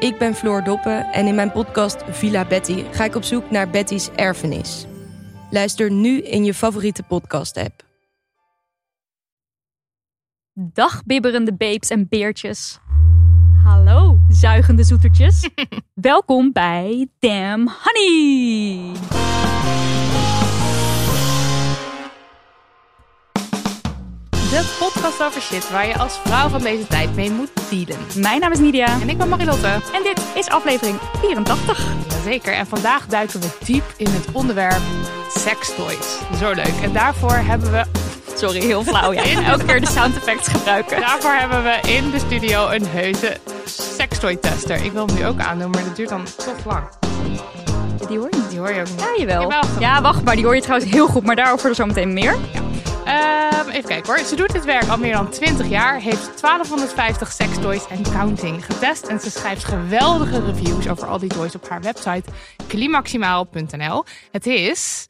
Ik ben Floor Doppen en in mijn podcast Villa Betty ga ik op zoek naar Betty's erfenis. Luister nu in je favoriete podcast-app. Dag bibberende babes en beertjes. Hallo, zuigende zoetertjes. Welkom bij Damn Honey. De podcast over shit waar je als vrouw van deze tijd mee moet dealen. Mijn naam is Nidia En ik ben Marilotte. en dit is aflevering 84. Jazeker, en vandaag duiken we diep in het onderwerp sextoys. Zo leuk. En daarvoor hebben we, Sorry, heel flauw. Ja. Elke keer de sound effects gebruiken. daarvoor hebben we in de studio een heuse sextoy tester. Ik wil hem nu ook aandoen, maar dat duurt dan toch lang. Die hoor je niet. Die hoor je ook niet. Ja, jawel. Jawel. Ja, wacht maar. Die hoor je trouwens heel goed. Maar daarover zo meteen meer. Ehm, even kijken hoor. Ze doet dit werk al meer dan 20 jaar. Heeft 1250 sextoys en counting getest. En ze schrijft geweldige reviews over al die toys op haar website klimaximaal.nl. Het is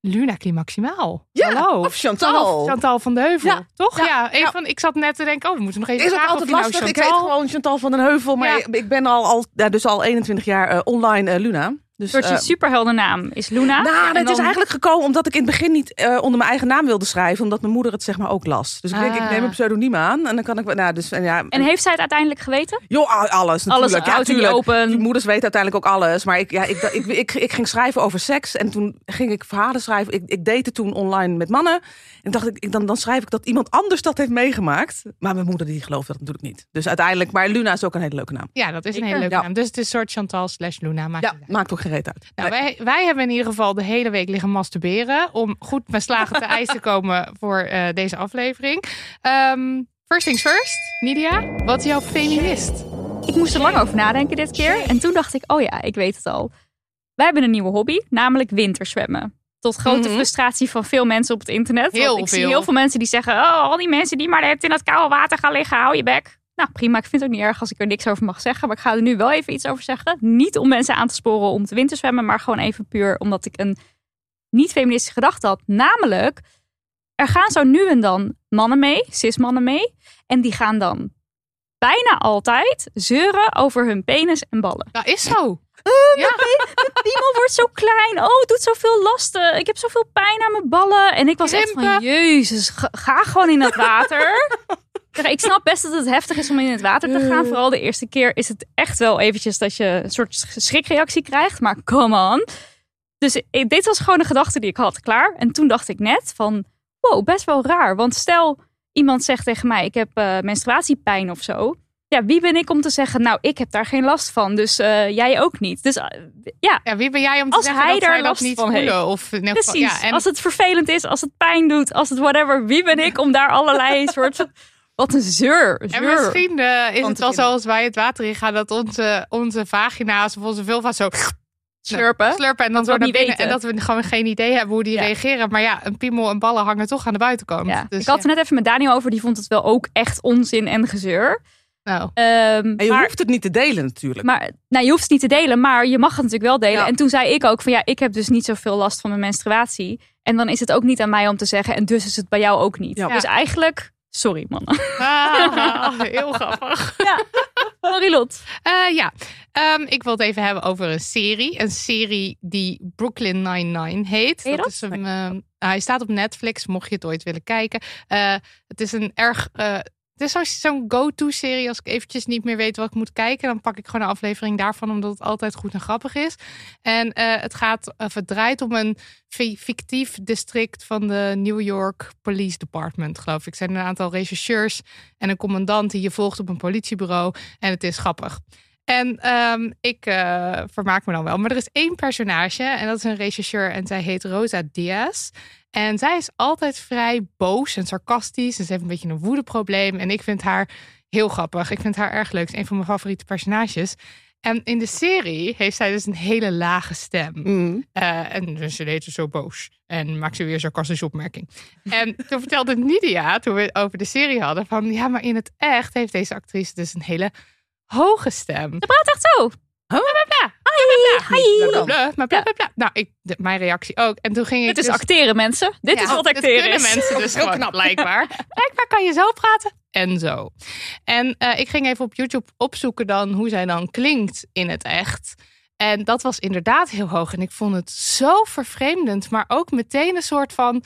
Luna Klimaximaal. Ja, Hallo. of Chantal. Of Chantal van de Heuvel. Ja, Toch? Ja, ja, even, Van, ik zat net te denken, oh, we moeten nog even Is ook vragen altijd of je nou lastig. ik heet Chantal... gewoon Chantal van den Heuvel, maar ik, ben al, al, dus al 21 jaar eh, online eh, Luna. Dus, Een soort eh, superheldennaam is Luna. nou, En het is eigenlijk gekomen omdat ik in het begin niet eh, onder mijn eigen naam wilde schrijven, omdat mijn moeder het zeg maar ook las. Dus ik denk, ik Ah. neem een pseudoniem aan en dan kan ik, nou, dus en ja. En heeft zij het uiteindelijk geweten? joh, alles natuurlijk. Alles ja, open. Die moeders weten uiteindelijk ook alles, maar ik, ja, ik, ik, ik, ik, ging schrijven over seks en toen ging ik verhalen schrijven. Ik, ik date toen online met mannen en dacht ik, ik dan, dan schrijf ik dat iemand anders dat heeft meegemaakt. Maar mijn moeder die gelooft dat natuurlijk niet. Dus uiteindelijk, maar Luna is ook een hele leuke naam. Ja, dat is een hele leuke Ja. naam. Dus het is een soort Chantal slash Luna. Maakt Ja, maakt ook uit. Nou, Nee. wij, wij hebben in ieder geval de hele week liggen masturberen. Om goed met slagen te ijs te komen voor eh, deze aflevering. Ehm, first things first, Nidia. Wat is jouw feminist? Ik moest er lang over nadenken dit keer. En toen dacht ik, oh ja, ik weet het al. Wij hebben een nieuwe hobby, namelijk winterzwemmen. Tot grote Mhm. frustratie van veel mensen op het internet. Heel Want ik zie veel. heel veel mensen die zeggen... oh, al die mensen die maar net in dat koude water gaan liggen, hou je bek. Nou, prima. Ik vind het ook niet erg als ik er niks over mag zeggen. Maar ik ga er nu wel even iets over zeggen. Niet om mensen aan te sporen om te winterzwemmen... maar gewoon even puur omdat ik een niet-feministische gedachte had. Namelijk, er gaan zo nu en dan mannen mee, cis-mannen mee... en die gaan dan bijna altijd zeuren over hun penis en ballen. Dat is zo. Ja. Piemel wordt zo klein. Oh, het doet zoveel lasten. Ik heb zoveel pijn aan mijn ballen. En ik was echt van, jezus, ga, ga gewoon in het water. Ik snap best dat het heftig is om in het water te gaan. Vooral de eerste keer is het echt wel eventjes dat je een soort schrikreactie krijgt. Maar come on. Dus ik- dit was gewoon een gedachte die ik had, klaar. En toen dacht ik net van, wow, best wel raar. Want stel, iemand zegt tegen mij, ik heb eh, menstruatiepijn of zo. Ja, wie ben ik om te zeggen, nou, ik heb daar geen last van. Dus eh, jij ook niet. Dus eh, ja, Ja, wie ben jij om te Als zeggen hij dat daar dat last niet van voelen? heeft. Of Precies. Ja, en Als het vervelend is, als het pijn doet, als het whatever. Wie ben ik om daar allerlei soort... Wat een zeur. En zeur. misschien eh, is het wel vinden. zo als wij het water in gaan, dat onze, onze vagina's of onze vulva zo slurpen. slurpen en dan door het naar niet binnen. En dat we gewoon geen idee hebben hoe die Ja. reageren. Maar ja, een piemel en ballen hangen toch aan de buitenkant. Ja. Dus ik had ja. het net even met Daniel over. Die vond het wel ook echt onzin en gezeur. Nou, Ehm, En je maar, hoeft het niet te delen natuurlijk. maar nou, je hoeft het niet te delen, maar je mag het natuurlijk wel delen. Ja. En toen zei ik ook van ja, ik heb dus niet zoveel last van mijn menstruatie. En dan is het ook niet aan mij om te zeggen. En dus is het bij jou ook niet. Ja. Dus eigenlijk, sorry mannen. ah, heel grappig. Marilot. Eh, ja, Ehm, ik wil het even hebben over een serie. Een serie die Brooklyn Nine-Nine heet. Dat? is een, ehm, hij staat op Netflix, mocht je het ooit willen kijken. Eh, het is een erg. Eh, het is zo- zo'n go-to-serie. Als ik eventjes niet meer weet wat ik moet kijken, dan pak ik gewoon een aflevering daarvan, omdat het altijd goed en grappig is. En eh, het gaat, of het draait om een fi- fictief district van de New York Police Department, geloof ik. Er zijn een aantal rechercheurs en een commandant die je volgt op een politiebureau. En het is grappig. En ehm, ik eh, vermaak me dan wel. Maar er is één personage en dat is een rechercheur en zij heet Rosa Diaz. En zij is altijd vrij boos en sarcastisch. En ze heeft een beetje een woedeprobleem. En ik vind haar heel grappig. Ik vind haar erg leuk. Het is een van mijn favoriete personages. En in de serie heeft zij dus een hele lage stem. Mm. Eh, en dus ze deed ze zo boos. En maakt ze weer een sarcastische opmerking. En toen vertelde Nidia, toen we het over de serie hadden, van ja, maar in het echt heeft deze actrice dus een hele hoge stem. Ze praat echt zo. Bla, bla, bla, maar bla, bla, bla. Nou, ik, de- mijn reactie ook. En toen ging ik Dit is dus- acteren, mensen. Dit Ja, is wat dit acteren kunnen is. mensen dus Heel knap. blijkbaar. Blijkbaar kan je zo praten en zo. En eh, ik ging even op YouTube opzoeken dan hoe zij dan klinkt in het echt. En dat was inderdaad heel hoog. En ik vond het zo vervreemdend. Maar ook meteen een soort van...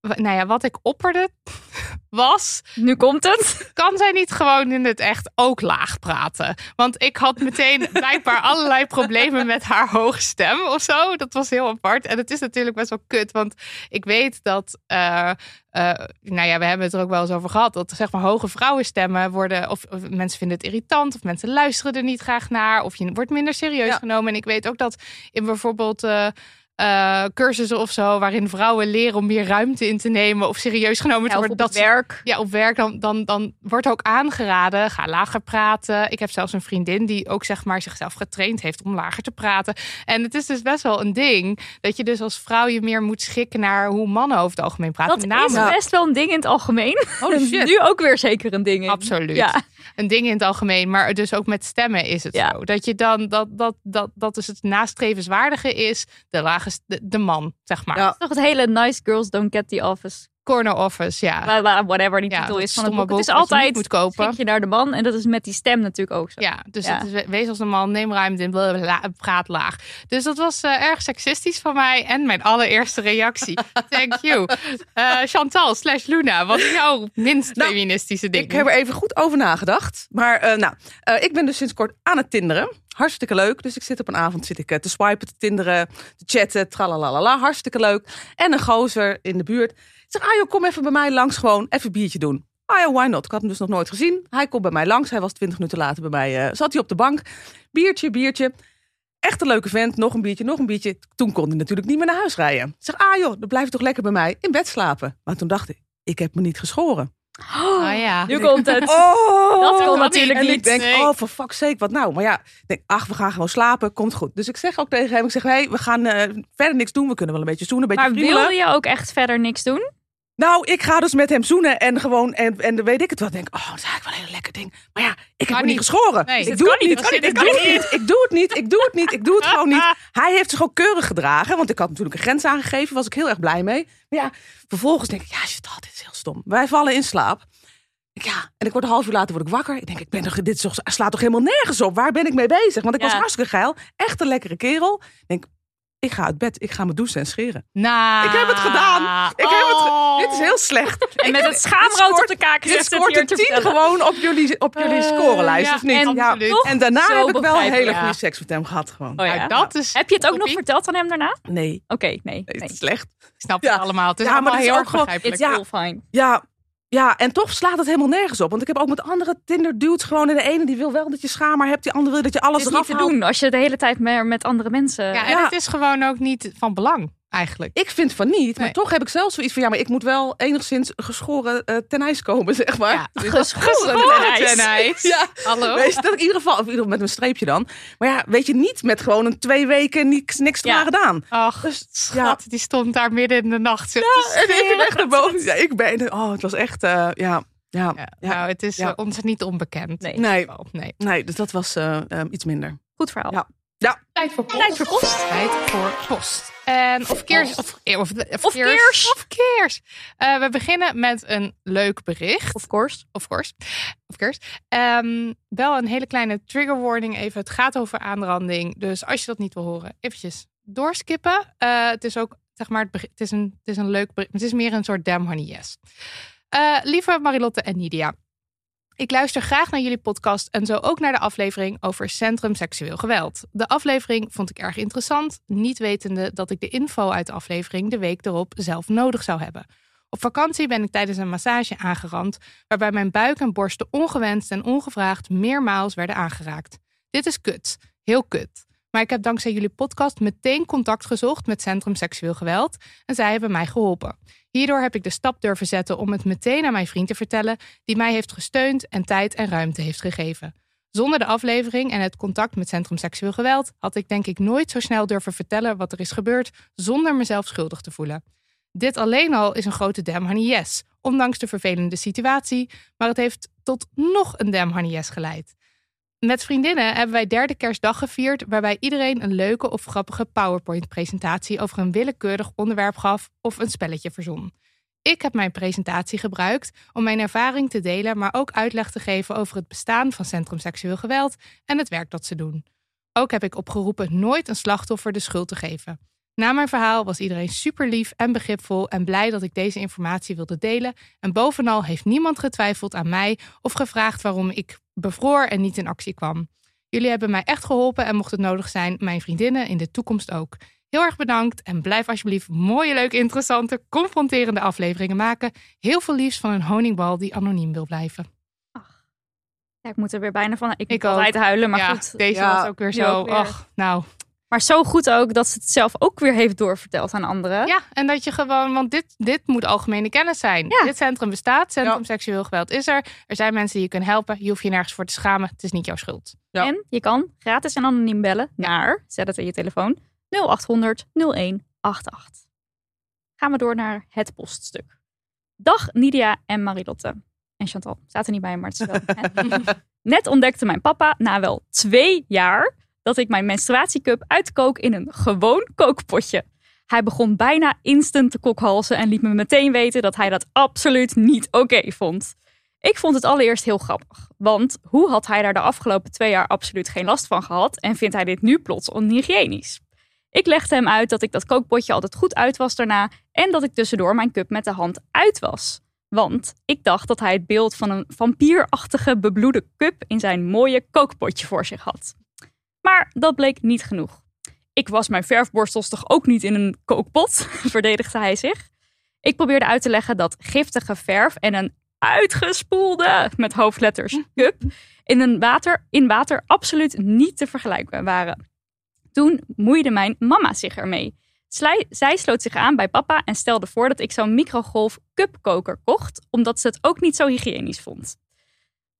Nou ja, wat ik opperde was... Nu komt het. Kan zij niet gewoon in het echt ook laag praten? Want ik had meteen blijkbaar allerlei problemen met haar hoge stem of zo. Dat was heel apart. En het is natuurlijk best wel kut. Want ik weet dat... eh, eh, nou ja, we hebben het er ook wel eens over gehad. Dat zeg maar hoge vrouwenstemmen worden... Of, of mensen vinden het irritant. Of mensen luisteren er niet graag naar. Of je wordt minder serieus Ja. genomen. En ik weet ook dat in bijvoorbeeld... eh, eh, cursussen of zo, waarin vrouwen leren om meer ruimte in te nemen of serieus genomen te Ja, worden. dat werk. ja, op werk dan, dan, dan wordt ook aangeraden, ga lager praten. Ik heb zelfs een vriendin die ook zeg maar zichzelf getraind heeft om lager te praten. En het is dus best wel een ding dat je dus als vrouw je meer moet schikken naar hoe mannen over het algemeen praten. Dat Namelijk- is best wel een ding in het algemeen. En shit. nu ook weer zeker een ding in. Absoluut. Ja. Een ding in het algemeen, maar dus ook met stemmen is het Ja. zo. Dat je dan, dat, dat, dat, dat dus het nastrevenswaardige is, de lage, de, de man, zeg maar. Ja. Toch het hele nice girls don't get the office. Corner office, ja. Bla, bla, Whatever die titel is van het boek. Het is altijd moet kopen. schik je naar de man. En dat is met die stem natuurlijk ook zo. Ja, dus Ja. Het is, wees als een man, neem ruimte in, bla, praat laag. Dus dat was eh, erg seksistisch van mij. En mijn allereerste reactie. Thank you. Eh, Chantal slash Luna, wat is jouw minst Nou, feministische ding? Ik heb er even goed over nagedacht. Maar eh, nou, eh, ik ben dus sinds kort aan het tinderen. Hartstikke leuk. Dus ik zit op een avond zit ik, eh, te swipen, te tinderen, te chatten, tralalala. Hartstikke leuk. En een gozer in de buurt. Zeg, ah joh, kom even bij mij langs gewoon even een biertje doen. Ah ja, why not? Ik had hem dus nog nooit gezien. Hij komt bij mij langs. Hij was twintig minuten later bij mij. eh, zat hij op de bank. Biertje, biertje. Echt een leuke vent. Nog een biertje, nog een biertje. Toen kon hij natuurlijk niet meer naar huis rijden. Ik zeg, ah joh, dan blijf je toch lekker bij mij in bed slapen. Maar toen dacht ik, ik heb me niet geschoren. Oh ja. Nu komt het. Oh, Dat kon kan natuurlijk en niet. ik denk, Nee. oh, voor fuck's sake, wat nou? Maar ja, ik denk, ach, we gaan gewoon slapen, komt goed. Dus ik zeg ook tegen hem, ik zeg, hey, we gaan eh, verder niks doen. We kunnen wel een beetje zoenen, een beetje Maar friemelen. wilde je ook echt verder niks doen? Nou, ik ga dus met hem zoenen en gewoon, en, en dan weet ik het wel. Denk, oh, dat is eigenlijk wel een heel lekker ding. Maar ja, ik heb me niet geschoren. Nee, dat ik doe het niet, dat ik doe dat het niet, ik doe het niet, ik doe het niet, ik doe het gewoon niet. Hij heeft zich ook keurig gedragen, want ik had natuurlijk een grens aangegeven, was ik heel erg blij mee. Maar ja, vervolgens denk ik, ja, shit, oh, dit is heel stom. Wij vallen in slaap. Ja, en ik word een half uur later word ik wakker. Ik denk, ik ben toch, dit slaat toch helemaal nergens op? Waar ben ik mee bezig? Want ik was hartstikke geil. Echt een lekkere kerel. Ik denk, ik ga uit bed. Ik ga me douchen en scheren. Nou, Ik heb het gedaan. Ik heb het ge- oh. Dit is heel slecht. En met het schaamrood op de kaak Dit scoort een te 10 vertellen. gewoon op jullie, op jullie Eh, scorenlijst, ja, of niet? en ja. en daarna heb ik wel begrijpelijk, hele ja. goede seks met hem gehad. Gewoon. Oh ja. Nou, dat is Heb je het ook nog verteld aan hem daarna? Nee, Oké, nee. nee, nee. het is slecht. Ik snap Ja. het allemaal. Het is Ja, maar allemaal dat is heel ook erg begrijpelijk. Ja. fine. Ja, ja, en toch slaat het helemaal nergens op. Want ik heb ook met andere Tinder dudes gewoon... En de ene die wil wel dat je schaamhaar hebt. Die andere wil dat je alles Het is eraf niet te haalt. doen als je de hele tijd maar met andere mensen... Ja, en Ja. het is gewoon ook niet van belang, eigenlijk. Ik vind van niet, maar Nee. toch heb ik zelf zoiets van... ja, maar ik moet wel enigszins geschoren eh, ten ijs komen, zeg maar. Ja, Dus- geschoren Oh, ten ijs. Ja, Hallo? Weet je, dat in ieder geval, of in ieder geval met een streepje dan. Maar ja, weet je, niet met gewoon een twee weken niks, niks Ja. gedaan. Ach, Dus, schat, die stond daar midden in de nacht. Ja, En ik ben echt naar boven. Ja, ik ben, oh, het was echt, eh, ja, ja. Nou, het is eh, ons niet onbekend. Nee. Nee. nee. Nee, dus dat was iets minder. Goed verhaal. Tijd voor post. Tijd voor post. Tijd voor post. En of keers. Of, of, of, Of keers. Of keers. Eh, we beginnen met een leuk bericht. Of course. Of course. Of course. Ehm, wel een hele kleine trigger warning even. Het gaat over aanranding. Dus als je dat niet wil horen, eventjes doorskippen. Eh, het is ook zeg maar, het, het, is, een, het is een leuk bericht. Het is meer een soort damn honey yes. Eh, lieve Marilotte en Nidia. Ik luister graag naar jullie podcast en zo ook naar de aflevering over Centrum Seksueel Geweld. De aflevering vond ik erg interessant, niet wetende dat ik de info uit de aflevering de week erop zelf nodig zou hebben. Op vakantie ben ik tijdens een massage aangerand, waarbij mijn buik en borsten ongewenst en ongevraagd meermaals werden aangeraakt. Dit is kut, heel kut. Maar ik heb dankzij jullie podcast meteen contact gezocht met Centrum Seksueel Geweld en zij hebben mij geholpen. Hierdoor heb ik de stap durven zetten om het meteen aan mijn vriend te vertellen, die mij heeft gesteund en tijd en ruimte heeft gegeven. Zonder de aflevering en het contact met Centrum Seksueel Geweld had ik denk ik nooit zo snel durven vertellen wat er is gebeurd zonder mezelf schuldig te voelen. Dit alleen al is een grote damn honey yes, ondanks de vervelende situatie, maar het heeft tot nog een damn honey yes geleid. Met vriendinnen hebben wij derde kerstdag gevierd, waarbij iedereen een leuke of grappige PowerPoint-presentatie over een willekeurig onderwerp gaf of een spelletje verzon. Ik heb mijn presentatie gebruikt om mijn ervaring te delen, maar ook uitleg te geven over het bestaan van Centrum Seksueel Geweld en het werk dat ze doen. Ook heb ik opgeroepen nooit een slachtoffer de schuld te geven. Na mijn verhaal was iedereen super lief en begripvol en blij dat ik deze informatie wilde delen. En bovenal heeft niemand getwijfeld aan mij of gevraagd waarom ik bevroor en niet in actie kwam. Jullie hebben mij echt geholpen en mocht het nodig zijn, mijn vriendinnen in de toekomst ook. Heel erg bedankt en blijf alsjeblieft mooie, leuke, interessante, confronterende afleveringen maken. Heel veel liefs van een honingbal die anoniem wil blijven. Ja, ik moet er weer bijna van. Ik, Ik moet altijd huilen, maar ja, goed. deze Ja, was ook weer zo. ook weer. Ach, nou. Maar zo goed ook dat ze het zelf ook weer heeft doorverteld aan anderen. Ja, en dat je gewoon, want dit, dit moet algemene kennis zijn. Ja. Dit centrum bestaat, Centrum Ja. Seksueel Geweld is er. Er zijn mensen die je kunnen helpen. Je hoeft je nergens voor te schamen. Het is niet jouw schuld. Ja. En je kan gratis en anoniem bellen naar, zet het in je telefoon, 0800 0188. Gaan we door naar het poststuk. Dag Nidia en Marilotte. En Chantal, staat er niet bij, maar het is wel. Net ontdekte mijn papa na wel twee jaar dat ik mijn menstruatiecup uitkook in een gewoon kookpotje. Hij begon bijna instant te kokhalzen en liet me meteen weten dat hij dat absoluut niet oké vond. Ik vond het allereerst heel grappig, want hoe had hij daar de afgelopen twee jaar absoluut geen last van gehad en vindt hij dit nu plots onhygiënisch? Ik legde hem uit dat ik dat kookpotje altijd goed uit was daarna en dat ik tussendoor mijn cup met de hand uit was. Want ik dacht dat hij het beeld van een vampierachtige bebloede cup in zijn mooie kookpotje voor zich had. Maar dat bleek niet genoeg. Ik was mijn verfborstels toch ook niet in een kookpot, verdedigde hij zich. Ik probeerde uit te leggen dat giftige verf en een uitgespoelde, met hoofdletters, cup in, een water, in water absoluut niet te vergelijken waren. Toen moeide mijn mama zich ermee. Zij sloot zich aan bij papa en stelde voor dat ik zo'n microgolf cupkoker kocht, omdat ze het ook niet zo hygiënisch vond.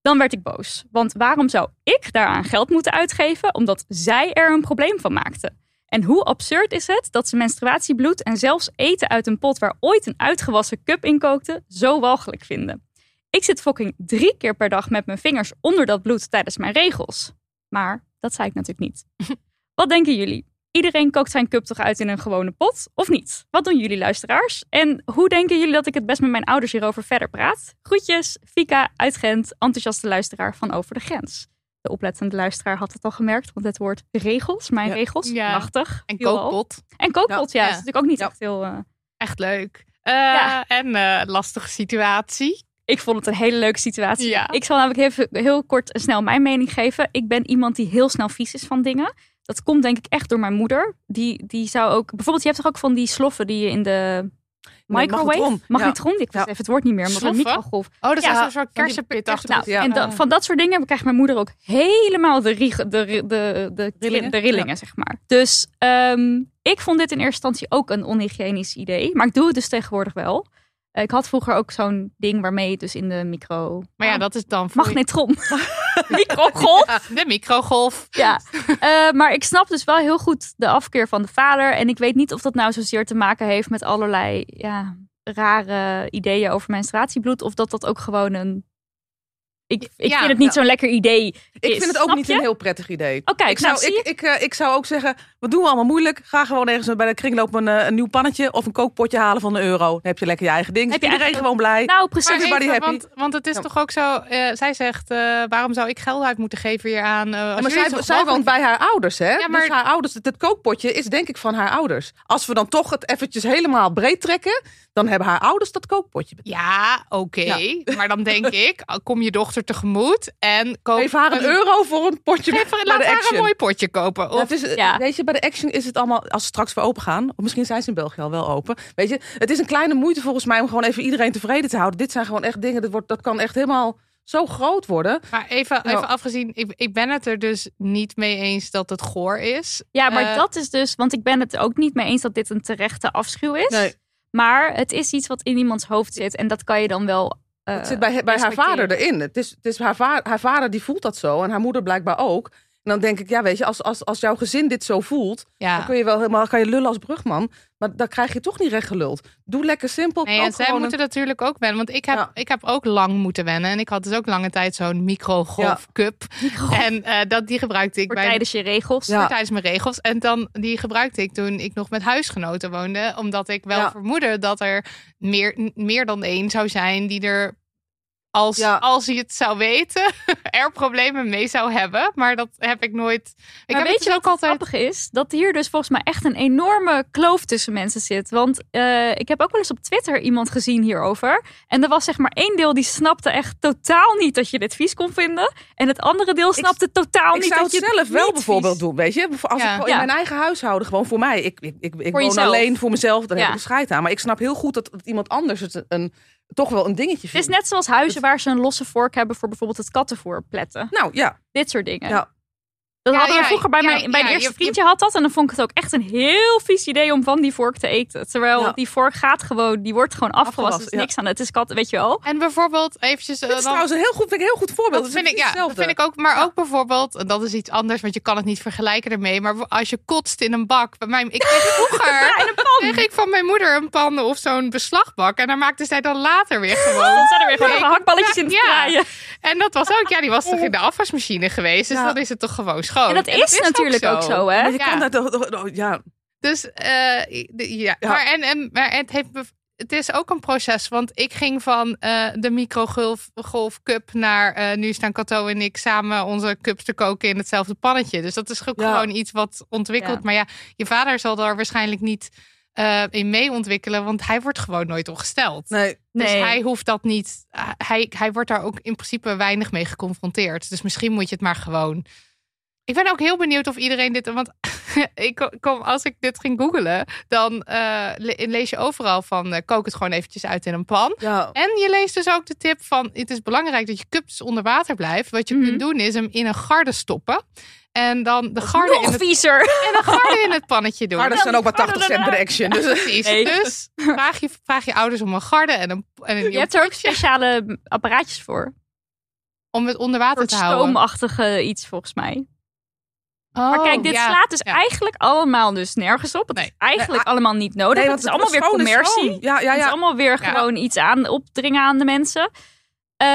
Dan werd ik boos, want waarom zou ik daaraan geld moeten uitgeven omdat zij er een probleem van maakte? En hoe absurd is het dat ze menstruatiebloed en zelfs eten uit een pot waar ooit een uitgewassen cup in kookte zo walgelijk vinden? Ik zit fucking drie keer per dag met mijn vingers onder dat bloed tijdens mijn regels. Maar dat zei ik natuurlijk niet. Wat denken jullie? Iedereen kookt zijn cup toch uit in een gewone pot, of niet? Wat doen jullie luisteraars? En hoe denken jullie dat ik het best met mijn ouders hierover verder praat? Groetjes, Fika uit Gent, enthousiaste luisteraar van Over de Grens. De oplettende luisteraar had het al gemerkt, want het woord regels, mijn Ja. regels, Ja. machtig. En kookpot. En kookpot, ja, Ja. is natuurlijk ook niet echt heel... eh, Echt leuk. Eh. En eh, lastige situatie. Ik vond het een hele leuke situatie. Ik zal namelijk even heel kort en snel mijn mening geven. Ik ben iemand die heel snel vies is van dingen. Dat komt denk ik echt door mijn moeder. Die, die zou ook... Bijvoorbeeld, je hebt toch ook van die sloffen die je in de microwave... magnetron. Magnetron. Ik Ja. even het woord niet meer, maar een microgolf. Oh, dat Ja. is een soort kersenpit achter. Nou, Ja. en da- van dat soort dingen krijgt mijn moeder ook helemaal de, rie- de, de, de, de, Rillingen? de rillingen, zeg maar. Dus ehm, ik vond dit in eerste instantie ook een onhygiënisch idee. Maar ik doe het dus tegenwoordig wel. Eh, Ik had vroeger ook zo'n ding waarmee je het dus in de micro... Maar ja, dat is dan Magnetron. Microgolf. de microgolf. Ja. Eh, maar ik snap dus wel heel goed de afkeer van de vader. En ik weet niet of dat nou zozeer te maken heeft met allerlei ja, rare ideeën over menstruatiebloed. Of dat dat ook gewoon een ik, ik Ja, vind het niet zo'n lekker idee. Ik is, vind het ook snap niet je? een heel prettig idee. Kijk, ik, nou, zou, ik, ik, eh, ik zou ook zeggen, wat doen we allemaal moeilijk? Ga gewoon ergens bij de kringloop een, eh, een nieuw pannetje of een kookpotje halen van een euro. Dan heb je lekker je eigen ding. Heb je iedereen gewoon blij. Nou, precies. Maar Everybody even, happy. want, want het is Ja. toch ook zo, eh, zij zegt, eh, waarom zou ik geld uit moeten geven hier aan? eh, maar zij, zij woont bij haar ouders, hè? Ja, maar- Dus haar ouders, het, het kookpotje is denk ik van haar ouders. Als we dan toch het eventjes helemaal breed trekken, dan hebben haar ouders dat kookpotje betaald. Ja, oké. Ja. Maar dan denk ik, kom je dochter tegemoet en koop Geef haar een euro voor een potje Geef bij laat de haar Action. een mooi potje kopen. Ja, Of, het is, Ja. Weet je, bij de Action is het allemaal, als ze straks weer open gaan, of misschien zijn ze in België al wel open. Weet je, het is een kleine moeite volgens mij om gewoon even iedereen tevreden te houden. Dit zijn gewoon echt dingen, dat, wordt, dat kan echt helemaal zo groot worden. maar even, Ja. even afgezien, ik, ik ben het er dus niet mee eens dat het goor is. Ja, maar Eh, dat is dus, want ik ben het ook niet mee eens dat dit een terechte afschuw is. Nee. Maar het is iets wat in iemands hoofd zit en dat kan je dan wel. eh, Het zit bij, bij haar vader erin. Het is, het is haar, va- haar vader die voelt dat zo en haar moeder blijkbaar ook. En dan denk ik, ja, weet je, als, als, als jouw gezin dit zo voelt, dan Ja. kun je wel helemaal kan je lullen als brugman. Maar dan krijg je toch niet recht geluld. Doe lekker simpel. Nee, en zij moeten natuurlijk ook wennen. Want ik heb, Ja. ik heb ook lang moeten wennen. En ik had dus ook lange tijd zo'n microgolfcup. En eh, dat, die gebruikte ik Voor bij tijdens je regels. Ja. voor tijdens mijn regels. En dan die gebruikte ik toen ik nog met huisgenoten woonde. Omdat ik wel Ja. vermoedde dat er meer, meer dan één zou zijn die er. Als, Ja. als hij het zou weten, er problemen mee zou hebben. Maar dat heb ik nooit. Ik maar heb weet het je dus wat ook het altijd. grappige is? Dat hier dus volgens mij echt een enorme kloof tussen mensen zit. Want eh, ik heb ook wel eens op Twitter iemand gezien hierover. En er was zeg maar één deel die snapte echt totaal niet dat je dit vies kon vinden. En het andere deel snapte totaal Ik niet zou dat het je zelf wel bijvoorbeeld vies- doen, weet je. Als Ja. ik Ja. in mijn eigen huishouden, gewoon voor mij. Ik, ik, ik, ik woon jezelf. alleen voor mezelf, daar Ja. heb ik een scheid aan. Maar ik snap heel goed dat, dat iemand anders het een, toch wel een dingetje Het is net zoals huizen waar ze een losse vork hebben voor bijvoorbeeld het kattenvoer pletten. Nou ja, Dit soort dingen. Ja. Dat Ja, hadden we ja, vroeger bij ja, mijn, bij eerste je- vriendje had dat. En dan vond ik het ook echt een heel vies idee om van die vork te eten. Terwijl Ja. die vork gaat gewoon, die wordt gewoon afgewassen. Afgewassen, Er is ja. niks aan. Het is kat, weet je wel. En bijvoorbeeld eventjes. eh, dit is dan- trouwens een heel goed, vind ik een heel goed voorbeeld. Dat Het vind ik, ja, dat vind ik ook. Maar ook bijvoorbeeld, en dat is iets anders, want je kan het niet vergelijken ermee. Maar als je kotst in een bak. Bij mij, ik kreeg vroeger in een pan. kreeg ik van mijn moeder een pan of zo'n beslagbak. En daar maakte zij dan later weer gewoon. Dan zijn er weer gewoon Nee, hakballetjes in draaien. En dat was ook, ja, die was toch in de afwasmachine geweest. Dus Ja. dan is het toch gewoon schoon. En dat is, natuurlijk ook zo, hè? Je Ja. kan dat toch- toch- toch- ja. Dus eh, de- ja, Ja. Maar, en, en, maar het, heeft, het is ook een proces. Want ik ging van eh, de microgolf golf cup naar eh, nu staan Cato en ik samen onze cups te koken in hetzelfde pannetje. Dus dat is ook Ja. gewoon iets wat ontwikkelt. Ja. Maar ja, je vader zal daar waarschijnlijk niet eh, in mee ontwikkelen, want hij wordt gewoon nooit ongesteld. Nee. Dus Nee. hij hoeft dat niet. Hij, hij wordt daar ook in principe weinig mee geconfronteerd. Dus misschien moet je het maar gewoon. Ik ben ook heel benieuwd of iedereen dit. Want ik ko- kom, als ik dit ging googelen, dan eh, le- lees je overal van eh, kook het gewoon eventjes uit in een pan. Ja. En je leest dus ook de tip van het is belangrijk dat je cups onder water blijft. Wat je Mhm. kunt doen is hem in een garde stoppen. En dan de garde, in het, viezer. en de garde in het pannetje doen. Maar dat zijn ook maar 80 cent de action. Dus, Precies. Nee. Dus vraag je, vraag je ouders om een garde en een, en een Je hebt er ook speciale apparaatjes voor. om het onder water te houden. stoomachtige iets volgens mij. Oh, Maar kijk, dit ja. slaat dus ja. eigenlijk allemaal dus nergens op. Het Nee. is eigenlijk Nee, allemaal niet nodig. Nee, het is allemaal weer commercie. Ja, ja, Het is allemaal weer gewoon iets aan opdringen aan de mensen. Eh,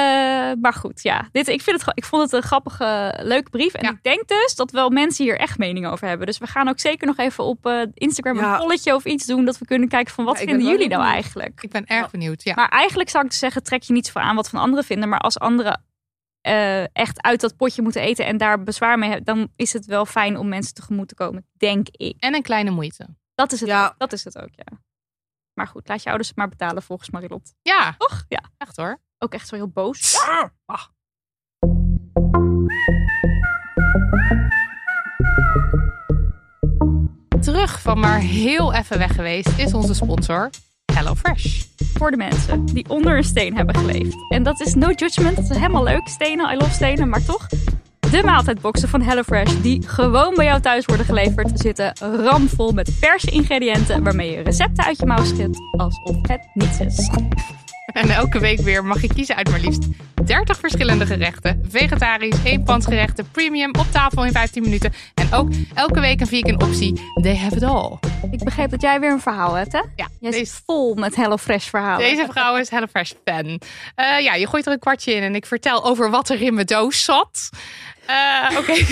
maar goed, ja. Dit, ik, vind het, ik vond het een grappige, leuke brief. En ik denk dus dat wel mensen hier echt mening over hebben. Dus we gaan ook zeker nog even op eh, Instagram een polletje of iets doen. Dat we kunnen kijken van wat vinden jullie nou eigenlijk. Ik ben erg benieuwd. Ja. Maar eigenlijk zou ik dus zeggen, trek je niet voor aan wat van anderen vinden. Maar als anderen eh, echt uit dat potje moeten eten en daar bezwaar mee hebben, dan is het wel fijn om mensen tegemoet te komen, denk ik. En een kleine moeite. Dat is het, Ja. ook, dat is het ook, ja. Maar goed, laat je ouders het maar betalen volgens Marilot. Ja, Toch? Ja. echt hoor. Ook echt zo heel boos. Terug van maar heel even weg geweest is onze sponsor HelloFresh. Voor de mensen die onder een steen hebben geleefd. En dat is no judgment. Dat is helemaal leuk. Stenen, I love stenen. Maar toch, de maaltijdboxen van HelloFresh die gewoon bij jou thuis worden geleverd, zitten ramvol met verse ingrediënten waarmee je recepten uit je mouw schiet alsof het niets is. En elke week weer mag je kiezen uit maar liefst 30 verschillende gerechten. Vegetarisch, eenpansgerechten, premium, op tafel in 15 minuten. En ook elke week een vegan optie. They have it all. Ik begreep dat jij weer een verhaal hebt, hè? Ja, Jij deze, zit vol met HelloFresh verhalen. deze vrouw is HelloFresh fan. Eh, ja, je gooit er een kwartje in en ik vertel over wat er in mijn doos zat. Eh, Oké.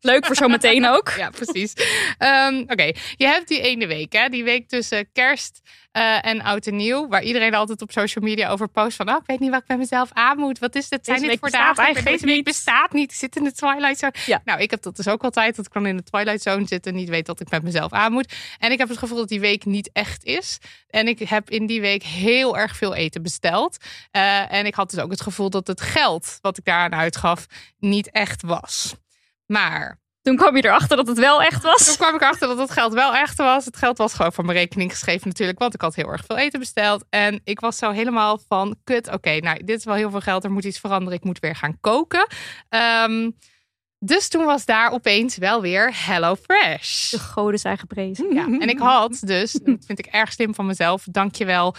Leuk voor zometeen ook. Ja, precies. Ehm, Oké, je hebt die ene week, hè? Die week tussen kerst eh, en oud en nieuw. Waar iedereen altijd op social media over post van... Oh, ik weet niet wat ik met mezelf aan moet. Wat is dit? Zijn dit voor bestaat dagen? eigenlijk Deze week niet. bestaat niet. Ik zit in de Twilight Zone. Ja. Nou, ik heb dat dus ook altijd. Dat ik dan in de Twilight Zone zit en niet weet wat ik met mezelf aan moet. En ik heb het gevoel dat die week niet echt is. En ik heb in die week heel erg veel eten besteld. Eh, en ik had dus ook het gevoel dat het geld wat ik daaraan uitgaf niet echt was. Maar Toen kwam je erachter dat het wel echt toen was. kwam ik achter dat het geld wel echt was. Het geld was gewoon van mijn rekening geschreven natuurlijk. Want ik had heel erg veel eten besteld. En ik was zo helemaal van, kut, oké, nou, dit is wel heel veel geld. Er moet iets veranderen. Ik moet weer gaan koken. Ehm, dus toen was daar opeens wel weer Hello Fresh. De goden zijn geprezen. Ja, en ik had dus, dat vind ik erg slim van mezelf, dankjewel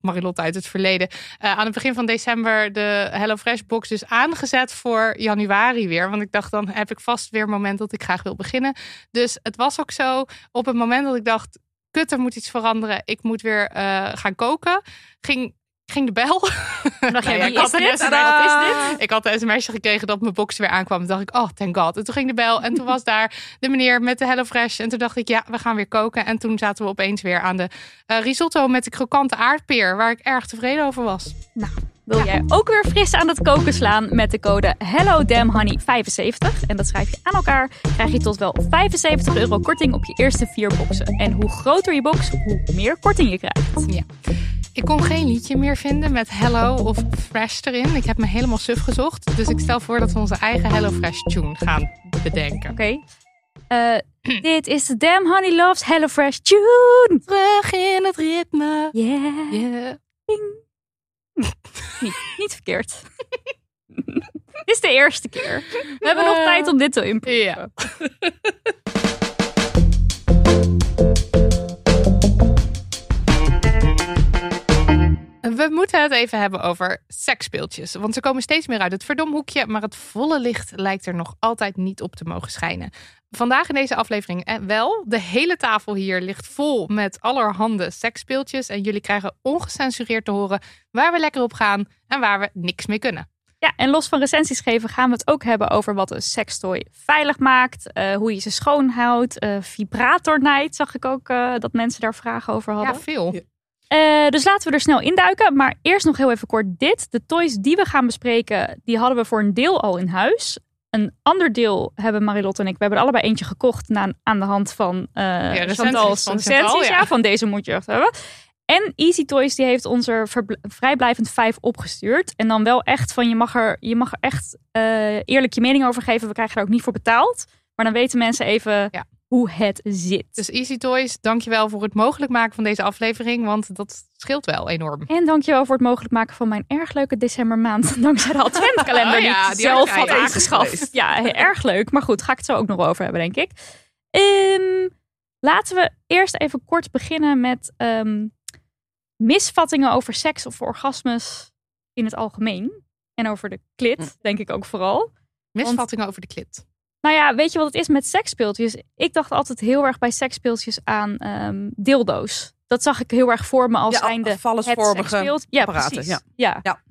Marilotte uit het verleden, eh, aan het begin van december de HelloFresh box dus aangezet voor januari weer. Want ik dacht, dan heb ik vast weer moment dat ik graag wil beginnen. Dus het was ook zo, op het moment dat ik dacht, kut, er moet iets veranderen, ik moet weer eh, gaan koken, ging, ging de bel. Dan dacht Nou ja, wie ik is dit? Wat is dit? Ik had een sms'je gekregen dat mijn box weer aankwam. Toen dacht ik, oh, thank god. En toen ging de bel en toen was daar de meneer met de HelloFresh. En toen dacht ik, ja, we gaan weer koken. En toen zaten we opeens weer aan de eh, risotto met de krokante aardpeer. Waar ik erg tevreden over was. Wil jij ook weer fris aan het koken slaan met de code HelloDamnHoney75? En dat schrijf je aan elkaar. Krijg je tot wel 75 euro korting op je eerste vier boxen. En hoe groter je box, hoe meer korting je krijgt. Ja. Ik kon geen liedje meer vinden met Hello of Fresh erin. Ik heb me helemaal suf gezocht. Dus ik stel voor dat we onze eigen Hello Fresh tune gaan bedenken. Oké. Eh, dit is de Damn Honey Loves HelloFresh tune. Terug in het ritme. Yeah. Yeah. Niet, niet verkeerd. dit is de eerste keer. We hebben nog Eh, tijd om dit te improven. Ja. We moeten het even hebben over seksspeeltjes. Want ze komen steeds meer uit het verdomhoekje. Maar het volle licht lijkt er nog altijd niet op te mogen schijnen. Vandaag in deze aflevering eh, wel. De hele tafel hier ligt vol met allerhande seksspeeltjes. En jullie krijgen ongecensureerd te horen waar we lekker op gaan en waar we niks mee kunnen. Ja, en los van recensies geven gaan we het ook hebben over wat een sextoy veilig maakt. eh, hoe je ze schoonhoudt. eh vibratornijd zag ik ook eh, dat mensen daar vragen over hadden. Ja, veel. Ja. Eh, dus laten we er snel induiken. Maar eerst nog heel even kort dit. De toys die we gaan bespreken, die hadden we voor een deel al in huis. Een ander deel hebben Marilotte en ik. We hebben er allebei eentje gekocht na, aan de hand van eh recensies Chantal's van ja. ja. van deze moet je echt hebben. En Easy Toys die heeft ons er vrijblijvend vijf opgestuurd. En dan wel echt van je mag er, je mag er echt eh, eerlijk je mening over geven. We krijgen er ook niet voor betaald. Maar dan weten mensen even Ja. Hoe het zit. Dus Easy Toys, dankjewel voor het mogelijk maken van deze aflevering. Want dat scheelt wel enorm. En dankjewel voor het mogelijk maken van mijn erg leuke decembermaand. Dankzij de adventkalender Oh ja, die ik zelf had aangeschaft. Ja, erg leuk. Maar goed, ga ik het zo ook nog over hebben, denk ik. Ehm, laten we eerst even kort beginnen met ehm, misvattingen over seks of orgasmes in het algemeen. En over de klit, Hm. denk ik ook vooral. Misvattingen over de klit. Nou ja, weet je wat het is met seksspeeltjes? Ik dacht altijd heel erg bij seksspeeltjes aan ehm, dildo's. Dat zag ik heel erg voor me als Ja, zijnde het seksspeelt. Ja, precies. ja. Ja. Ja.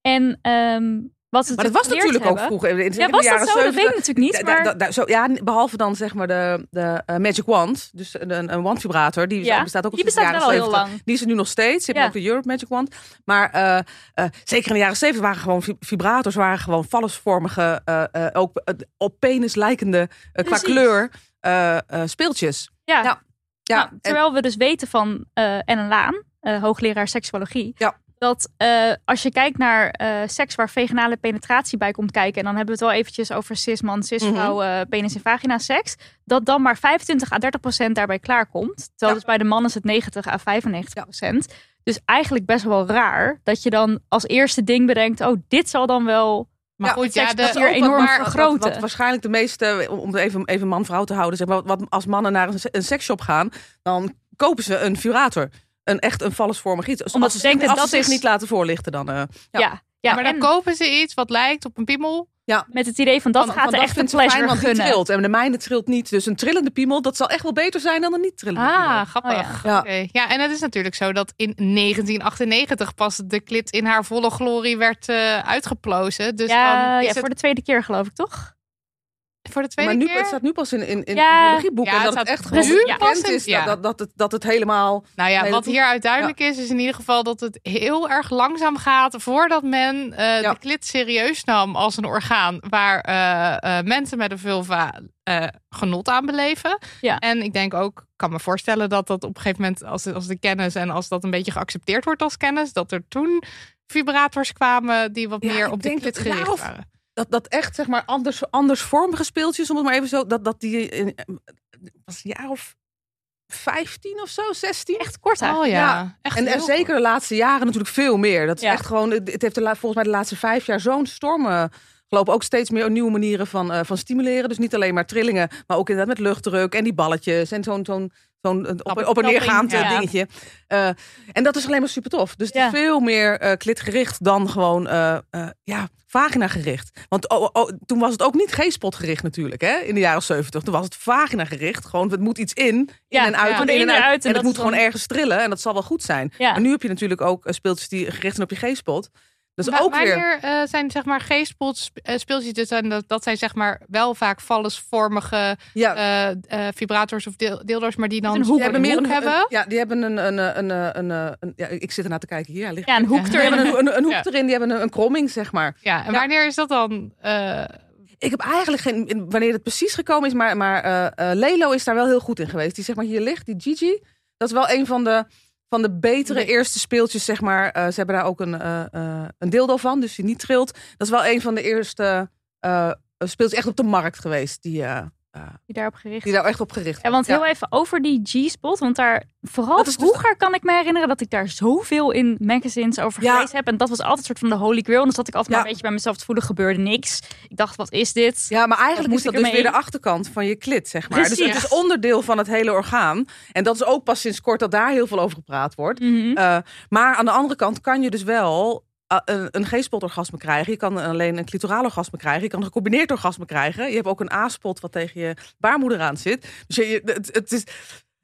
En ehm, wat ze Maar dat was natuurlijk ook vroeger. In, Ja, was dat zo? Dat weet 70. ik natuurlijk niet. Da- da- Maar da- zo, ja, behalve dan zeg maar de, de eh, Magic Wand. Dus een, een wandvibrator. Die Ja, bestaat ook al die bestaat jaren wel heel 70. lang. Die is er nu nog steeds. Je hebt ook de Europe Magic Wand. Maar eh, eh, zeker in de jaren 70 waren gewoon vi- vibrators. Waren gewoon vallesvormige, eh, eh, ook eh, op penis lijkende eh, qua kleur eh, eh, speeltjes. ja, Ja. Ja, Nou, en- terwijl we dus weten van eh Ellen Laan, eh, hoogleraar seksuologie, Ja. Dat eh, als je kijkt naar eh, seks waar vaginale penetratie bij komt kijken, en dan hebben we het wel eventjes over cis-man, cis-vrouw, Mhm. eh, penis en vagina seks, dat dan maar 25 à 30 procent daarbij klaarkomt. Terwijl Ja. dus bij de man is het 90 à 95 procent. Dus eigenlijk best wel raar dat je dan als eerste ding bedenkt, oh, dit zal dan wel... Maar Ja, goed, ja, de, dat hier enorm vergroten. Wat, wat waarschijnlijk de meeste, om even, even man-vrouw te houden, zeg maar, wat, wat als mannen naar een, een seksshop gaan, dan kopen ze een vibrator. Een echt een vallesvormig iets. Omdat ze ze denken, als ze dat zich is- niet laten voorlichten, dan... eh, Ja, ja, Ja, maar dan en kopen ze iets wat lijkt op een piemel. met het idee van dat van- gaat dat ze fijn, pleasure want die gunnen. trilt. En de mijne trilt niet. Dus een trillende piemel, dat zal echt wel beter zijn dan een niet trillende piemel. Ah, grappig. Oh, ja. Ja. ja, en het is natuurlijk zo dat in 1998 pas de klit in haar volle glorie werd eh, uitgeplozen. Dus ja, dan is ja, het voor de tweede keer geloof ik toch? Voor de tweede maar nu, keer. het staat nu pas in, in, in Ja. biologieboeken. Ja, en het dat het echt gewoon nu bekend pas in- is. ja. Dat, dat, het, dat het helemaal... Nou ja, wat hier uiteindelijk is, is in ieder geval dat het heel erg langzaam gaat voordat men eh, Ja. de klit serieus nam als een orgaan waar eh, eh, mensen met een vulva eh, genot aan beleven. Ja. En ik denk ook, kan me voorstellen dat dat op een gegeven moment, als, als de kennis en als dat een beetje geaccepteerd wordt als kennis, dat er toen vibrators kwamen die wat Ja, meer op de klit gericht of- waren. Dat, dat echt, zeg maar, anders, andersvormige speeltjes, om het maar even zo... Dat, dat die... In, was een jaar of 15 of zo, 16? Echt kort Oh ja, Ja. echt En, zeker de laatste jaren natuurlijk veel meer. Dat is Ja. echt gewoon, het heeft de, volgens mij de laatste vijf jaar zo'n storm eh, gelopen. Ook steeds meer nieuwe manieren van, eh, van stimuleren. Dus niet alleen maar trillingen, maar ook inderdaad met luchtdruk en die balletjes en zo'n zo'n zo'n eh, op, op en neergaand eh, ja. dingetje. Eh, en dat is alleen maar super tof. Dus het Ja. veel meer eh klitgericht dan gewoon eh, ja, vagina gericht. Want oh, oh, toen was het ook niet G-spot gericht natuurlijk, hè? In de jaren 70. Toen was het vagina gericht. Gewoon, het moet iets in, en uit, en In en en uit. en En dat dat moet gewoon ergens trillen en dat zal wel goed zijn. Maar nu heb je natuurlijk ook speeltjes die gericht zijn op je G-spot. Dus ook weer... Wanneer eh, zijn zeg maar G-spots eh, speeltjes, dus zijn dat, dat zijn zeg maar wel vaak vallesvormige Ja, eh, eh, vibrators of deel, dildo's, maar die dan een hoek. een die hebben meer een, hebben. een- ja, die hebben een, een, een, een, een, ja, ik zit ernaar te kijken hier. ligt Ja, een hoek Ja. Die hebben erin. een, een, een hoek Ja. erin, die hebben een, een kromming, zeg maar. Ja, en Ja. wanneer is dat dan? eh, Ik heb eigenlijk geen, wanneer het precies gekomen is, maar, maar Lelo is daar wel heel goed in geweest. Die zeg maar hier ligt, die Gigi. Dat is wel een van de, van de betere Nee. eerste speeltjes, zeg maar. Eh, ze hebben daar ook een, eh, een dildo van, dus die niet trilt. Dat is wel een van de eerste speeltjes echt op de markt geweest, die, Die daarop gericht. die daar echt op gericht Ja, want heel even over die G-spot. Want daar, vooral dus- vroeger kan ik me herinneren dat ik daar zoveel in magazines over Ja. gelezen heb. En dat was altijd een soort van de holy grail. En dan zat ik altijd maar Ja. een beetje bij mezelf te voelen, gebeurde niks. Ik dacht, wat is dit? Ja, maar eigenlijk moet is dat ik dus weer de achterkant van je klit, zeg maar. Dus Precies. het is onderdeel van het hele orgaan. En dat is ook pas sinds kort dat daar heel veel over gepraat wordt. Mhm. Eh, maar aan de andere kant kan je dus wel een, een G-spot orgasme krijgen. Je kan alleen een clitoraal orgasme krijgen. Je kan een gecombineerd orgasme krijgen. Je hebt ook een A-spot wat tegen je baarmoeder aan zit. Dus je, het, het is...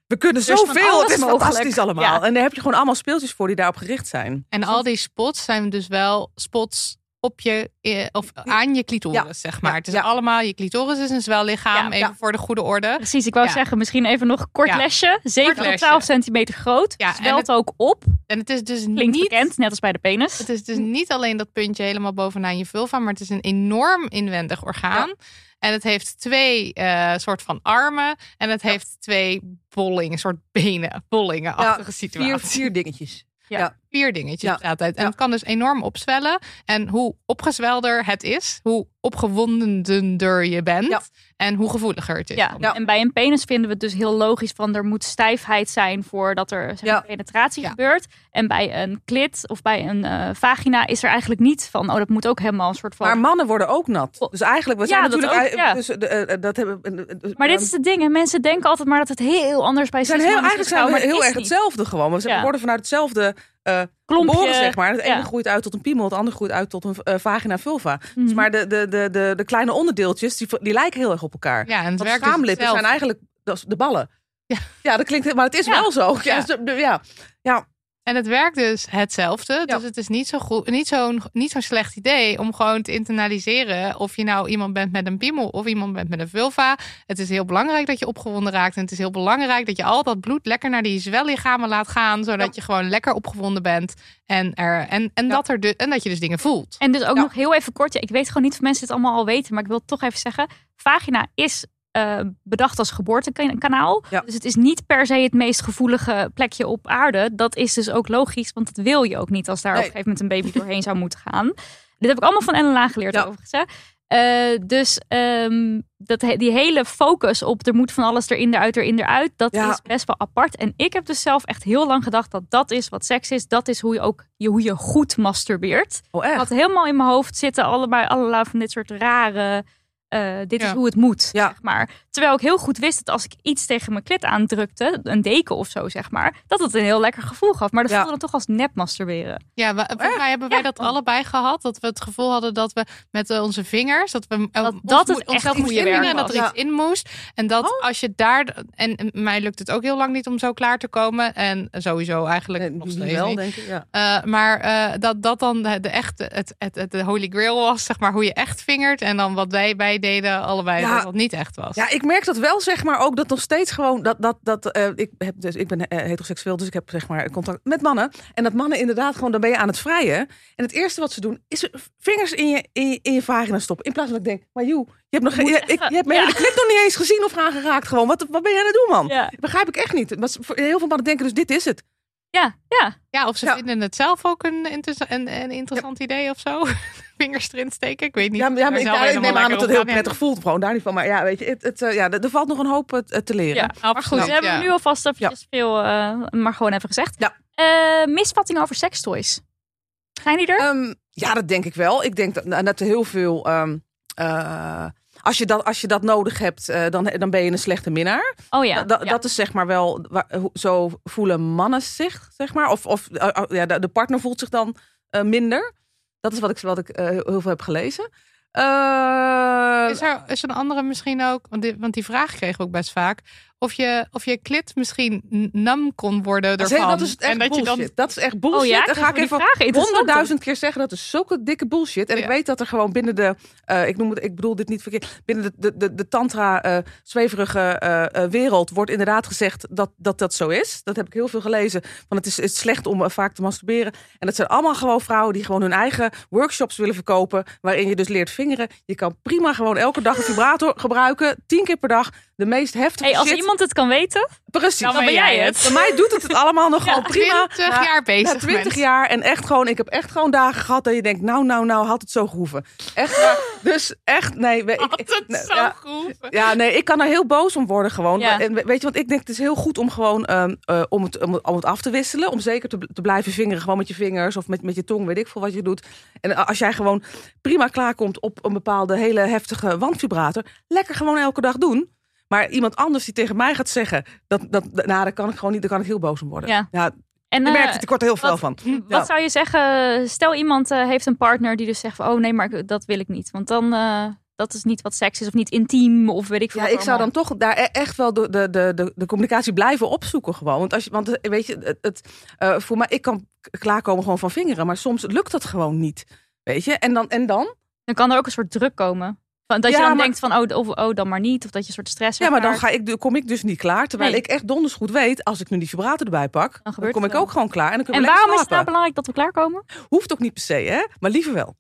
We kunnen zoveel. Het is mogelijk. fantastisch allemaal. Ja. En daar heb je gewoon allemaal speeltjes voor die daarop gericht zijn. en al die spots zijn dus wel spots op je eh, of aan je clitoris, Ja. zeg maar. Ja. Het is Ja. allemaal je clitoris is een zwellichaam, Ja. even Ja. voor de goede orde. Precies, ik wou Ja. zeggen, misschien even nog een kort Ja. lesje. 7 tot lesje. 12 centimeter groot. Ja, Zwelt het- ook op. En het is dus Klinkt niet bekend, net als bij de penis. Het is dus niet alleen dat puntje helemaal bovenaan je vulva, maar het is een enorm inwendig orgaan. En het heeft twee eh, soort van armen en het heeft twee bollingen, soort benen, bollingen-achtige Vier, situaties. vier dingetjes. Vier dingetjes Ja. Bestaat uit. En Ja. het kan dus enorm opzwellen. En hoe opgezwelder het is, hoe opgewondender je bent Ja. en hoe gevoeliger het is. Ja. Ja. en bij een penis vinden we het dus heel logisch van er moet stijfheid zijn voordat er zeg maar, Ja. penetratie Ja. gebeurt. En bij een klit of bij een eh, vagina is er eigenlijk niet van, oh dat moet ook helemaal een soort van... Maar mannen worden ook nat. Dus eigenlijk, we zijn dat natuurlijk... ook, ja. dus, de, eh, dat hebben, eh, Maar dit eh, is het ding, hè. mensen denken altijd maar dat het heel anders bij zijn heel, eigenlijk zijn we heel erg niet. hetzelfde gewoon. We worden vanuit hetzelfde Klompje, geboren, zeg maar. Het ene ja. groeit uit tot een piemel, het andere groeit uit tot een eh, vagina vulva. Mhm. Dus maar de, de, de, de, de kleine onderdeeltjes, die, die lijken heel erg op elkaar. Ja, en het Want dus schaamlippen zijn eigenlijk de ballen. Ja. ja, dat klinkt, maar het is Ja. wel zo. Ja, Ja. ja. En het werkt dus hetzelfde. Ja. Dus het is niet zo'n goed, niet zo'n niet zo'n slecht idee om gewoon te internaliseren of je nou iemand bent met een piemel of iemand bent met een vulva. Het is heel belangrijk dat je opgewonden raakt en het is heel belangrijk dat je al dat bloed lekker naar die zwellichamen laat gaan, zodat Ja. je gewoon lekker opgewonden bent en er en, en Ja. dat er de, en dat je dus dingen voelt. En dus ook nog heel even kort, ik weet gewoon niet of mensen dit allemaal al weten, maar ik wil het toch even zeggen. Vagina is eh, bedacht als geboortekanaal. Ja. Dus het is niet per se het meest gevoelige plekje op aarde. Dat is dus ook logisch, want dat wil je ook niet als daar op een gegeven moment een baby doorheen zou moeten gaan. Dit heb ik allemaal van Ellen geleerd Ja. overigens. Hè. Eh, dus ehm, dat, die hele focus op er moet van alles erin, eruit, erin, eruit, dat Ja. is best wel apart. En ik heb dus zelf echt heel lang gedacht dat dat is wat seks is. Dat is hoe je ook je, hoe je goed masturbeert. Oh, echt? had helemaal in mijn hoofd zitten allebei allerlei van dit soort rare eh, dit is hoe het moet, Ja. zeg maar. Terwijl ik heel goed wist dat als ik iets tegen mijn klit aandrukte, een deken of zo, zeg maar, dat het een heel lekker gevoel gaf. Maar dat Ja. voelde dan toch als nep masturberen. Ja, we, volgens mij hebben wij Ja. dat allebei gehad. Dat we het gevoel hadden dat we met eh, onze vingers... dat we Dat- ons dat mo- het echt onszelf moesten inbrengen, dat er iets in moest. En dat Oh. als je daar... En, en mij lukt het ook heel lang niet om zo klaar te komen. En sowieso eigenlijk Nee, nog steeds wel, niet. denk ik. Ja. Eh, maar eh, dat dat dan de, de echte, het, het, het, de holy grail was, zeg maar, hoe je echt vingert. En dan wat wij, wij deden, allebei, Ja. dat dat niet echt was. Ja, ik merk dat wel, zeg maar, ook dat nog steeds gewoon dat dat dat eh, ik heb dus ik ben eh, heteroseksueel, dus ik heb zeg maar contact met mannen en dat mannen inderdaad gewoon dan ben je aan het vrijen en het eerste wat ze doen is vingers in je in je, in je vagina stoppen in plaats van dat ik denk, maar joe, je hebt nog je, ik, je hebt mijn ja. hele nog niet eens gezien of aangeraakt gewoon. Wat wat ben jij aan het doen, man? Ja, Begrijp ik echt niet. Maar heel veel mannen denken dus dit is het. Ja, ja. Ja, of ze Ja. vinden het zelf ook een, een, een interessant idee of zo. Vingers erin steken, ik weet niet. Ja, maar, ja, maar Daar ik, ja, ik neem aan dat het heel prettig voelt, gewoon daar niet van. Maar ja, weet je, het, het, eh, ja, er valt nog een hoop eh, te leren. Ja. Maar goed, we hebben nu alvast eventjes veel, eh, maar gewoon even gezegd. Ja. Eh, misvattingen over sextoys. Zijn die er? Ehm, ja, dat denk ik wel. Ik denk dat, dat er heel veel. ehm, eh, als, je dat, als je dat nodig hebt, eh, dan, dan ben je een slechte minnaar. oh ja. Da- ja. Dat is zeg maar wel. zo voelen mannen zich, zeg maar. Of, of eh, eh, ja, de, de partner voelt zich dan eh, minder. Dat is wat ik, wat ik eh, heel veel heb gelezen. Eh, Is er is een andere misschien ook, want die, want die vraag kregen we ook best vaak. Of je, of je klit misschien nam kon worden dat is- ervan. dat is echt en dat bullshit. je dan Dat is echt bullshit. oh ja, Dan ga ik even honderdduizend honderdduizend keer zeggen dat is zulke dikke bullshit. En ik weet dat er gewoon binnen de, eh, ik noem het, ik bedoel dit niet verkeerd, binnen de, de, de, de tantra eh, zweverige eh, wereld wordt inderdaad gezegd dat, dat dat zo is. Dat heb ik heel veel gelezen. Van het is, het is slecht om vaak te masturberen. En dat zijn allemaal gewoon vrouwen die gewoon hun eigen workshops willen verkopen, waarin je dus leert vingeren. Je kan prima gewoon elke dag een vibrator gebruiken, tien keer per dag. De meest heftige Hey, als shit. Iemand het kan weten, Precies. dan ben jij het. Bij mij doet het het allemaal nog gewoon prima. 20 Na- jaar bezig na 20 bent. jaar en echt gewoon, ik heb echt gewoon dagen gehad dat je denkt, nou, nou, nou, had het zo gehoeven. Echt. Dus echt, nee. Ik, Had het nee, zo ja, ja, nee, ik kan er heel boos om worden gewoon. Ja. En we- weet je, want ik denk het is heel goed om gewoon ehm, eh, om, het, om, het- om het af te wisselen. Om zeker te, te blijven vingeren, gewoon met je vingers of met, met je tong, weet ik veel wat je doet. En als jij gewoon prima klaarkomt op een bepaalde hele heftige wandvibrator, lekker gewoon elke dag doen. Maar iemand anders die tegen mij gaat zeggen, dat, dat, nou, daar kan ik gewoon niet, daar kan ik heel boos om worden. Ja. ja En, je eh, merkt het, ik er heel veel wat- van. Wat Ja. zou je zeggen? Stel iemand eh, heeft een partner die dus zegt van, oh nee, maar dat wil ik niet. Want dan, eh, dat is niet wat seks is of niet intiem of weet ik veel. Ja, wat ik zou dan toch daar e- echt wel de, de, de, de, communicatie blijven opzoeken gewoon. Want, als je, want eh, weet je, het, het, eh, voor mij, ik kan klaarkomen gewoon van vingeren, maar soms lukt dat gewoon niet. Weet je, en dan, en dan? Dan kan er ook een soort druk komen. Van, dat je dan maar- denkt van, oh, of, oh, dan maar niet. Of dat je een soort stress Ja, maar dan ga ik, kom ik dus niet klaar. Terwijl Nee. ik echt donders goed weet, als ik nu die vibrator erbij pak, dan, gebeurt kom ik wel. ook gewoon klaar. En, dan En kunnen we waarom is het nou belangrijk dat we klaarkomen? Hoeft ook niet per se, hè? Maar liever wel.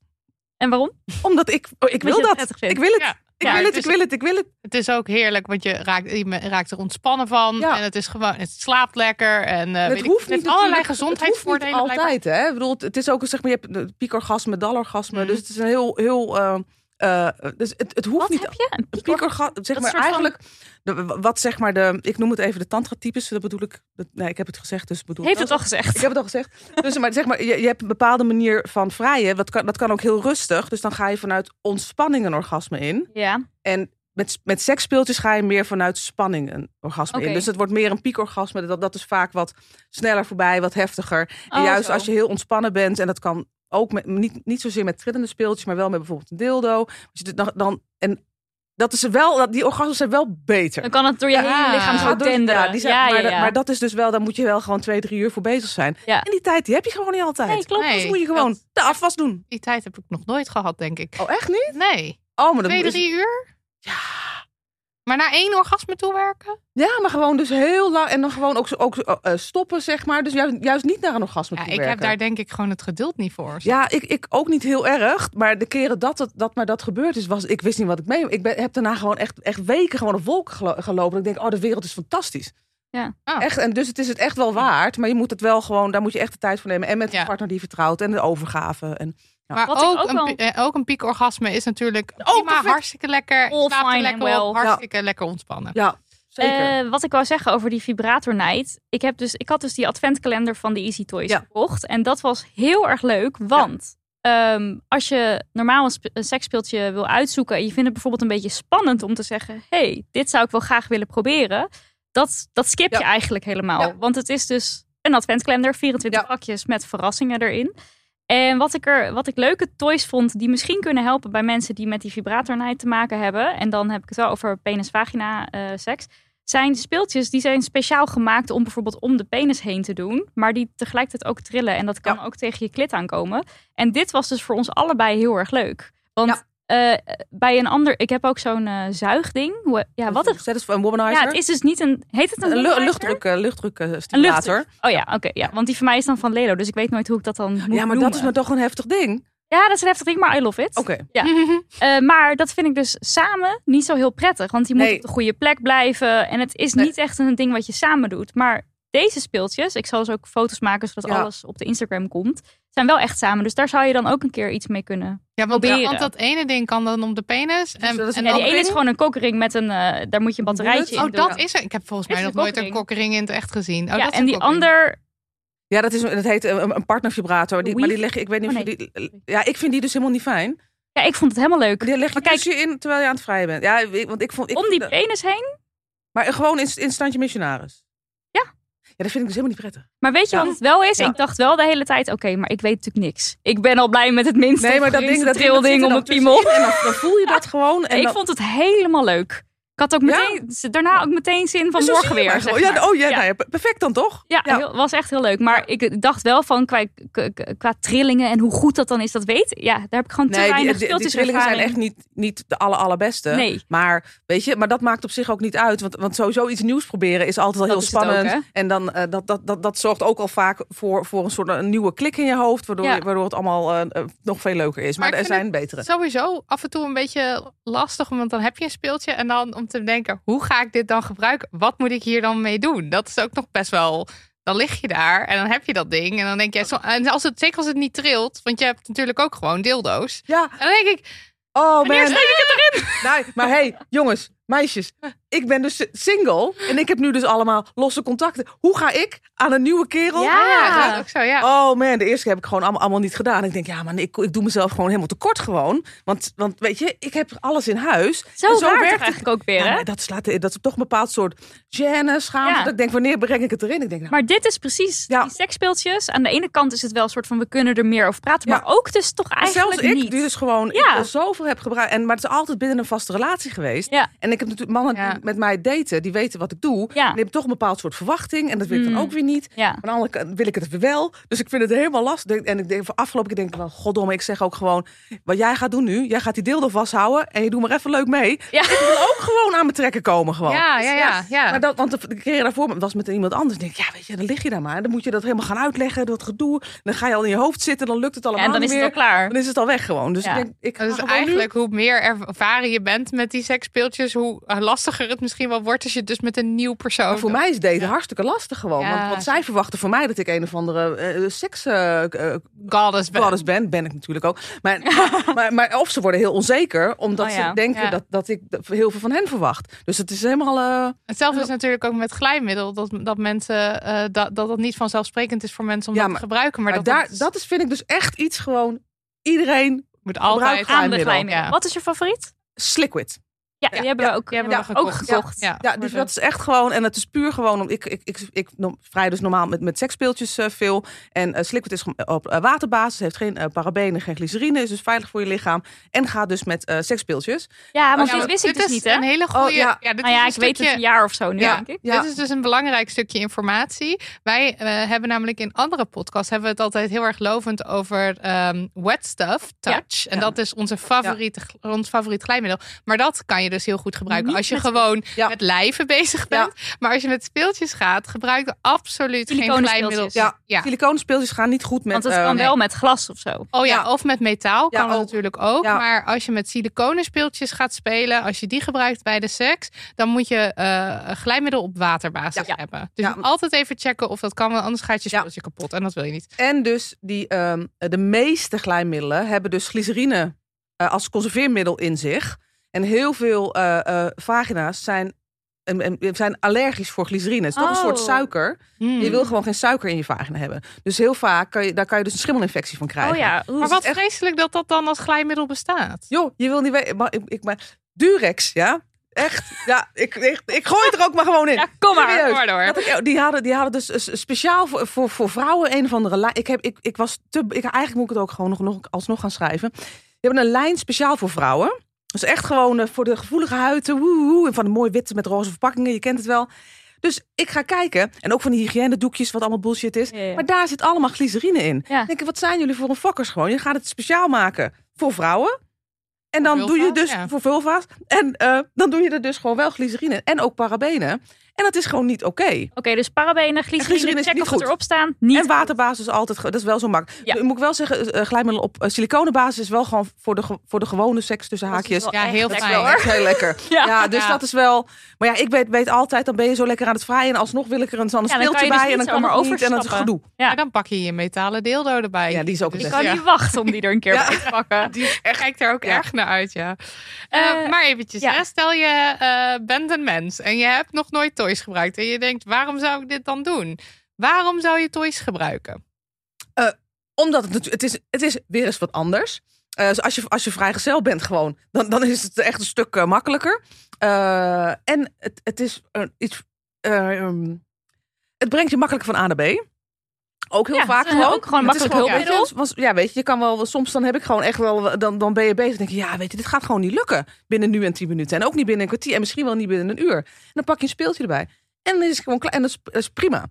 En waarom? Omdat ik, oh, ik wil dat. Ik wil het. Ja. Ik Ja, wil het, het ik is- wil het, ik wil het. Het is ook heerlijk, want je raakt, je raakt er ontspannen van. Ja. En het is gewoon, het slaapt lekker. En, eh weet het ik, hoeft het heeft niet allerlei gezondheidsvoordelen. Het hoeft niet blijkbaar. altijd, hè? Ik bedoel, het- het is ook, zeg maar, je hebt de piekorgasme, dalorgasme. Mhm. Dus het is een heel, heel... eh, eh, dus het, het hoeft Wat niet heb je? Een pieker? piekorgasme, zeg maar eigenlijk, de, wat zeg maar de, ik noem het even de tantra-types, dat bedoel ik, dat, nee, ik heb het gezegd, dus bedoel Heeft het al gezegd? Ik heb het al gezegd. Dus maar zeg maar, je, je hebt een bepaalde manier van vrijen, dat kan, dat kan ook heel rustig, dus dan ga je vanuit ontspanning een orgasme in. Ja. En met, met seksspeeltjes ga je meer vanuit spanning een orgasme in. Dus het wordt meer een piekorgasme, dat, dat is vaak wat sneller voorbij, wat heftiger. En Oh, juist zo. als je heel ontspannen bent, en dat kan ook met, niet, niet zozeer met trillende speeltjes, maar wel met bijvoorbeeld een dildo. Dit dan, dan, en dat is wel, die orgasmes zijn wel beter. Dan kan het door je Ja, hele lichaam zo denderen. ja, die zijn, ja, maar, ja, maar dat is dus wel, daar moet je wel gewoon twee, drie uur voor bezig zijn. Ja. En die tijd, die heb je gewoon niet altijd. Nee, klopt. Nee. Dus moet je gewoon dat- de afwas doen. Die tijd heb ik nog nooit gehad, denk ik. Oh, echt niet? Nee. Oh, maar dat Twee, moet- drie uur? Ja. Maar na één orgasme toewerken? Ja, maar gewoon dus heel lang. En dan gewoon ook, ook eh, stoppen, zeg maar. Dus juist, juist niet naar een orgasme Ja, toe ik heb daar denk ik gewoon het geduld niet voor. Ja, ik, ik ook niet heel erg. Maar de keren dat, het, dat maar dat gebeurd is, was ik wist niet wat ik mee. Ik ben, heb daarna gewoon echt, echt weken gewoon op wolken gelo- gelopen. Ik denk, oh, de wereld is fantastisch. Ja. Oh. Echt, en dus het is het echt wel waard. Maar je moet het wel gewoon, daar moet je echt de tijd voor nemen. En met Ja. een partner die vertrouwt. En de overgave. En, Maar Wat ook, ook een, wel- eh, ook een piekorgasme is natuurlijk Oh, prima, perfect. hartstikke lekker. All er fine lekker and well. op, hartstikke lekker ontspannen. ja, zeker. Eh, wat ik wou zeggen over die vibrator night. Ik, heb dus, ik had dus die adventkalender van de Easy Toys Ja. gekocht. En dat was heel erg leuk, want ehm, als je normaal een, een seksspeeltje wil uitzoeken en je vindt het bijvoorbeeld een beetje spannend om te zeggen: hey, dit zou ik wel graag willen proberen. Dat, dat skip je Ja. eigenlijk helemaal. Ja. Want het is dus een adventkalender, 24 Ja. vakjes met verrassingen erin. En wat ik, er, wat ik leuke toys vond, die misschien kunnen helpen bij mensen die met die vibratornijd te maken hebben. En dan heb ik het wel over penis-vagina eh, seks. Zijn speeltjes die zijn speciaal gemaakt om bijvoorbeeld om de penis heen te doen. Maar die tegelijkertijd ook trillen. En dat kan Ja. ook tegen je klit aankomen. En dit was dus voor ons allebei heel erg leuk. Want eh, bij een ander, ik heb ook zo'n eh, zuigding. Ja, wat het, Zet eens een womanizer. ja, het is dus niet een. Heet het een, een luchtdruk, eh, luchtdruk Een stimulator. luchtdruk. Oh ja, oké. ja. Want die van mij is dan van Lelo. Dus ik weet nooit hoe ik dat dan moet Ja, maar dat is maar toch een heftig ding. Ja, dat is een heftig ding, maar I love it. Oké. Eh, maar dat vind ik dus samen niet zo heel prettig. Want je moet Nee. op de goede plek blijven. En het is Nee. niet echt een ding wat je samen doet. Maar deze speeltjes, ik zal dus ook foto's maken zodat Ja. alles op de Instagram komt, zijn wel echt samen. Dus daar zou je dan ook een keer iets mee kunnen. Ja, want, Proberen. want dat ene ding kan dan om de penis. En, dat is en Ja, die ene is gewoon een kokering met een, eh, daar moet je een batterijtje in Oh, doen. dat is er. Ik heb volgens mij nog een nooit een kokkering. kokkering in het echt gezien. Oh, ja, dat is en die kokkering. ander, Ja, dat, is, dat heet een, een partnervibrator. Die, maar die leg je, ik weet niet Oh, of. Ja, ik vind die dus helemaal niet fijn. ja, ik vond het helemaal leuk. Die leg je kijk- je in terwijl je aan het vrijen bent. Ja, ik- want ik vond... Ik, Om die penis heen. Maar gewoon in, in standje missionaris. Ja. Dat vind ik dus helemaal niet prettig. Maar weet je wat het wel is? Ik dacht wel de hele tijd, oké, maar ik weet natuurlijk niks. Ik ben al blij met het minste Nee, maar dat ding, dat ding, om het piemel. tussenin En dan, dan voel je dat gewoon. En ik dan, vond het helemaal leuk. Ik had ook Ja? meteen, daarna ook meteen zin van Zo morgen weer. zeg maar. Ja, oh ja, Ja. Nou ja, perfect dan toch? Ja, heel- was echt heel leuk. Maar ik dacht wel van qua, qua, trillingen en hoe goed dat dan is, dat weet. Ja, daar heb ik gewoon te Nee, weinig die, die speeltjes trillingen zijn echt niet, niet de aller, allerbeste. Nee. Maar, weet je, maar dat maakt op zich ook niet uit. Want, want sowieso iets nieuws proberen is altijd al heel ook, spannend. en dan, eh, dat, dat, dat, dat zorgt ook al vaak voor, voor een soort een nieuwe klik in je hoofd. Waardoor, je- waardoor het allemaal eh, eh, nog veel leuker is. Maar, Maar er zijn betere. Sowieso af en toe een beetje lastig, want dan heb je een speeltje en dan om te denken, hoe ga ik dit dan gebruiken? Wat moet ik hier dan mee doen? Dat is ook nog best wel. Dan lig je daar en dan heb je dat ding en dan denk je, zo, en als het zeker als het niet trilt, want je hebt natuurlijk ook gewoon dildo's. Ja, En dan denk ik, oh man. ik het erin? Nee, maar hey, jongens, meisjes. Ik ben dus single. En ik heb nu dus allemaal losse contacten. Hoe ga ik aan een nieuwe kerel? Ja. Ja, dat is ook zo, ja. Oh man, de eerste keer heb ik gewoon allemaal, allemaal niet gedaan. Ik denk, ja, maar ik, ik doe mezelf gewoon helemaal tekort gewoon. Want, want weet je, ik heb alles in huis. Zo, En zo werkt het eigenlijk ook weer, Ja, hè? maar dat, slaat, dat is toch een bepaald soort gêne, schaamte. Ja. Dat ik denk, wanneer breng ik het erin? Ik denk, nou, Maar dit is precies Ja. die seksspeeltjes. Aan de ene kant is het wel een soort van we kunnen er meer over praten, Ja. maar ook dus toch eigenlijk zelfs ik, niet. die dus gewoon Ja. ik zoveel heb gebruikt. En, maar het is altijd binnen een vaste relatie geweest. Ja. En ik heb natuurlijk mannen Ja. met mij daten, die weten wat ik doe. Ja. Die hebben toch een bepaald soort verwachting. En dat wil ik Mm. dan ook weer niet. Ja. Aan de andere kant wil ik het weer wel. Dus ik vind het helemaal lastig. En ik denk van afgelopen keer denk ik wel, goddomme, ik zeg ook gewoon, wat jij gaat doen nu, jij gaat die dildo vasthouden en je doet maar even leuk mee. Ja. Ik wil ook gewoon aan me trekken komen gewoon. Ja, ja, ja, ja. Maar dat, want de, keer daarvoor was met iemand anders. denk ik, ja, weet je, dan lig je daar maar. Dan moet je dat helemaal gaan uitleggen, dat gedoe. Dan ga je al in je hoofd zitten, dan lukt het allemaal en dan is niet het al meer. klaar. Dan is het al weg gewoon. Dus Ja. ik denk, ik ga Dus gewoon nu- eigenlijk, hoe meer ervaren je bent met die seksspeeltjes, hoe lastiger het misschien wel wordt als je het dus met een nieuw persoon. Maar voor doet. mij is daten hartstikke lastig gewoon. Ja. Want, want zij verwachten van mij dat ik een of andere eh, seks eh, Goddess ben. goddess ben. Ben ik natuurlijk ook. Maar, maar, maar of ze worden heel onzeker, omdat Oh ja. ze denken Ja. dat, dat ik heel veel van hen verwacht. Dus het is helemaal... eh, Hetzelfde is natuurlijk ook met glijmiddel. Dat, dat mensen eh, dat, dat het niet vanzelfzelfsprekend is voor mensen om Ja, dat te gebruiken. Maar, maar dat, daar, dat, dat is, vind ik dus echt iets gewoon... Iedereen moet altijd Aan de glijmiddel. glijmiddel. Ja. Wat is je favoriet? sliquid. Ja, Ja, die hebben ja, we ook die hebben ja, we gekocht. ook gekocht. Ja, Ja, dus dat is echt gewoon, en het is puur gewoon, om, ik, ik, ik, ik no- vrij dus normaal met, met seksspeeltjes eh, veel. En eh Sliquid is op eh, waterbasis, heeft geen eh, parabenen, geen glycerine, is dus veilig voor je lichaam. En gaat dus met eh seksspeeltjes. Ja, want dit wist ik dus niet, hè? Een hele goede. Oh, ja. ja. dit Nou ja, is ik een weet het stukje- een jaar of zo nu, Ja. denk ik. Ja. Dit is dus een belangrijk stukje informatie. Wij eh, hebben namelijk in andere podcasts hebben we het altijd heel erg lovend over ehm, wet stuff, touch. En Ja. dat is onze favoriete, ons favoriet glijmiddel. Maar dat kan je dus heel goed gebruiken Niet als je met- gewoon Ja. met lijven bezig bent. Maar als je met speeltjes gaat, gebruik absoluut geen glijmiddel. Ja, Ja. siliconen speeltjes gaan niet goed met... Want het eh, kan nee. wel met glas of zo. Oh ja, Ja. of met metaal Ja, kan het ook. natuurlijk ook. Ja. Maar als je met siliconen speeltjes gaat spelen, als je die gebruikt bij de seks, dan moet je eh, een glijmiddel op waterbasis Ja. hebben. Dus altijd even checken of dat kan, want anders gaat je Ja. speeltje kapot. En dat wil je niet. En dus die, ehm, de meeste glijmiddelen hebben dus glycerine eh, als conserveermiddel in zich. En heel veel eh, eh, vagina's zijn en, en zijn allergisch voor glycerine. Het is toch een soort Oh. suiker. Hmm. Je wil gewoon geen suiker in je vagina hebben. Dus heel vaak kan je, daar kan je dus een schimmelinfectie van krijgen. Oh ja, Maar wat echt- vreselijk dat dat dan als glijmiddel bestaat. Joh, je wil niet weten. Maar, ik, ik, maar Durex, ja? Echt? Ja, ik, ik, ik gooi het er ook maar gewoon in. Ja, kom maar. Kom maar door. Dat ik- die, hadden, die hadden dus speciaal voor, voor, voor vrouwen een of andere lijn. Ik, heb, ik, ik was te. Ik, eigenlijk moet ik het ook gewoon nog, nog alsnog gaan schrijven. Die hebben een lijn speciaal voor vrouwen. Dus echt gewoon eh, voor de gevoelige huiden. Woe, woe, en van de mooi witte met roze verpakkingen. Je kent het wel. Dus ik ga kijken. En ook van die hygiënedoekjes, wat allemaal bullshit is. Ja, ja. Maar daar zit allemaal glycerine in. Ja. Denk ik, wat zijn jullie voor een fokkers gewoon? Je gaat het speciaal maken voor vrouwen. En dan doe je dus voor vulva's. En eh, dan doe je er dus gewoon wel glycerine in. En ook parabenen. En dat is gewoon niet oké. Oké, dus parabenen, glycerine, glycerine is check niet of het erop staan. Niet En waterbasis is altijd, dat is wel zo makkelijk. Ja. Ik moet ik wel zeggen, eh, glijmiddel op uh, siliconenbasis is wel gewoon voor de, voor de gewone seks tussen haakjes. Ja, heel fijn. Echt heel lekker. Ja. Ja, dus Ja. dat is wel. Maar ja, ik weet, weet altijd, dan ben je zo lekker aan het vrijen. En alsnog wil ik er een, kan speeltje je dus bij. En dan kan het niet. En dat is gedoe. Ja. Dan pak je je metalen dildo erbij. Ja, die is ook Ik kan ja. niet wachten om die er een keer Ja. bij te pakken. Die. Kijkt er ook Ja. erg naar uit, ja. Eh, Eh, maar eventjes, ja. hè, stel je eh, bent een mens en je hebt nog nooit toys gebruikt. En je denkt, waarom zou ik dit dan doen? Waarom zou je toys gebruiken? Omdat het het is, het is weer eens wat anders. Eh, dus als je, als je vrijgezel bent gewoon, dan, dan is het echt een stuk eh, makkelijker. Eh, en het, het is eh, iets, eh, ehm, het brengt je makkelijker van A naar B. Ook heel Ja, vaak gewoon. ook gewoon makkelijk gewoon, hulpmiddel. was- ja, weet je, je kan wel, soms dan heb ik gewoon echt wel, dan, dan ben je bezig. Denk je, ja, weet je, dit gaat gewoon niet lukken binnen nu en tien minuten. En ook niet binnen een kwartier en misschien wel niet binnen een uur. En dan pak je een speeltje erbij. En dan is het gewoon klaar. En dat is, dat is prima.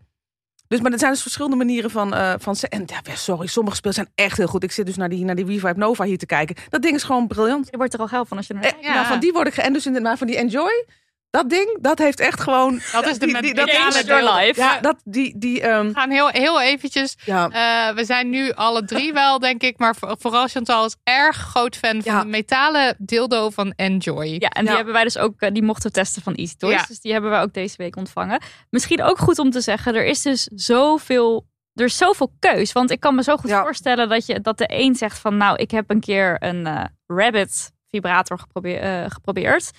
Dus, maar er zijn dus verschillende manieren van... eh van se- en ja, sorry, sommige spelen zijn echt heel goed. Ik zit dus naar die, naar die Revive Nova hier te kijken. Dat ding is gewoon briljant. Je wordt er al geil van als je er naar Eh, kijkt. Ja. nou, van die word ik ge- En dus inderdaad van die Enjoy. Dat ding, dat heeft echt gewoon... Dat is de die, dat your dildo. life. Ja, dat, die... die ehm, We gaan heel, heel eventjes. ja. eh, we zijn nu alle drie wel, denk ik. Maar voor- vooral Chantal is erg groot fan van Ja. de metalen dildo van Enjoy. Ja, en die hebben wij dus ook, eh, die mochten we testen van Easy Toys. Ja. Dus die hebben wij ook deze week ontvangen. Misschien ook goed om te zeggen, er is dus zoveel, er is zoveel keus. Want ik kan me zo goed Ja. voorstellen dat, je, dat de een zegt van, nou, ik heb een keer een eh, Rabbit vibrator geprobeer- eh, geprobeerd.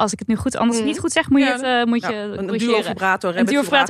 Als ik het nu goed, anders Mhm. niet goed zeg, moet je het, eh, moet ja, je een, een duo-vibrator. Een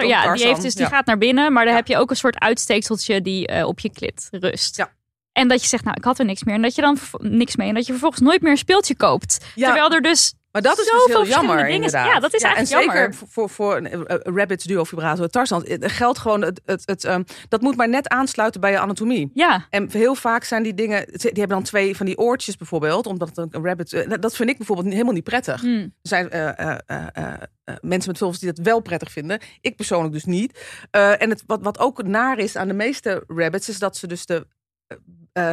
ja, die, heeft dus, die gaat naar binnen, maar daar heb je ook een soort uitsteekseltje die eh, op je klit rust. Ja. En dat je zegt, nou, ik had er niks meer. En dat je dan niks mee. En dat je vervolgens nooit meer een speeltje koopt. Terwijl er dus Maar dat is dus Zoveel heel jammer, verschillende dingen. inderdaad. Ja, dat is en eigenlijk zeker jammer. voor, voor, voor een, eh, eh, Rabbits duo vibrator Tarzan. Er geldt gewoon, het, het, het, ehm, dat moet maar net aansluiten bij je anatomie. Ja, En heel vaak zijn die dingen, die hebben dan twee van die oortjes bijvoorbeeld, omdat het een, rabbit, eh, dat vind ik bijvoorbeeld helemaal niet prettig. Hm. Er zijn eh, eh, eh, eh, eh, mensen met vulvas die dat wel prettig vinden. Ik persoonlijk dus niet. Eh, en het, wat, wat ook naar is aan de meeste rabbits, is dat ze dus de, eh,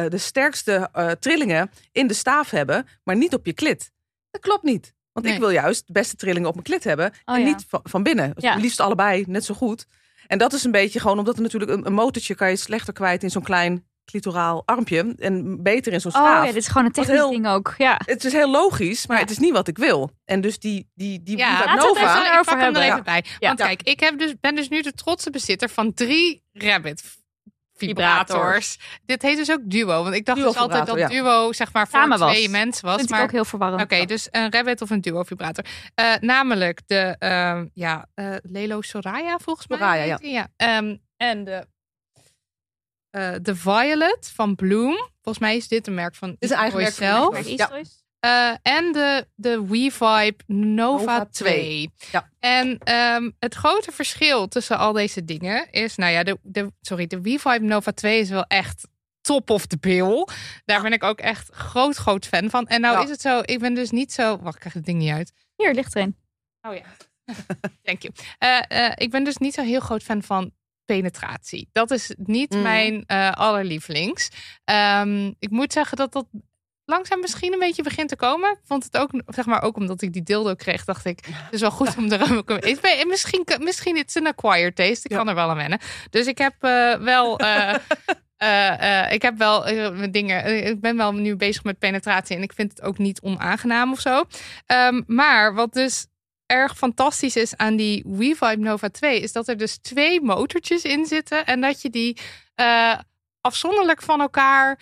eh, de sterkste eh, trillingen in de staaf hebben, maar niet op je klit. Dat klopt niet. Want ik wil juist de beste trillingen op mijn klit hebben Oh, en ja. niet van, van binnen. Ja. Liefst allebei, net zo goed. En dat is een beetje gewoon, omdat er natuurlijk een, een motortje kan je slechter kwijt in zo'n klein clitoraal armpje. En beter in zo'n oh staaf. ja, dit is gewoon een technisch heel- ding ook. Ja. Het is heel logisch, maar Ja. het is niet wat ik wil. En dus die, die, die Ja, laten we het Nova... even ik erover pak hem er hebben. even bij. Want Ja. kijk, ik heb dus, ben dus nu de trotse bezitter van drie Rabbit vibrators. Vibrators. Dit heet dus ook duo. Want ik dacht Duo dus altijd dat duo zeg maar voor Samen was. twee mensen was. vind maar ik ook heel verwarrend. Oké, dus een rabbit of een duo vibrator. Eh, namelijk de ehm, ja, eh, Lelo Soraya volgens mij. Soraya, ja. Ehm, en de, eh, de Violet van Bloom. Volgens mij is dit een merk van is een eigen merk zelf. Ja. Eh, en de, de WeVibe Nova, Nova 2. 2. Ja. En ehm, het grote verschil tussen al deze dingen is, nou ja, de, de, sorry, de WeVibe Nova 2 is wel echt top of the bill. Daar ben ik ook echt groot, groot fan van. En nou Ja. is het zo, ik ben dus niet zo, wacht, ik krijg het ding niet uit. Hier, ligt erin. Oh ja. Thank you. Eh, eh, ik ben dus niet zo heel groot fan van penetratie. Dat is niet Mhm. mijn eh allerlievelings. Ehm, ik moet zeggen dat dat langzaam misschien een beetje begint te komen. Ik vond het ook, zeg maar, ook omdat ik die dildo kreeg, dacht ik, het is wel goed om er ook een- Misschien, misschien is het een acquired taste. Ik Ja. kan er wel aan wennen. Dus ik heb eh, wel. eh, eh, ik heb wel dingen. ik ben wel nu bezig met penetratie en ik vind het ook niet onaangenaam of zo. Ehm, maar wat dus erg fantastisch is aan die WeVibe Nova 2 is dat er dus twee motortjes in zitten en dat je die afzonderlijk van elkaar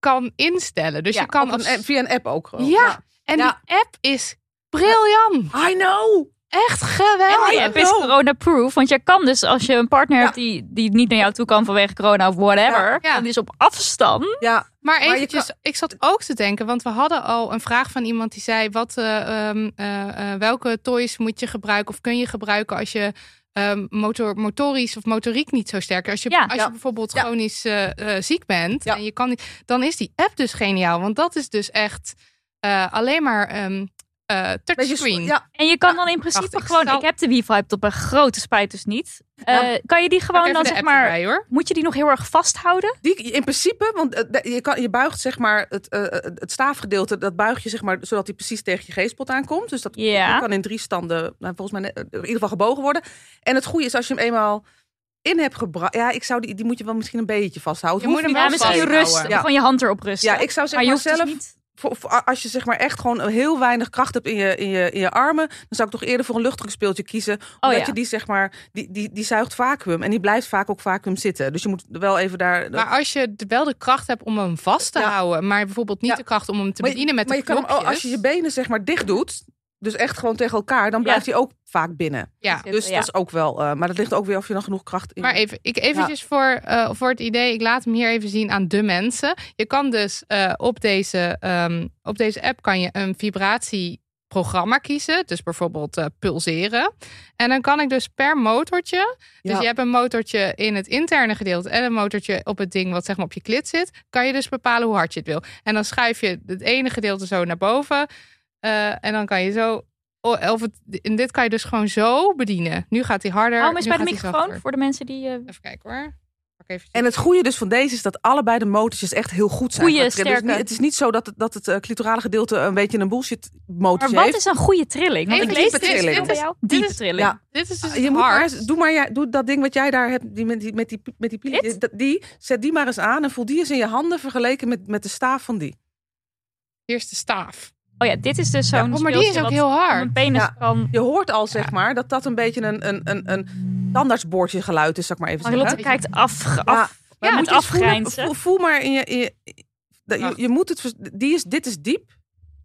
kan instellen. Dus Ja, je kan als- app- via een app ook gewoon. Ja. en Ja. die app is briljant. I know. echt geweldig. En die app is corona-proof. Want je kan dus, als je een partner Ja. hebt die, die niet naar jou toe kan vanwege corona of whatever. Ja. Ja. Dan is op afstand. Ja, Maar je eventjes, ik zat ook te denken, want we hadden al een vraag van iemand die zei: wat, eh, ehm, eh, eh, welke toys moet je gebruiken of kun je gebruiken als je ehm, motor, motorisch of motoriek niet zo sterk? Als je, Ja. als je bijvoorbeeld Ja. chronisch eh, eh, ziek bent Ja. en je kan niet, dan is die app dus geniaal, want dat is dus echt eh, alleen maar ehm eh beetje touchscreen. ja, En je kan Ja, dan in principe ik gewoon, zal- ik heb de Wi-Fi op een grote spijt dus niet. Eh, kan je die gewoon dan zeg maar, erbij, hoor. moet je die nog heel erg vasthouden? Die, in principe, want eh, je, kan, je buigt zeg maar het, eh, het staafgedeelte, dat buig je zeg maar zodat hij precies tegen je G-spot aankomt. Dus dat, Ja. dat kan in drie standen, nou, volgens mij in ieder geval gebogen worden. En het goede is als je hem eenmaal in hebt gebracht, ja, ik zou die, die moet je wel misschien een beetje vasthouden. Je moet hem Ja, wel misschien rust, Ja. gewoon je hand erop rusten. Ja, ik zou zeg maar dus als je zeg maar echt gewoon heel weinig kracht hebt in je, in je, in je armen, dan zou ik toch eerder voor een luchtdrukspeeltje kiezen. Omdat Oh ja. je die zeg maar, die, die, die zuigt vacuüm en die blijft vaak ook vacuüm zitten. Dus je moet wel even daar. Maar als je wel de kracht hebt om hem vast te Ja. houden, maar bijvoorbeeld niet Ja. de kracht om hem te bedienen met maar de je kan hem, als je je benen zeg maar dicht doet, dus echt gewoon tegen elkaar, dan blijft hij ook vaak binnen. ja. Dus Ja. dat is ook wel, eh, maar dat ligt ook weer of je dan genoeg kracht in. Maar even, ik eventjes voor, eh, voor het idee, ik laat hem hier even zien aan de mensen. Je kan dus eh, op, deze, ehm, op deze app kan je een vibratieprogramma kiezen. Dus bijvoorbeeld eh, pulseren. En dan kan ik dus per motortje. Dus Ja. je hebt een motortje in het interne gedeelte en een motortje op het ding wat zeg maar op je klit zit. Kan je dus bepalen hoe hard je het wil. En dan schuif je het ene gedeelte zo naar boven. Eh, en dan kan je zo. oh, Of het, en dit kan je dus gewoon zo bedienen. Nu gaat hij harder. Hou hem eens bij de microfoon voor de mensen die... eh, Even kijken hoor. Pak even En het goede dus van deze is dat allebei de motortjes echt heel goed zijn. Goeie. Dus sterke. het is niet zo dat het, dat het eh, clitorale gedeelte een beetje een bullshit maar motortje wat heeft. is een goede trilling? Want Even ik lees dit trilling. dit bij jou. Dit Diepe is- trilling. Ja. Dit is dus je het moet maar, hart. eens- doe maar, jij- doe dat ding wat jij daar hebt, die met die, met die, met die die, zet die maar eens aan en voel die eens in je handen vergeleken met, met de staaf van die. Eerste staaf. Oh ja, dit is dus zo'n Oh, maar die is ook heel hard. Een penis Ja. kan... Je hoort al, zeg maar, dat dat een beetje een, een, een, een tandartsboordje geluid is, ik maar even zeggen. kijkt af, af, Ja, ja, moet je voelen-. Voel, voel maar in je... In je, moet het... Die is, dit is diep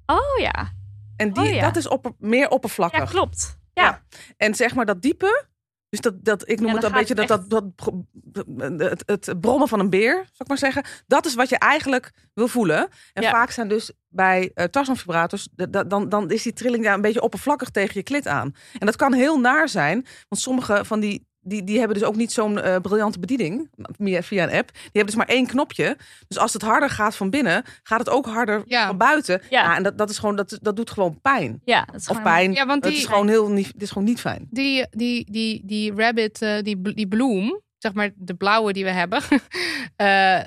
Oh ja, en die, Oh ja. dat is opper, meer oppervlakkig. ja klopt. Ja. Ja. En zeg maar dat diepe, dus dat, dat ik noem Ja, het dan een beetje dat, het dat, dat, het, het brommen van een beer, zal ik maar zeggen. Dat is wat je eigenlijk wil voelen. En Ja. vaak zijn dus bij uh, tarsomvibrators, d- d- dan, dan is die trilling daar een beetje oppervlakkig tegen je klit aan. En dat kan heel naar zijn, want sommige van die die, die hebben dus ook niet zo'n eh, briljante bediening via, via een app. Die hebben dus maar één knopje. Dus als het harder gaat van binnen, gaat het ook harder Ja. van buiten. Ja. Ja. en dat, dat, is gewoon, dat, dat doet gewoon pijn. Ja, dat is Of gewoon- pijn. Ja, want het die- is gewoon heel niet, het is gewoon niet fijn. Die, die, die, die rabbit, eh, die, die bloem, zeg maar de blauwe die we hebben. Eh,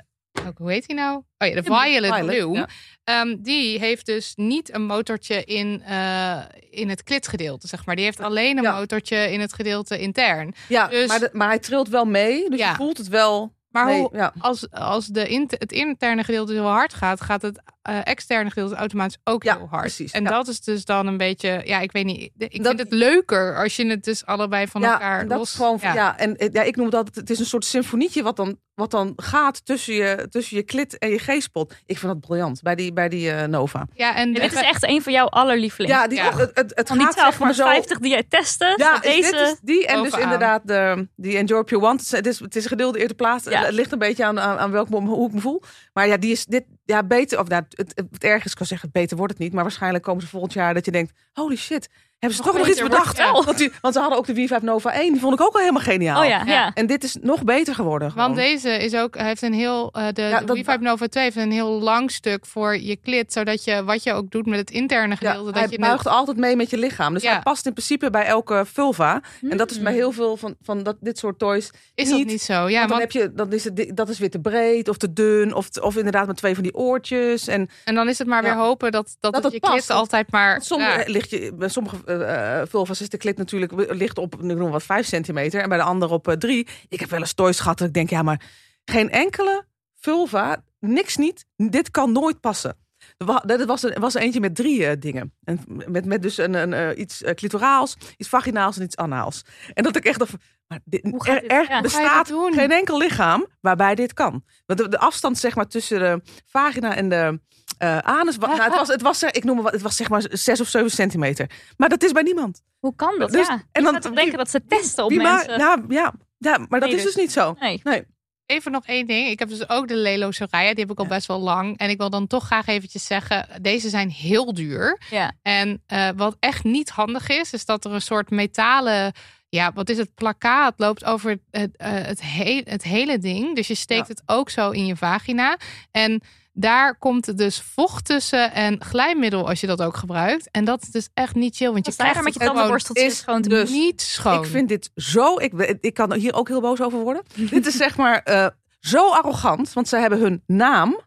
ook, hoe heet die nou? Oh ja, de violet, ja. Ehm, die heeft dus niet een motortje in, eh, in het klitgedeelte, zeg maar. Die heeft alleen een Ja. motortje in het gedeelte intern. Ja, Dus- maar, de- maar hij trilt wel mee. Dus Ja. je voelt het wel. Maar hoe, ja. als, als de int- het interne gedeelte heel hard gaat, gaat het eh, externe gedeelte automatisch ook Ja, heel hard. precies, en ja. dat is dus dan een beetje, ja, ik weet niet. Ik Dat- vind het leuker als je het dus allebei van elkaar los. is gewoon. Ja. en ja, ik noem dat. Het is een soort symfonietje wat dan, wat dan gaat tussen je, tussen je klit en je G-spot. Ik vind dat briljant bij die, bij die eh, Nova. Ja, en, En dit is echt een van jouw allerlievelings. Ja, die, Ja. Het, het, het van die gaat maar zo. 1250 die jij testte. Ja, deze. dit is die. En dus inderdaad, de, die Enjoy Pure Want. Het is, het is een gedeelde eerste plaats. Ja. Het ligt een beetje aan, aan, aan welk, hoe ik me voel. Maar ja, die is dit. Ja, beter. Of nou, het, het, het erg is, ik kan zeggen, beter wordt het niet. Maar waarschijnlijk komen ze volgend jaar dat je denkt: holy shit, hebben ze toch nog iets bedacht? Want, die, want ze hadden ook de V5 Nova 1. Die vond ik ook al helemaal geniaal. Oh ja, Ja. ja. En dit is nog beter geworden. Want deze is ook, hij heeft een heel, eh, de, Ja, de dat- Revive Nova 2 heeft een heel lang stuk voor je klit, zodat je, wat je ook doet met het interne Ja, gedeelte, hij dat je buigt het, altijd mee met je lichaam. Dus Ja. hij past in principe bij elke vulva. En dat is Hmm. bij heel veel van, van dat, dit soort toys. is dat niet. niet zo? Ja, want dan want, heb je, dan is het, dat is weer te breed of te dun. Of, of inderdaad met twee van die oortjes. En en dan is het maar weer hopen dat, dat, Dat je past, klit altijd maar... Sommige, ja. ligt je, bij sommige eh, eh, vulva's is de klit natuurlijk ligt op ik noem wat 5 centimeter en bij de andere op 3. ik heb wel eens toys gehad dat ik denk, ja, maar geen enkele vulva, niks niet, dit kan nooit passen. Er Er was, er was er eentje met drie eh, dingen. En met, met dus een, een, eh, iets eh, clitoraals, iets vaginaals en iets anaals. En dat ik echt dacht, maar dit, er, er Ja. Bestaat dat geen enkel lichaam waarbij dit kan. Want de, de afstand zeg maar tussen de vagina en de, eh, anus. Nou, het, was, het, was, eh, ik noem wat, het was zeg maar 6 of 7 centimeter. Maar dat is bij niemand. Hoe kan dat? Dus- ja. en dan- denken dat ze testen op mensen. nou, ja, ja, maar dat Nee, is dus dus. niet zo. Nee. Even nog één ding. Ik heb dus ook de Lelo Soraya. Die heb ik al Ja. best wel lang. En ik wil dan toch graag eventjes zeggen. Deze zijn heel duur. Ja. En eh, wat echt niet handig is. Is dat er een soort metalen... Ja, wat is het? Plakkaat loopt over het, het, eh, het, he- het hele ding. Dus je steekt Ja. het ook zo in je vagina. En daar komt dus vocht tussen en glijmiddel als je dat ook gebruikt. En dat is dus echt niet chill. Want je krijgt er met je tandenborsteltjes is gewoon te dus- niet schoon. Ik vind dit zo. Ik, ik kan hier ook heel boos over worden. dit is zeg maar eh, zo arrogant. Want ze hebben hun naam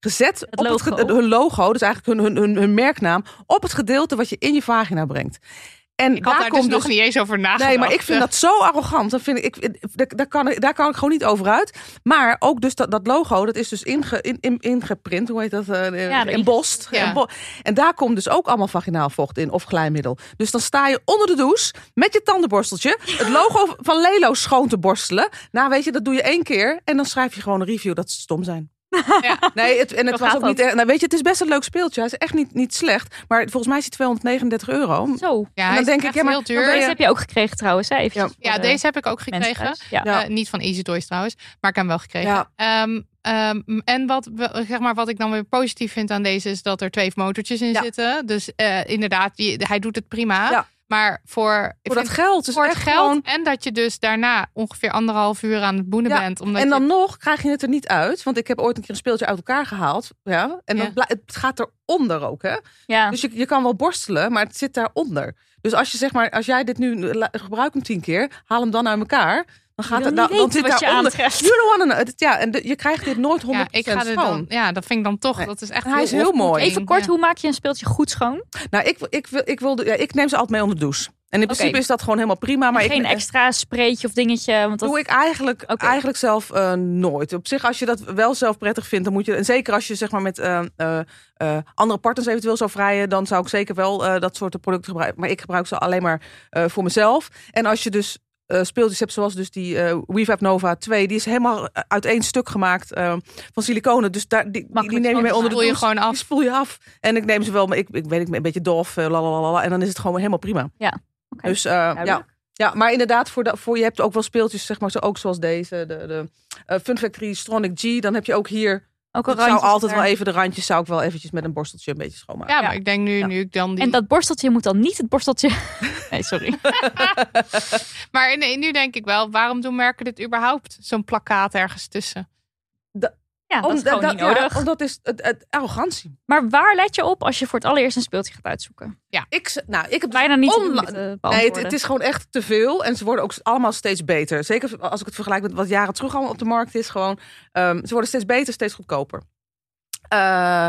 gezet op logo. Het, hun logo. Dus eigenlijk hun, hun, hun, hun merknaam. Op het gedeelte wat je in je vagina brengt. En ik had daar daar dus komt nog niet eens over nagedacht. Nee, maar ik vind dat zo arrogant. Dat vind ik, ik, daar, kan ik, daar kan ik gewoon niet over uit. Maar ook dus dat, dat logo, dat is dus inge, in, in, ingeprint. Hoe heet dat? Uh, Ja, embost. Ja. Embo- En daar komt dus ook allemaal vaginaal vocht in. Of glijmiddel. Dus dan sta je onder de douche met je tandenborsteltje. Het logo van Lelo schoon te borstelen. Nou weet je, dat doe je één keer. En dan schrijf je gewoon een review dat ze stom zijn. Ja. Nee, het, en het Zo was ook niet. echt- Nou, weet je, het is best een leuk speeltje. Hij is echt niet, niet slecht. Maar volgens mij is hij 239 euro. Zo. Ja, En dan is denk ik, ja, maar duur. Deze heb je ook gekregen trouwens. Hè? Ja, de deze heb ik ook gekregen. Ja. Ja. Eh, niet van Easy Toys trouwens, maar ik heb hem wel gekregen. Ja. Ehm, ehm, en wat, zeg maar, wat ik dan weer positief vind aan deze is dat er twee motortjes in Ja. zitten. Dus eh, inderdaad, die, hij doet het prima. Ja. Maar voor, Voor dat geld. Dus voor echt geld gewoon- en dat je dus daarna ongeveer anderhalf uur aan het boenen Ja, bent. Omdat En dan je, nog krijg je het er niet uit. Want ik heb ooit een keer een speeltje uit elkaar gehaald. Ja, en dan Ja. het gaat eronder ook. Hè? Ja. Dus je, je kan wel borstelen, maar het zit daaronder. Dus als je zeg maar, als jij dit nu gebruikt hem tien keer, haal hem dan uit elkaar. Dan gaat het dan weten zit wat je daaronder. You don't wanna know. Ja, en de- je krijgt dit nooit 100% ja, ik ga er schoon. dan, ja, dat vind ik dan toch. Nee. Dat is echt En hij is heel mooi. Even kort, Ja. hoe maak je een speeltje goed schoon? Nou, ik, ik, wil, ik, wilde, ja, ik neem ze altijd mee onder de douche. En in principe is dat gewoon helemaal prima. Maar Geen ik, extra spreetje of dingetje. Want dat... doe ik eigenlijk, eigenlijk zelf eh, nooit. Op zich, als je dat wel zelf prettig vindt, dan moet je. En zeker als je zeg maar met eh, eh, andere partners eventueel zou vrijen, dan zou ik zeker wel eh, dat soort producten gebruiken. Maar ik gebruik ze alleen maar eh, voor mezelf. En als je dus eh, speeltjes hebt zoals dus die eh WeFab Nova 2, die is helemaal uit één stuk gemaakt eh, van siliconen. Dus daar, die, die, neem je mee onder de spoel je douche. gewoon af. Die spoel je af. En ik neem ze wel, maar ik, ik weet niet, een beetje dof, lalalala, en dan is het gewoon helemaal prima. Oké, Dus ja. Ja, maar inderdaad, voor, de, voor je hebt ook wel speeltjes, zeg maar, zo, ook zoals deze, de, de Fun Factory Stronic G. Dan heb je ook hier, Ook ik een zou altijd er. wel even de randjes, zou ik wel eventjes met een borsteltje een beetje schoonmaken. Ja, Ja. maar ik denk nu, Ja. nu ik dan die... En dat borsteltje moet dan niet het borsteltje... Nee, sorry. Maar nee, nu denk ik wel, waarom doen merken dit überhaupt? Zo'n plakkaat ergens tussen. Ja, dat is gewoon dat- niet ja, nodig. omdat is het, het arrogantie. Maar waar let je op als je voor het allereerst een speeltje gaat uitzoeken? Ik, z- nou, ik heb Bijna niet te eh, Nee, het, is gewoon echt te veel. En ze worden ook allemaal steeds beter. Zeker als ik het vergelijk met wat jaren terug allemaal op de markt is. Gewoon, ehm, ze worden steeds beter, steeds goedkoper. Eh,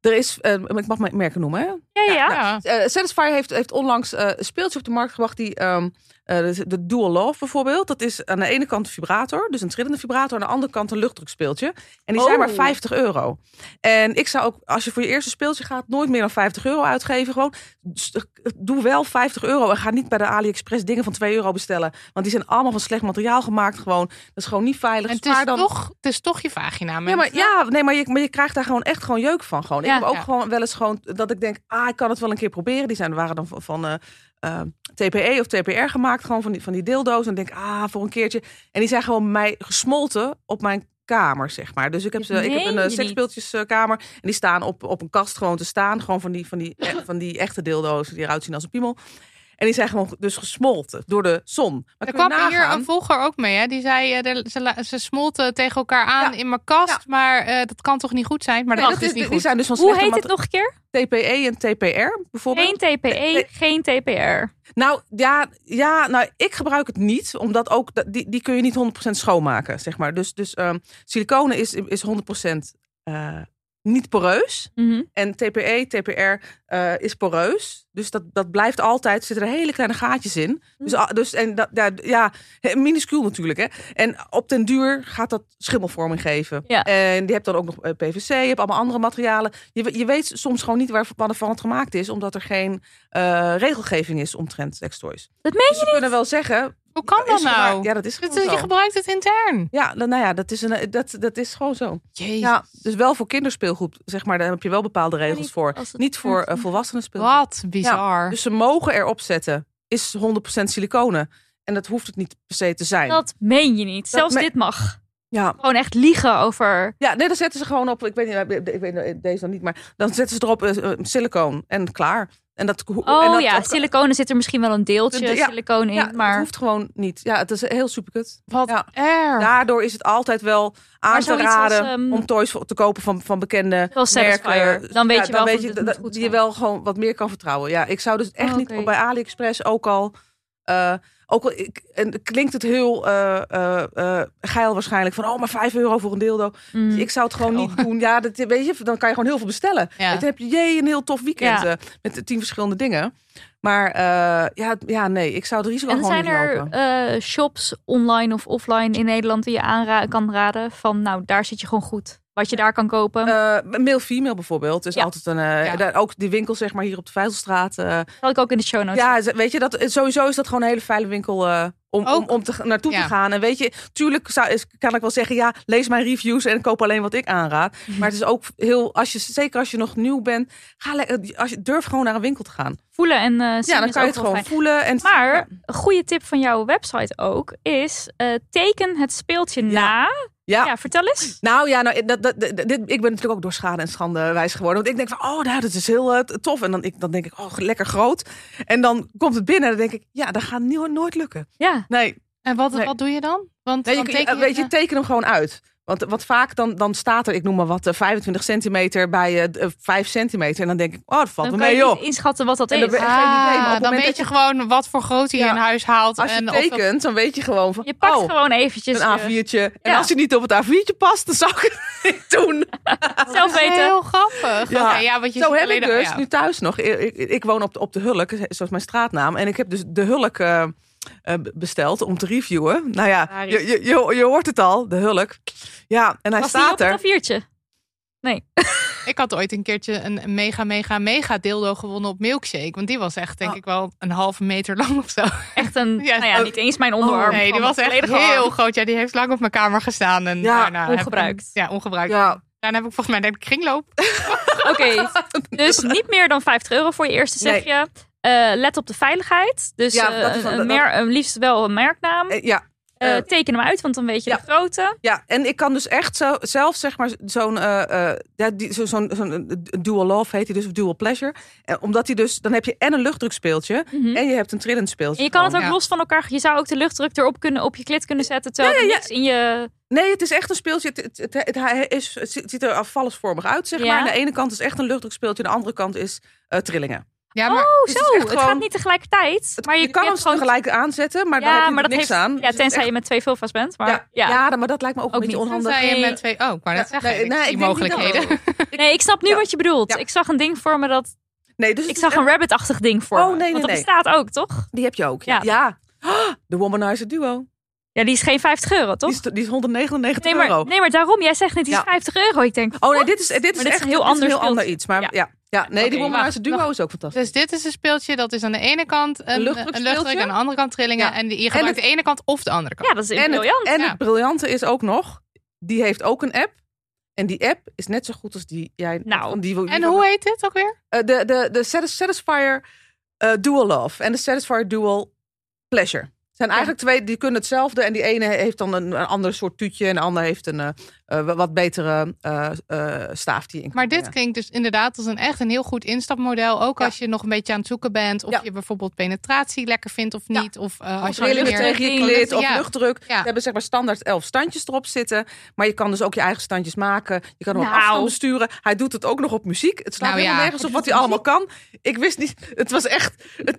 er is, ik mag mijn merken noemen, hè? Ja, ja, ja. Ja. Eh, Satisfyer heeft, heeft onlangs eh, een speeltje op de markt gebracht die ehm, eh, de, de Dual Love bijvoorbeeld. Dat is aan de ene kant een vibrator, dus een trillende vibrator, aan de andere kant een luchtdrukspeeltje. En die zijn maar 50 euro. En ik zou ook, als je voor je eerste speeltje gaat, nooit meer dan 50 euro uitgeven. Gewoon st- doe wel 50 euro en ga niet bij de AliExpress dingen van 2 euro bestellen, want die zijn allemaal van slecht materiaal gemaakt. Gewoon, dat is gewoon niet veilig. En het is, dan toch, het is toch je vagina, ja, maar, ja, nee, maar je, maar je krijgt daar gewoon echt gewoon jeuk van. Gewoon. Ja. ik heb ook Ja. gewoon wel eens gewoon dat ik denk, ah, ik kan het wel een keer proberen. Die zijn, waren dan van, van eh, eh, TPE of TPR gemaakt, gewoon van die, van die dildo's. En denk, ah, voor een keertje. En die zijn gewoon mij gesmolten op mijn kamer, zeg maar. Dus ik heb, ze, ik heb een je uh, niet? seksspeeltjeskamer. En die staan op, op een kast gewoon te staan. Gewoon van die, van die, eh, van die echte dildo's die eruit zien als een piemel. En die zijn gewoon dus gesmolten door de zon. Maar Er kwam hier een volger ook mee. Hè? Die zei, eh, ze, ze smolten tegen elkaar aan Ja. in mijn kast. Ja. Maar eh, dat kan toch niet goed zijn? Maar Nee, dat, dat is is, dus niet die goed. zijn dus van Hoe heet het nog een keer? TPE en TPR bijvoorbeeld. Geen TPE, Nee. geen TPR. Nou ja, ja, nou ik gebruik het niet, omdat ook dat- die, die kun je niet 100% schoonmaken, zeg maar. Dus, dus ehm siliconen is, is 100% eh, niet poreus. Mhm. En TPE, TPR eh, is poreus. Dus dat, dat blijft altijd, er zitten er hele kleine gaatjes in. Dus, ah, dus en dat, ja, ja, minuscuul natuurlijk. Hè. En op den duur gaat dat schimmelvorming geven. Ja. En je hebt dan ook nog eh, PVC, je hebt allemaal andere materialen. Je, je weet soms gewoon niet waar, waarvan het gemaakt is, omdat er geen eh, regelgeving is omtrent sextoys. Dat meen Dus we kunnen wel zeggen, Hoe kan dat nou? Ja, dat is Dat- je gebruikt het intern. Ja, dan- nou ja, dat is, een, dat, dat is gewoon zo. Jezus. Ja, dus wel voor kinderspeelgoed, zeg maar, daar heb je wel bepaalde regels niet voor. Niet voor uh, volwassenen speelgoed. Wat bizar. Dus ze mogen erop zetten, is 100% siliconen. En dat hoeft het niet per se te zijn. Dat meen je niet. Zelfs me- dit mag. Ja. Gewoon echt liegen over... ja, nee, dan zetten ze gewoon op, ik weet niet, ik weet deze dan niet, maar dan zetten ze erop uh, silicoon en klaar. En dat, Oh en dat, ja, siliconen zit er misschien wel een deeltje Ja, silicoon in. ja, maar het hoeft gewoon niet. Ja, het is heel superkut. Wat Ja. erg. Daardoor is het altijd wel aan te raden als, ehm, om toys te kopen van, van bekende merken. Dan weet je wel weet je, dat- die je wel gewoon wat meer kan vertrouwen. Ja, ik zou dus echt Oh, niet bij AliExpress ook al. eh, ook al ik, en klinkt het heel eh, eh, eh, geil waarschijnlijk van oh maar 5 euro voor een dildo. Mm. Ik zou het gewoon Geil. niet doen. Ja, dat, weet je, dan kan je gewoon heel veel bestellen. Ja. Dan heb je jee, een heel tof weekend Ja. met tien verschillende dingen. Maar ja, ja, nee, ik zou het risico En gewoon zijn niet er lopen. eh, shops online of offline in Nederland die je aanra kan raden van nou daar zit je gewoon goed. Wat je daar kan kopen. Eh male female bijvoorbeeld is Ja. altijd een eh, Ja. daar, ook die winkel zeg maar hier op de Vijzelstraat. eh, Zal ik ook in de show notes. ja, weet je dat sowieso is dat gewoon een hele fijne winkel eh, om, om, te, naartoe Ja. te gaan. En weet je, tuurlijk zou, is, kan ik wel zeggen ja, lees mijn reviews en koop alleen wat ik aanraad. Maar het is ook heel als je zeker als je nog nieuw bent, ga als je durf gewoon naar een winkel te gaan. Voelen en eh zien Ja, dan kan je het gewoon fijn. voelen en Maar ja. een goede tip van jouw website ook is eh, teken het speeltje na. Ja. Ja, vertel eens. Nou ja, nou, dat, dit, ik ben natuurlijk ook door schade en schande wijs geworden. Want ik denk van, oh, nou, dat is heel eh, tof. En dan, ik, dan denk ik, oh, lekker groot. En dan komt het binnen en dan denk ik, ja, dat gaat no- nooit lukken. Ja, Nee, En wat, Nee. wat doe je dan? Want nee je, dan teken je- weet je, teken hem gewoon uit. Want wat vaak dan, dan staat er, ik noem maar wat, eh, 25 centimeter bij eh, d- 5 centimeter. En dan denk ik, oh, dat valt dan wel kan mee, je joh. niet inschatten wat dat En is. dan idee, Ah, dan moment weet je gewoon wat voor grootte je Ja. in huis haalt. Als je en of tekent, dan weet je gewoon van, Je pakt oh, gewoon eventjes een je- A4'tje. En als hij niet op het A4'tje past, dan zou ik het niet doen. zelf Dat is weten. Heel grappig. Ja. Oké, ja, want je Zo heb ik dus nu thuis nog. Ik, ik, ik woon op de, op de Hulk, zoals mijn straatnaam. En ik heb dus de Hulk eh, eh, besteld om te reviewen. Nou ja, je, je, je, je hoort het al, de Hulk. Ja, en hij Was die staat op er. het A4'tje? Ik had ooit een keertje een mega, mega, mega dildo gewonnen op Milkshake. Want die was echt, denk Oh. ik wel, een halve meter lang of zo. Echt een, Ja, nou ja, oh. niet eens mijn onderarm. nee, die was echt heel arm. groot. Ja, die heeft lang op mijn kamer gestaan. En Ja, daarna heb ik ongebruikt. ja, ongebruikt. Ja, Daarna heb ik volgens mij denk ik kringloop. Oké, dus niet meer dan 50 euro voor je eerste zeg Nee. je. Eh, let op de veiligheid. Dus Ja, eh, dat is wel- een dat- mer- een liefst wel een merknaam. eh, ja, teken hem uit, want dan weet je ja. de grootte. ja, en ik kan dus echt zo, zelf zeg maar zo'n eh, eh, ja, die- zo- zo'n zo'n dual love heet hij dus, of dual pleasure. Eh, omdat hij dus, dan heb je en een luchtdrukspeeltje Mhm. en je hebt een trillend speeltje. En je kan het ook Ja. los van elkaar. Je zou ook de luchtdruk erop kunnen op je klit kunnen zetten. Terwijl Ja, er ja, ja. niks in je. Nee, het is echt een speeltje. Het, het, het, het- hij is, het ziet er afvallersvormig uit, zeg Ja. maar. Aan de ene kant is echt een luchtdrukspeeltje, aan de andere kant is eh, trillingen. Ja, maar Oh, het is zo. Het gewoon- gaat niet tegelijkertijd. Het- maar je, je kan hem gewoon. tegelijk aanzetten, maar dan ja, heb je maar dat niks heeft, aan. Ja, Dus tenzij echt- je met twee vulva's bent. Maar ja, ja. ja. maar dat lijkt me ook, Ook een beetje niet. onhandig. Tenzij je Nee. met twee... Oh, net Ja, zeggen. nee, ik nee, niet mogelijkheden. dat- Nee, ik snap nu Ja. wat je bedoelt. Ja. Ik zag een ding voor me dat. Nee, dus het Ik zag een rabbit-achtig ding voor Oh, me. nee, nee, Want dat bestaat ook, toch? Die heb je ook. Ja. De Womanizer Duo. Ja, die is geen 50 euro, toch? Die is, die is 199 Nee maar, euro. nee, maar daarom. Jij zegt net, die is Ja. 50 euro. Ik denk, Oh nee, dit is, dit is dit is echt een heel dit is ander heel ander iets. Maar Ja. ja, ja. nee, die wacht, Duo is ook fantastisch. Dus dit is een speeltje, dat is aan de ene kant een, een luchtdruk, aan de andere kant trillingen. Ja. En die, je gebruikt het- de ene kant of de andere kant. Ja, dat is en het, briljant. en ja. het briljante is ook nog, die heeft ook een app. En die app is net zo goed als die jij... Nou. van die, die En hoe heet dit ook weer? Eh, de, de, de Satis- Satisfier eh, Dual Love en de Satisfier Dual Pleasure. Het zijn eigenlijk twee, die kunnen hetzelfde. En die ene heeft dan een, een ander soort tuutje. En de ander heeft een eh, eh, wat betere eh, eh, staaf die je in kan Maar dit klinkt dus inderdaad als een echt een heel goed instapmodel. Ook Ja. als je nog een beetje aan het zoeken bent. Of Ja. je bijvoorbeeld penetratie lekker vindt of Ja. niet. Of uh, Of als je tegen klit of ja. luchtdruk. Ja. We hebben zeg maar standaard elf standjes erop zitten. Maar je kan dus ook je eigen standjes maken. Je kan hem op Nou. afstand besturen. Hij doet het ook nog op muziek. Het slaat Nou helemaal ja. nergens op wat hij allemaal kan. Ik wist niet. Het was echt... Het,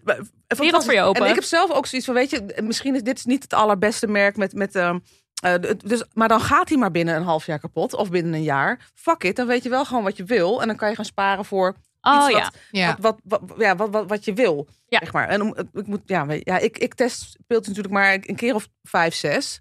Wereld voor je open. En ik heb zelf ook zoiets van, weet je, misschien is dit niet het allerbeste merk met... met eh, dus, maar dan gaat hij maar binnen een half jaar kapot. Of binnen een jaar. Fuck it, dan weet je wel gewoon wat je wil. En dan kan je gaan sparen voor Oh iets ja. wat, Ja. wat, wat, wat, ja, wat, wat, wat je wil. Ja. Zeg maar. En om, ik, moet, ja, ja, ik, ik test speelt natuurlijk maar een keer of vijf, zes.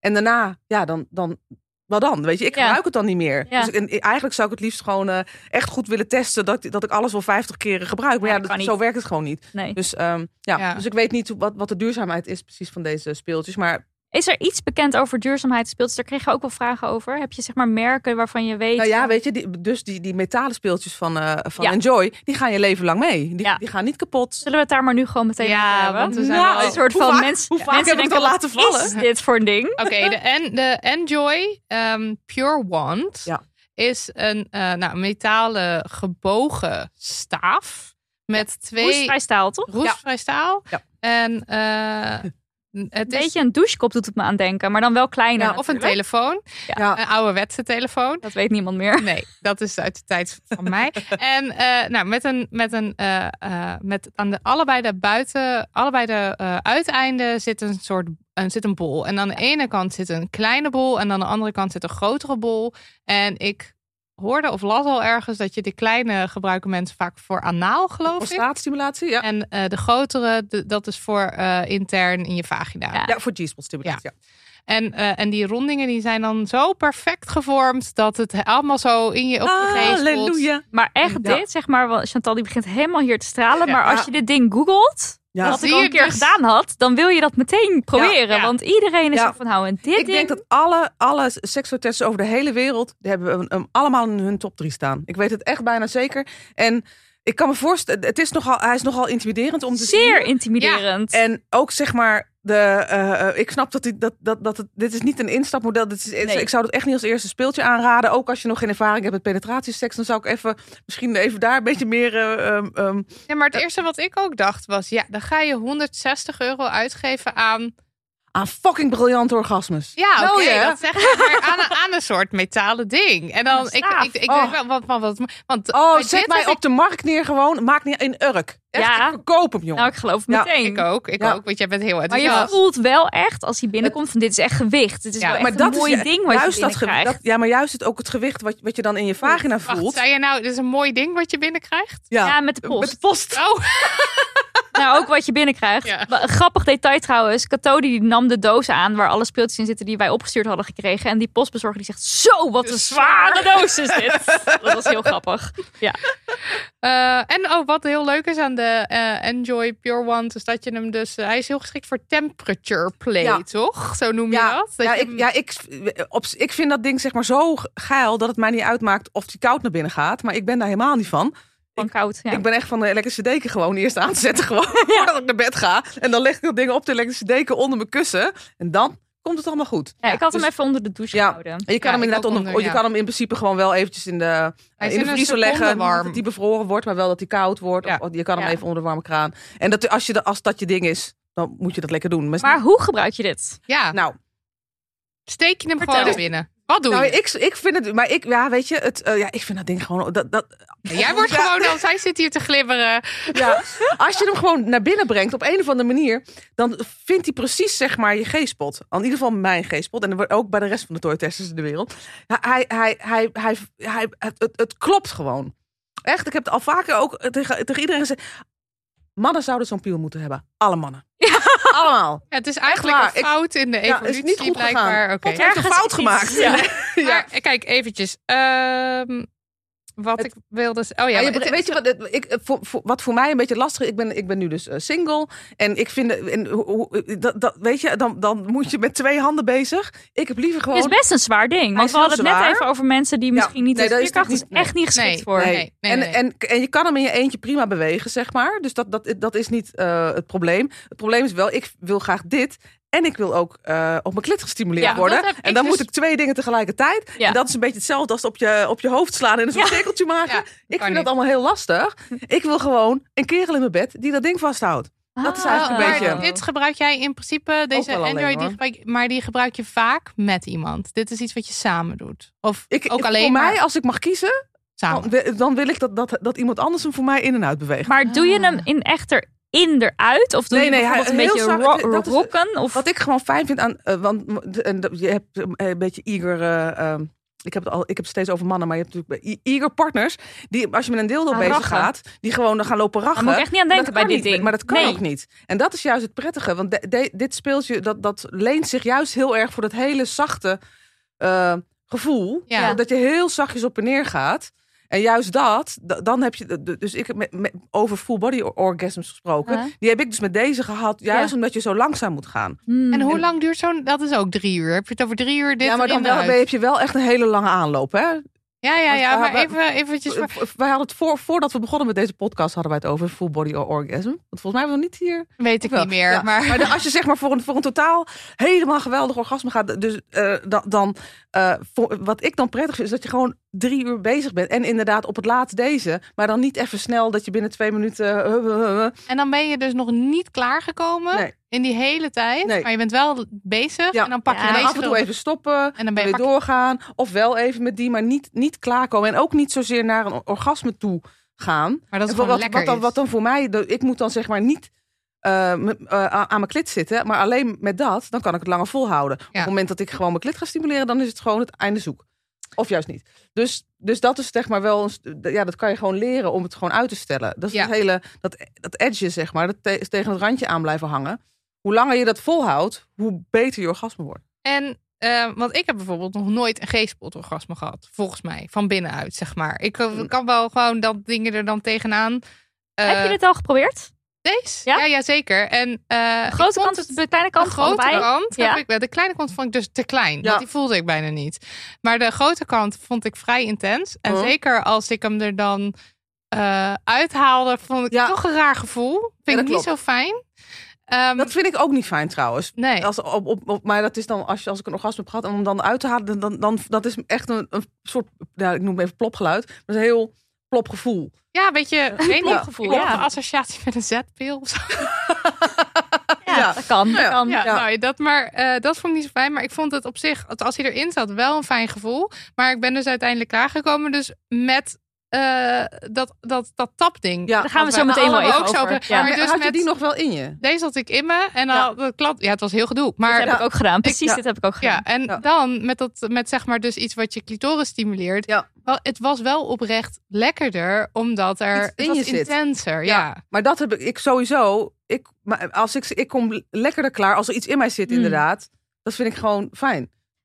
En daarna, ja, dan, dan wat dan? Weet je, ik Ja. gebruik het dan niet meer. Ja. Dus en eigenlijk zou ik het liefst gewoon eh, echt goed willen testen dat, dat ik alles wel 50 keren gebruik. Maar Ja, ja, dat zo werkt het gewoon niet. Nee. Dus, ehm, ja. Ja. dus ik weet niet wat, wat de duurzaamheid is precies van deze speeltjes. Maar Is er iets bekend over duurzaamheidsspeeltjes? Daar kregen we ook wel vragen over. Heb je zeg maar merken waarvan je weet... nou ja, weet je, die, dus die, die metalen speeltjes van, eh, van Ja. Enjoy, die gaan je leven lang mee. Die, Ja. die gaan niet kapot. Zullen we het daar maar nu gewoon meteen Ja, over hebben? want we zijn Nou, wel- een soort Hoe van vaak- mens, hoe vaak mensen heb ik het denken, al wat laten vallen? is dit voor een ding? Oké, de, en, de Enjoy ehm, Pure Wand Ja. is een eh, nou, metalen gebogen staaf met twee Roestvrij staal, toch? roestvrij staal. Ja. En eh, het Een is beetje een douchekop doet het me aan denken, maar dan wel kleiner. Ja, of een telefoon, Ja. een ouderwetse telefoon. Dat weet niemand meer. Nee, dat is uit de tijd van mij. En eh, nou, met een, met een, eh, eh, met aan de allebei de buiten, allebei de uiteinden zit een soort, een zit een bol. En aan de ene kant zit een kleine bol en aan de andere kant zit een grotere bol. En ik hoorde of las al ergens dat je die kleine gebruiken mensen vaak voor anaal, geloof ik. Prostaatstimulatie, ja. En eh, de grotere, de- dat is voor eh, intern in je vagina. Ja. Ja, voor G-spot stimulatie. Ja. En, eh, en die rondingen die zijn dan zo perfect gevormd dat het allemaal zo in je op je Ah, Halleluja. Maar echt Ja. dit, zeg maar, Chantal die begint helemaal hier te stralen. Ja. maar als je dit ding googelt, Ja. zie ik al je een keer dus- gedaan had, dan wil je dat meteen proberen. Ja. Want iedereen is Ja. zo van, nou, en dit Ik ding... denk dat alle, alle seksotesten over de hele wereld, die hebben hem- allemaal in hun top 3 staan. Ik weet het echt bijna zeker. En ik kan me voorstellen, het is nogal, hij is nogal intimiderend om te Zeer zien. intimiderend. En ook zeg maar, de, eh, eh, ik snap dat, dit, dat, dat, dat het, dit is niet een instapmodel. Dit is, Nee. Ik zou het echt niet als eerste speeltje aanraden. Ook als je nog geen ervaring hebt met penetratieseks, dan zou ik even, misschien even daar een beetje meer... ehm, Ja, maar het eerste wat ik ook dacht was, ja, dan ga je 160 euro uitgeven aan. aan fucking briljante orgasmes. Ja, oké, Wel, ja. dat zeg je maar aan, een- aan een soort metalen ding. En dan, ik, ik, ik Oh. denk wel, wat, wat, wat, want Oh, zet mij op de markt neer gewoon. Maak niet in Urk. Echt, Ja. ik verkoop hem, jongen. nou, ik geloof het Ja, meteen. Ik ook, ik Ja. ook, want jij bent heel Maar je enthousiast. voelt wel echt, als hij binnenkomt, van dit is echt gewicht. Dit is Ja, wel echt maar een dat mooi is ju- ding wat juist je binnenkrijgt. dat Ja, maar juist het, ook het gewicht wat, wat je dan in je vagina Wacht, voelt. zei je nou, dit is een mooi ding wat je binnenkrijgt? Ja, met de post. Met de post. Oh, Nou, ook wat je binnenkrijgt. Ja. Een grappig detail trouwens. Cato die nam de doos aan waar alle speeltjes in zitten die wij opgestuurd hadden gekregen. En die postbezorger die zegt, zo, wat een zware doos is dit. Dat was heel grappig. Ja. Eh, en oh, wat heel leuk is aan de eh, Enjoy Pure One, is dat je hem dus, eh, hij is heel geschikt voor temperature play, Ja. toch? Zo noem je Ja, dat? dat ja, je ik, hem- ja ik, op, ik vind dat ding zeg maar zo geil dat het mij niet uitmaakt of die koud naar binnen gaat. Maar ik ben daar helemaal niet van. Van koud. Ja. Ik ben echt van de elektrische deken gewoon eerst aan te zetten gewoon voordat ik naar bed ga. En dan leg ik dat ding op de elektrische deken onder mijn kussen. En dan komt het allemaal goed. Ja, ik had hem dus- even onder de douche Ja. gehouden. En je kan Ja, hem inderdaad onder, onder, je kan hem in principe gewoon wel eventjes in de, Hij is in de vriezer leggen. warm. Dat hij bevroren wordt, maar wel dat hij koud wordt. Ja. Of, je kan hem Ja. even onder de warme kraan. En dat, als, je, de- als dat je ding is, dan moet je dat lekker doen. Maar, Maar hoe gebruik je dit? ja, nou, steek je hem Vertel. gewoon naar binnen. Wat doe nou je? ik, ik vind het, maar ik, ja, weet je, het, eh, ja, ik vind dat ding gewoon, dat, dat, Jij wordt Ja. gewoon als hij zit hier te glibberen. Ja, als je hem gewoon naar binnen brengt op een of andere manier, dan vindt hij precies zeg maar je G-spot. In ieder geval mijn G-spot en ook bij de rest van de toy-testers in de wereld. Hij, hij, hij, hij, hij, het, het klopt gewoon. Echt, ik heb het al vaker ook tegen, tegen iedereen gezegd. Mannen zouden zo'n piel moeten hebben. Alle mannen. Allemaal. Ja, het is eigenlijk een fout in de Ja, evolutie is niet goed blijkbaar. gegaan. Oké. Heeft een fout gemaakt. iets- ja. Maar kijk, eventjes. Ehm, wat Het- ik wilde... Oh ja, je het- weet je wat, ik, eh, voor, voor- wat voor mij een beetje lastig is? Ik ben, ik ben nu dus eh, single. En ik vind, en, hoe- hoe- dat, dat, weet je, dan, dan moet je met twee handen bezig. Ik heb liever gewoon... Het is best een zwaar ding. Want we hadden het net even over mensen die misschien niet... nee, de is is echt niet geschikt Nee. voor. Nee. en, nee. En, en je kan hem in je eentje prima bewegen, zeg maar. Dus dat, dat, dat is niet eh, het probleem. Het probleem is wel, ik wil graag dit. En ik wil ook eh, op mijn klit gestimuleerd Ja, worden. En dan dus- moet ik twee dingen tegelijkertijd. Ja. En dat is een beetje hetzelfde als op je, op je hoofd slaan en een soort Ja. cirkeltje maken. Ja, ik vind niet. dat allemaal heel lastig. Ik wil gewoon een kerel in mijn bed die dat ding vasthoudt. Dat is Ah. eigenlijk een maar beetje- dit gebruik jij in principe, deze Android, die gebruik, maar die gebruik je vaak met iemand. Dit is iets wat je samen doet. Of Ik, ook ik- alleen voor maar mij, als ik mag kiezen, samen. dan, wil- dan wil ik dat, dat, dat iemand anders hem voor mij in en uit beweegt. Maar doe je hem Ah. in echter in eruit? Of doe Nee, je nee, bijvoorbeeld hij- een beetje zacht- ro- dat is- rocken? Of... Wat ik gewoon fijn vind aan, eh, want je hebt eh, een beetje eager. eh, ehm, ik heb, het al, ik heb het steeds over mannen, maar je hebt natuurlijk bij eager partners. Die, als je met een dildo bezig rachen. gaat, die gewoon dan gaan lopen rachen. Daar moet ik echt niet aan denken Dat bij kan dit niet, ding. Maar dat kan Nee. ook niet. En dat is juist het prettige. Want de- de- dit speeltje, dat, dat leent zich juist heel erg voor dat hele zachte, eh, gevoel. Ja. Dat je heel zachtjes op en neer gaat. En juist dat, dan heb je, dus ik heb met, met- over full body orgasms gesproken. Die heb ik dus met deze gehad, juist Ja. omdat je zo langzaam moet gaan. Hmm. En hoe lang duurt zo'n... Dat is ook drie uur. Heb je het over drie uur dit ja, maar dan wel, heb je wel echt een hele lange aanloop, hè? Ja, ja, ja. Maar even eventjes... Wij hadden het voor, voordat we begonnen met deze podcast, hadden wij het over full body orgasm. Want volgens mij hebben we nog niet hier. Weet ik Wel, niet meer. ja. Maar dan als je zeg maar voor een, voor een totaal helemaal geweldig orgasme gaat, dus eh, dan, dan eh, voor, wat ik dan prettig vind, is dat je gewoon drie uur bezig bent. En inderdaad op het laatst deze, maar dan niet even snel dat je binnen twee minuten. eh, uh, uh, uh. En dan ben je dus nog niet klaargekomen Nee. in die hele tijd. Nee. Maar je bent wel bezig. Ja. En dan pak je Ja, deze af en toe even stoppen. En dan ben je weer pak- doorgaan. Of wel even met die, maar niet, niet klaarkomen. En ook niet zozeer naar een orgasme toe gaan. Maar dat is wat, lekker wat, dan, wat dan voor mij, ik moet dan zeg maar niet eh, eh, aan mijn klit zitten, maar alleen met dat, dan kan ik het langer volhouden. Op het moment dat ik gewoon mijn klit ga stimuleren, dan is het gewoon het einde zoek. Of juist niet. Dus, dus dat is zeg maar wel, een, ja, dat kan je gewoon leren om het gewoon uit te stellen. Dat is Ja. het hele, dat, dat edge zeg maar, dat te- tegen het randje aan blijven hangen. Hoe langer je dat volhoudt, hoe beter je orgasme wordt. En eh, want ik heb bijvoorbeeld nog nooit een G-spot-orgasme gehad. Volgens mij. Van binnenuit, zeg maar. Ik eh, kan wel gewoon dat dingen er dan tegenaan. Eh, Heb je dit al geprobeerd? Deze? Ja? Ja, ja, zeker. En, eh, grote kant, het- de kleine kant, de grote allebei? kant Ja. heb ik, de kleine kant vond ik dus te klein. Ja. Want die voelde ik bijna niet. Maar de grote kant vond ik vrij intens. En Mhm. zeker als ik hem er dan eh, uithaalde, vond ik Ja. toch een raar gevoel. Vind ik niet zo fijn. Ehm, Dat vind ik ook niet fijn trouwens. nee. Als, op, op, op, maar dat is dan als, je, als ik een orgasme heb gehad en om hem dan uit te halen, dan, dan, dat is echt een, een soort, ja, ik noem het even plopgeluid. Dat is een heel plop gevoel. Ja, weet je, geen plopgevoel, gevoel. ja. Een associatie met een zetpil of zo. Ja, Ja. dat kan. Dat Ja. kan. Ja, Ja. Nou, dat, maar eh, dat vond ik niet zo fijn. Maar ik vond het op zich, als hij erin zat, wel een fijn gevoel. Maar ik ben dus uiteindelijk klaargekomen dus met eh, dat, dat, dat tapding. Ja, Daar gaan we zo meteen wel even ook over. zo- Ja. maar Maar dus had je met- die nog wel in je? Deze had ik in me en dan Ja. de klant. Ja, het was heel gedoe. Dat Maar heb ik ook gedaan. Precies, ja. dit heb ik ook gedaan. ja, en Ja. dan met dat, met zeg maar dus iets wat je clitoris stimuleert. Ja. Wel, het was wel oprecht lekkerder, omdat er Iets het in was je zit. intenser. Ja. Maar dat heb ik, ik sowieso. Ik, maar als ik, ik kom lekkerder klaar als er iets in mij zit, Mm. inderdaad. Dat vind ik gewoon fijn.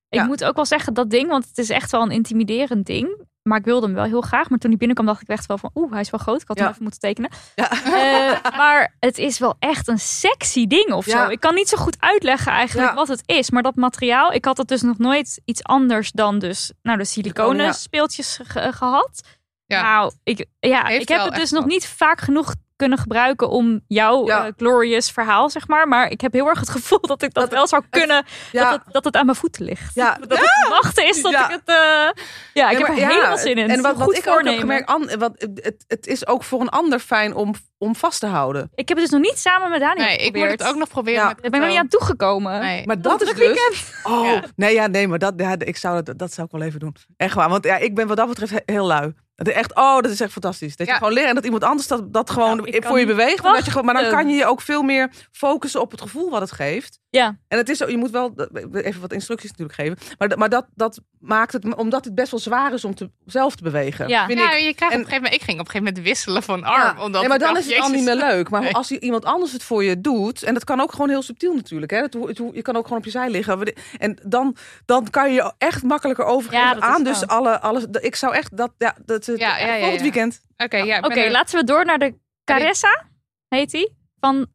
Ik Ja. moet ook wel zeggen, dat ding, want het is echt wel een intimiderend ding. Maar ik wilde hem wel heel graag. Maar toen hij binnenkwam, dacht ik echt wel van... Oeh, hij is wel groot. Ik had hem even moeten tekenen. Ja. Eh, maar het is wel echt een sexy ding of zo. Ik kan niet zo goed uitleggen eigenlijk wat het is. Maar dat materiaal, ik had het dus nog nooit iets anders dan dus... Nou, de Siliconen, speeltjes ge- gehad. Ja. Nou, ik, ja, Heeft ik heb het dus nog wat. niet vaak genoeg kunnen gebruiken om jouw Ja. eh, glorious verhaal, zeg maar. Maar ik heb heel erg het gevoel dat ik dat, Dat wel zou kunnen, Ja, dat, het, dat het aan mijn voeten ligt. Ja. Dat het wachten is dat Ja. ik het... eh, ja, ik heb er helemaal zin in. En wat, Goed wat ik ook heb voornemen. gemerkt, an, wat, het, het is ook voor een ander fijn om, om vast te houden. Ik heb het dus nog niet samen met Daniel Nee, ik moet het ook nog proberen. Daar ben ik nog niet aan toegekomen. Nee. Maar dat Wat is een dus. Oh, Ja. nee, ja, nee, maar dat, ja, ik zou dat, dat zou ik wel even doen. Echt waar, want ja, ik ben wat dat betreft he- heel lui. Echt, oh, dat is echt fantastisch. Dat je gewoon leert en dat iemand anders dat, dat gewoon Nou, voor je beweegt. Maar, dat je, gewoon- maar dan kan je je ook veel meer focussen op het gevoel wat het geeft. Ja, En het is zo, je moet wel even wat instructies natuurlijk geven. Maar, dat- maar dat, dat maakt het, omdat het best wel zwaar is om te, zelf te bewegen. Ja. Vind Ja, ik. je krijgt op En- een gegeven moment, ik ging op een gegeven moment wisselen van arm. Ja. Omdat nee, maar dan dacht, is het al niet meer leuk. Maar Nee. als iemand anders het voor je doet, en dat kan ook gewoon heel subtiel natuurlijk. Hè? Dat, je kan ook gewoon op je zij liggen. En dan, dan kan je echt makkelijker overgeven Ja, aan. Dus alle, alles. Ik zou echt dat. Ja, dat het, Ja, ja, ja, volgend ja. weekend. Oké, ja. ik oké, ben er- laten we door naar de Caressa, heet die, van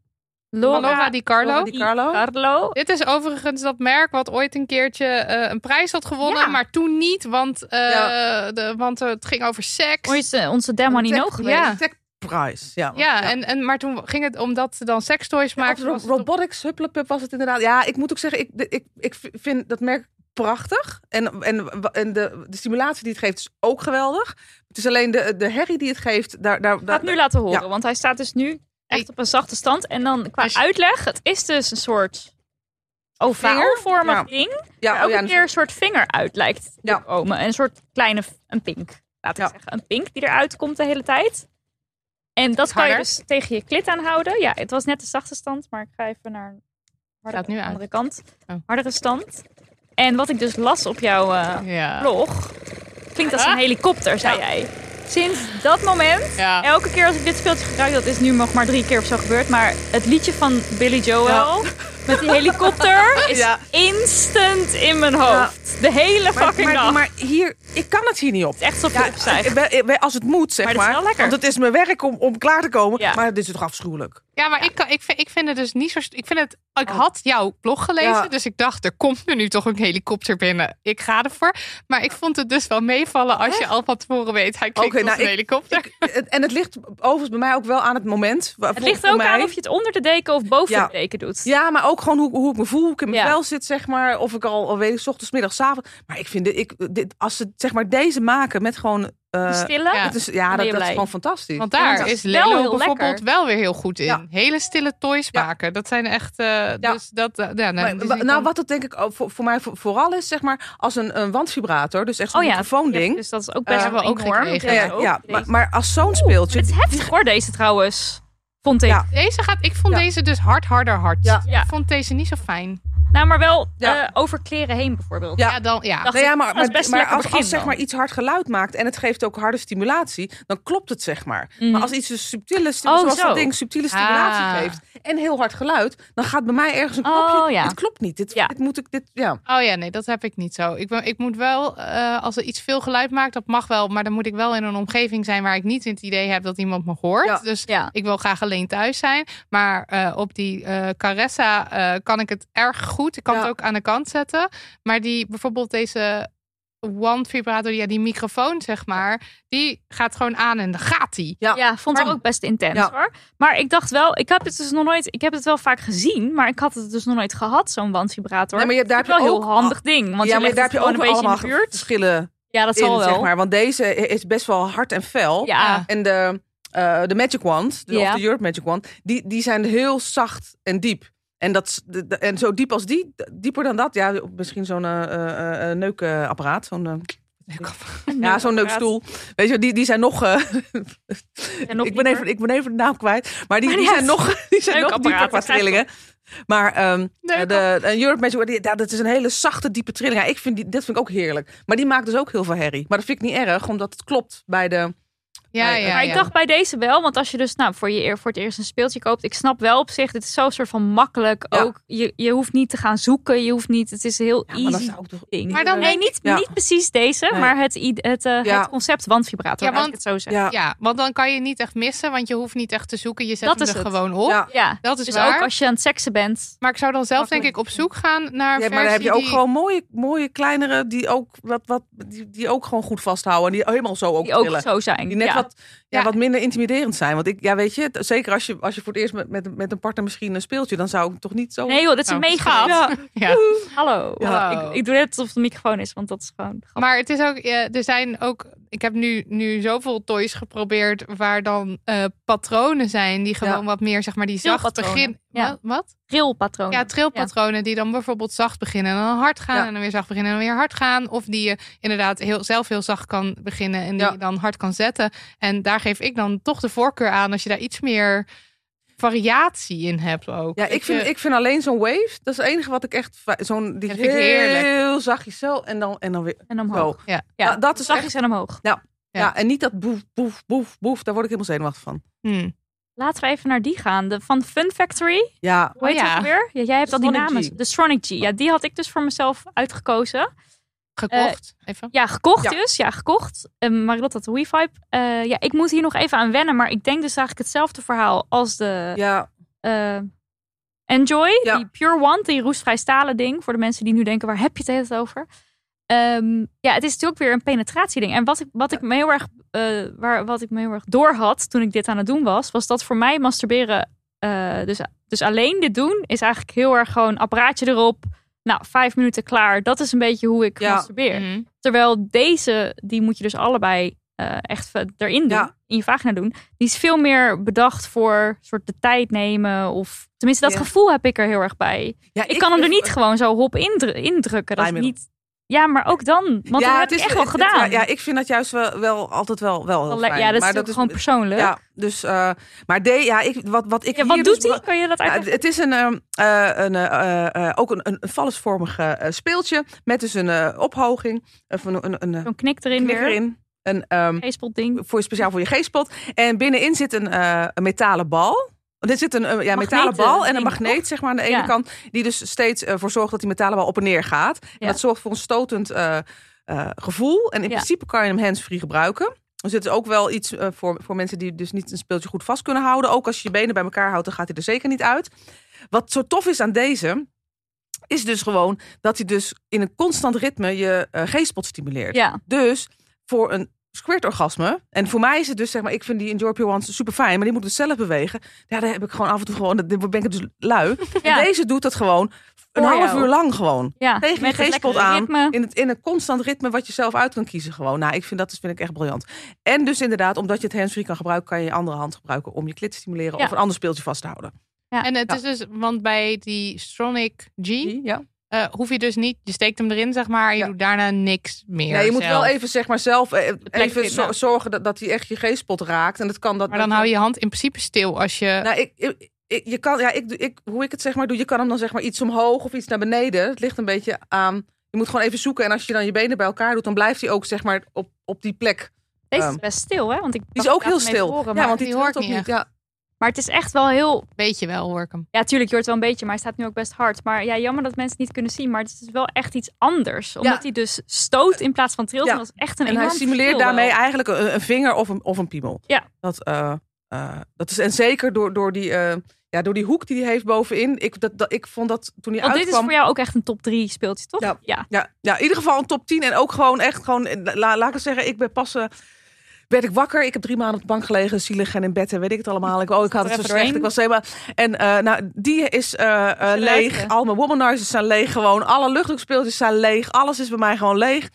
Laura, Di Carlo. Laura Di Carlo. Carlo. Dit is overigens dat merk wat ooit een keertje eh, een prijs had gewonnen, Ja. maar toen niet, want, eh, Ja. de, want eh, het ging over seks. Onze, onze Demonino geweest. Ja. Tech Prize. Ja, Ja, En, en, maar toen ging het omdat ze dan sextoys maakten. ro- robotics, Hupplepup was het inderdaad. Ja, ik moet ook zeggen, ik, ik, ik vind dat merk prachtig. En, en, en de, de stimulatie die het geeft is ook geweldig. Het is alleen de, de herrie die het geeft. Daar, daar, Ik ga daar, het nu laten horen, Ja. want hij staat dus nu echt op een zachte stand. En dan qua uitleg, het is dus een soort Vinger? ovaalvormig Ja. ding. ja, Waar oh ook ja, een keer een soort vinger uit lijkt te Ja. komen. En een soort kleine, een pink, laat ik Ja. zeggen. Een pink die eruit komt de hele tijd. En dat kan je dus tegen je klit aanhouden. Ja, het was net de zachte stand, maar ik ga even naar een hardere, Gaat nu uit. andere kant. Oh. Hardere stand. En wat ik dus las op jouw eh, Ja. blog, klinkt als een helikopter, zei Ja. jij. Sinds dat moment, Ja. elke keer als ik dit speeltje gebruik, dat is nu nog maar drie keer of zo gebeurd, maar het liedje van Billy Joel met die helikopter is Ja. instant in mijn hoofd. De hele fucking maar, dag. maar hier, ik kan het hier niet op. Het is echt je Ja, ik ben- als het moet, zeg Maar maar. dit is wel lekker. Want het is mijn werk om, om klaar te komen. Ja. Maar dit is toch afschuwelijk. Ja, maar Ik, kan, ik, vind, ik vind het dus niet zo... Ik, vind het, ik Oh. had jouw blog gelezen, Ja. dus ik dacht, er komt er nu toch een helikopter binnen. Ik ga ervoor. Maar ik vond het dus wel meevallen als je al van tevoren weet, hij klinkt Oké, als nou, een ik- helikopter. Ik- en het ligt overigens bij mij ook wel aan het moment. Het ligt ook mij. aan of je het onder de deken of boven Ja. de deken doet. Ja, maar ook gewoon hoe, hoe ik me voel, hoe ik in mijn Ja. vel zit, zeg maar. Of ik al, al weet ik, 's ochtends, middags, avonds. Maar ik vind dit, ik, dit, als ze zeg maar deze maken met gewoon. eh, stille. Ja. het is, ja, dat, dat is gewoon fantastisch. Want daar is heel bijvoorbeeld lekker. wel weer heel goed in. Ja. Hele stille toys Ja. maken. Dat zijn echt... eh, Dus dat... eh, ja, nou, Maar, dus nou, wat dat denk ik ook voor, voor mij voor- vooral is, zeg maar, als een, een wandvibrator, dus echt zo'n Oh ja, microfoonding. Dus dat is ook best wel ook enorm. Ja, maar, maar als zo'n speeltje. Het is heftig hoor, deze trouwens. Vond ik. Ja. Deze gaat... Ik vond Ja. deze dus hard, harder, hard. Ja. Ja. Ik vond deze niet zo fijn. Nou, maar wel Ja. eh, over kleren heen bijvoorbeeld. Ja. Ja, dan... Ja. Ja, maar, maar, maar als, begin als zeg maar iets hard geluid maakt en het geeft ook harde stimulatie, dan klopt het zeg maar. Mhm. Maar als iets een subtiele, Oh, zoals zo. dat ding subtiele stimulatie Ah. geeft en heel hard geluid, dan gaat bij mij ergens een Oh, knopje. ja. Dit klopt niet. Dit, Ja. dit moet ik. Dit, ja. Oh ja, nee, dat heb ik niet zo. Ik, ben, ik moet wel, eh, als er iets veel geluid maakt, dat mag wel. Maar dan moet ik wel in een omgeving zijn waar ik niet het idee heb dat iemand me hoort. Ja. Dus Ja. ik wil graag alleen thuis zijn. Maar eh, op die eh Caressa eh, kan ik het erg goed. Ik kan Ja. het ook aan de kant zetten. Maar die bijvoorbeeld deze One vibrator, ja, die microfoon zeg maar, die gaat gewoon aan en dan gaat die. Ja. Ja, vond ik ook best intens Ja. hoor. Maar ik dacht wel, ik heb het dus nog nooit, ik heb het wel vaak gezien, maar ik had het dus nog nooit gehad, zo'n wandvibrator. Nee, maar je- daar heb je wel ook heel handig ding. Want ja, je maar daar heb je ook een beetje in de buurt. verschillen Ja, dat in, zal wel. zeg maar. Want deze is best wel hard en fel. Ja, En de, eh, de Magic Wand, de, Ja. of de Europe Magic Wand, die, die zijn heel zacht en diep. En, dat, en zo diep als die, dieper dan dat, ja, misschien zo'n eh, neukapparaat. Zo'n, ja, zo'n neukstoel. Weet je, die, die zijn nog. ik, ben even, ik ben even de naam kwijt. Maar die, Maar die zijn nog, die zijn nog dieper qua trillingen. Maar ehm, de, de Europe Magic ja, dat is een hele zachte, diepe trilling. Ja, ik vind die, dat vind ik ook heerlijk. Maar die maakt dus ook heel veel herrie. Maar dat vind ik niet erg, omdat het klopt bij de. Ja, Maar- ja, maar ja. ik dacht bij deze wel, want als je dus nou, voor, je, eer- voor het eerst een speeltje koopt, ik snap wel op zich, dit is zo soort van makkelijk. Ja. Ook, je, je hoeft niet te gaan zoeken, je hoeft niet, het is heel Ja, maar dat easy zou ook toch ding. Maar dan nee, niet, Ja. niet precies deze, Nee. maar het, het, eh, Ja. het concept wandvibrator, Ja, want- ik het zo zeggen. Ja, Ja, want dan kan je niet echt missen, want je hoeft niet echt te zoeken. Je zet Dat hem is er het. gewoon op. ja. Ja, Dat is dus waar. ook als je aan het seksen bent. Maar ik zou dan zelf denk ik op zoek gaan naar Ja, maar dan heb je ook die- gewoon mooie, mooie kleinere die ook, wat, wat, die, die ook gewoon goed vasthouden. En die helemaal zo ook Die ook zo zijn. Die net ja. Wat, ja, Ja. wat minder intimiderend zijn. Want ik, ja, weet je, zeker als je, als je voor het eerst met, met, met een partner misschien een speeltje, dan zou ik toch niet zo. Nee joh, dit is een Nou, mega. schat. Ja. Ja. Hallo. Ja. Ik, ik doe net alsof het een microfoon is, want dat is gewoon grappig. Maar het is ook, ja, er zijn ook, ik heb nu, nu zoveel toys geprobeerd waar dan eh, patronen zijn die gewoon Ja. wat meer, zeg maar, die zacht Trilpatronen. beginnen. Ja. Wat? Wat? Trilpatroon. Ja, trilpatronen die dan bijvoorbeeld zacht beginnen en dan hard gaan en dan weer zacht beginnen en dan weer hard gaan. Of die je inderdaad heel, zelf heel zacht kan beginnen en die je dan hard kan zetten. En daar geef ik dan toch de voorkeur aan als je daar iets meer variatie in hebt ook. Ja, ik vind, je- ik vind alleen zo'n wave, dat is het enige wat ik echt, zo'n, die Dat vind ik heerlijk. heel zachtjes zo en dan, en dan weer En omhoog. zo. Ja. Ja, dat- dat is zachtjes en omhoog. Ja. Ja. en niet dat boef, boef, boef, boef, daar word ik helemaal zenuwachtig van. Hmm. Laten we even naar die gaan. De, van Fun Factory. Ja, Hoe heet Oh ja. weer? Ja, jij hebt al die namen. G. De Stronic G. Ja, die had ik dus voor mezelf uitgekozen. Gekocht. Even. Ja, gekocht Ja. dus. Ja, gekocht. Uh, Marilotte had de WeVibe. Eh ja, ik moet hier nog even aan wennen. Maar ik denk dus eigenlijk hetzelfde verhaal als de ja, eh, Enjoy. Ja. Die Pure One, die roestvrij stalen ding. Voor de mensen die nu denken, waar heb je het over? Ehm, ja, het is natuurlijk weer een penetratieding. En wat ik, wat ik me heel erg, eh, waar, wat ik me heel erg door had toen ik dit aan het doen was, was dat voor mij masturberen, eh, dus, dus alleen dit doen, is eigenlijk heel erg gewoon apparaatje erop. Nou, vijf minuten klaar. Dat is een beetje hoe ik Ja. masturbeer. Mhm. Terwijl deze, die moet je dus allebei eh, echt erin doen, Ja. in je vagina doen. Die is veel meer bedacht voor soort de tijd nemen. Of tenminste, dat Ja. gevoel heb ik er heel erg bij. ja Ik, kan hem er niet gewoon zo hop indru- indrukken. Dat is niet. Ja, maar ook dan. Want dat heb ik echt wel het- gedaan. Ja, ja, ik vind dat juist wel, wel altijd wel, wel heel fijn. ja, dat is natuurlijk gewoon persoonlijk. Ja, dus, eh, maar de, ja, ik, wat, wat ik Ja, wat dus doet hij? Kan je dat Ja, uitleggen? het is een, ehm, eh, een, eh, ook een, een eh, speeltje met dus een ophoging, of een, een, een, Zo'n knik erin knik weer. erin. een ehm, G-spot ding. voor speciaal voor je G-spot. En binnenin zit een, een metalen bal. Er zit een eh, ja, metalen bal en een magneet zeg maar, aan de ene Ja. kant. Die dus steeds eh, voor zorgt dat die metalen bal op en neer gaat. En Ja. dat zorgt voor een stotend eh, eh, gevoel. En in Ja. principe kan je hem handsfree gebruiken. Dus het is ook wel iets eh, voor, voor mensen die dus niet een speeltje goed vast kunnen houden. Ook als je je benen bij elkaar houdt, dan gaat hij er zeker niet uit. Wat zo tof is aan deze, is dus gewoon dat hij dus in een constant ritme je eh, G-spot stimuleert. Dus voor een squirt-orgasme, en voor mij is het dus zeg maar, ik vind die Enjoy Pure Ones super fijn, maar die moet dus zelf bewegen. Ja, daar heb ik gewoon af en toe gewoon, ben ik dus lui. Ja. En deze doet dat gewoon een half uur lang gewoon. ja. Tegen je het lekkere aan. ritme. In, het, in een constant ritme wat je zelf uit kan kiezen gewoon. Nou, ik vind dat dus, vind ik echt briljant. En dus inderdaad, omdat je het handsfree kan gebruiken, kan je je andere hand gebruiken om je klit te stimuleren Ja. of een ander speeltje vast te houden. Ja. En het Ja. is dus, want bij die Stronic G Ja. Eh, hoef je dus niet, je steekt hem erin zeg maar, je Ja. doet daarna niks meer. Nee, je moet zelf. wel even zeg maar zelf eh, even zo- zorgen dat, dat hij echt je G-spot raakt. En dat kan dat. Maar dan dat- hou je je hand in principe stil als je. Nou, ik, ik, ik- je kan, ja, ik, doe- ik, hoe ik het zeg maar doe, je kan hem dan zeg maar iets omhoog of iets naar beneden. Het ligt een beetje aan. Je moet gewoon even zoeken en als je dan je benen bij elkaar doet, dan blijft hij ook zeg maar op, op die plek. Deze is Ehm, best stil, hè? Want ik Die is ook heel stil. horen, ja, want die die hoort hoort ook niet niet. Ja. Maar het is echt wel heel... Weet je wel, hoor ik hem. Ja, tuurlijk, je hoort wel een beetje, maar hij staat nu ook best hard. Maar ja, jammer dat mensen het niet kunnen zien. Maar het is wel echt iets anders. Omdat hij dus stoot in plaats van trilt. Ja. En dat is echt een En hij verschil daarmee wel. eigenlijk een, een vinger of een, of een piemel. Ja. Dat, eh, eh, dat is, en zeker door, door, die, eh, ja, door die hoek die hij heeft bovenin. Ik, dat, dat, ik vond dat toen hij Want dit is voor jou ook echt een top 3 speeltje, toch? Ja. ja. Ja, ja, in ieder geval een top 10. En ook gewoon echt gewoon, la, laat ik het zeggen, ik ben pas, eh, werd ik wakker. Ik heb drie maanden op de bank gelegen, zielig en in bed en weet ik het allemaal. Ik, oh, ik had het zo slecht. Ik was helemaal, en eh, nou, die is eh, eh, leeg. Al mijn womanizers zijn leeg gewoon. Alle luchtdrukspeeltjes zijn leeg. Alles is bij mij gewoon leeg.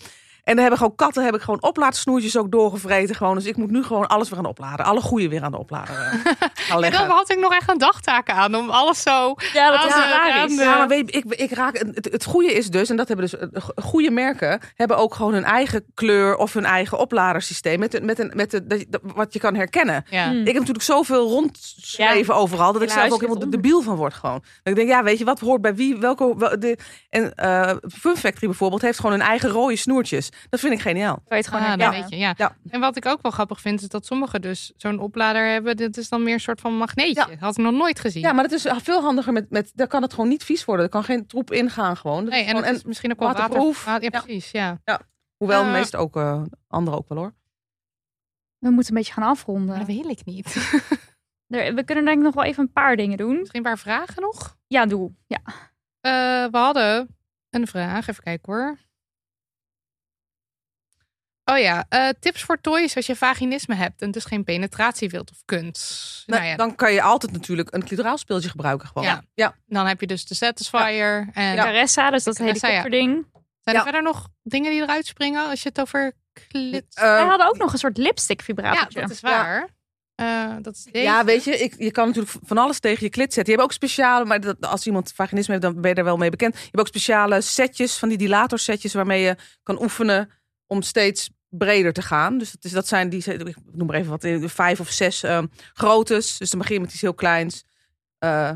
En dan hebben gewoon katten, heb ik gewoon oplaadsnoertjes ook doorgevreten. Gewoon. Dus ik moet nu gewoon alles weer aan de opladen. Alle goede weer aan de oplader gaan En leggen. dan had ik nog echt een dagtaak aan om alles zo. Ja, dat is de- Ja, maar weet, je, ik, ik raak, het, het goede is dus, en dat hebben dus eh, go- goede merken, hebben ook gewoon hun eigen kleur of hun eigen opladersysteem. Met, een- met, een, met de, wat je kan herkennen. Ja. Mm. Ik heb natuurlijk zoveel rondschreven overal, dat ik zelf ook helemaal debiel van word gewoon. Dat ik denk, ja, weet je, wat hoort bij wie, welke... wel- de, en eh Fun Factory bijvoorbeeld heeft gewoon hun eigen rode snoertjes. Dat vind ik geniaal. Kan je het gewoon Ah, dan herkennen. weet je, ja. Ja. En wat ik ook wel grappig vind, is dat sommigen dus zo'n oplader hebben. Dit is dan meer een soort van magneetje. Ja. Had ik nog nooit gezien. Ja, maar het is veel handiger met, met... Daar kan het gewoon niet vies worden. Er kan geen troep ingaan gewoon. Dat nee, en gewoon- is misschien ook wel waterproof. water. Ja, precies. Ja. hoewel de eh, meeste ook, eh anderen ook wel hoor. We moeten een beetje gaan afronden. Maar dat wil ik niet. We kunnen denk ik nog wel even een paar dingen doen. Misschien een paar vragen nog? Ja, doe. Ja. Eh, we hadden een vraag. Even kijken hoor. Oh ja, eh, tips voor toys als je vaginisme hebt en dus geen penetratie wilt of kunt. Nou, nou ja, Dan kan je altijd natuurlijk een clitoraal speeltje gebruiken gewoon. Ja. ja. dan heb je dus de Satisfier. En Ja. Caressa, dus dat ja. helikopterding. zijn er Ja. verder nog dingen die eruit springen als je het over klit... Eh, Wij hadden ook nog een soort lipstick ja, vibratortje. dat is waar. Eh, dat is deze. Ja, weet je, ik, je kan natuurlijk van alles tegen je klit zetten. Je hebt ook speciale, maar dat, als iemand vaginisme heeft, dan ben je er wel mee bekend. Je hebt ook speciale setjes, van die dilatorsetjes, waarmee je kan oefenen om steeds breder te gaan. Dus dat, is, dat zijn die, ik noem maar even wat, eh, vijf of zes eh, grootes. Dus dan begin je met iets heel kleins. Eh,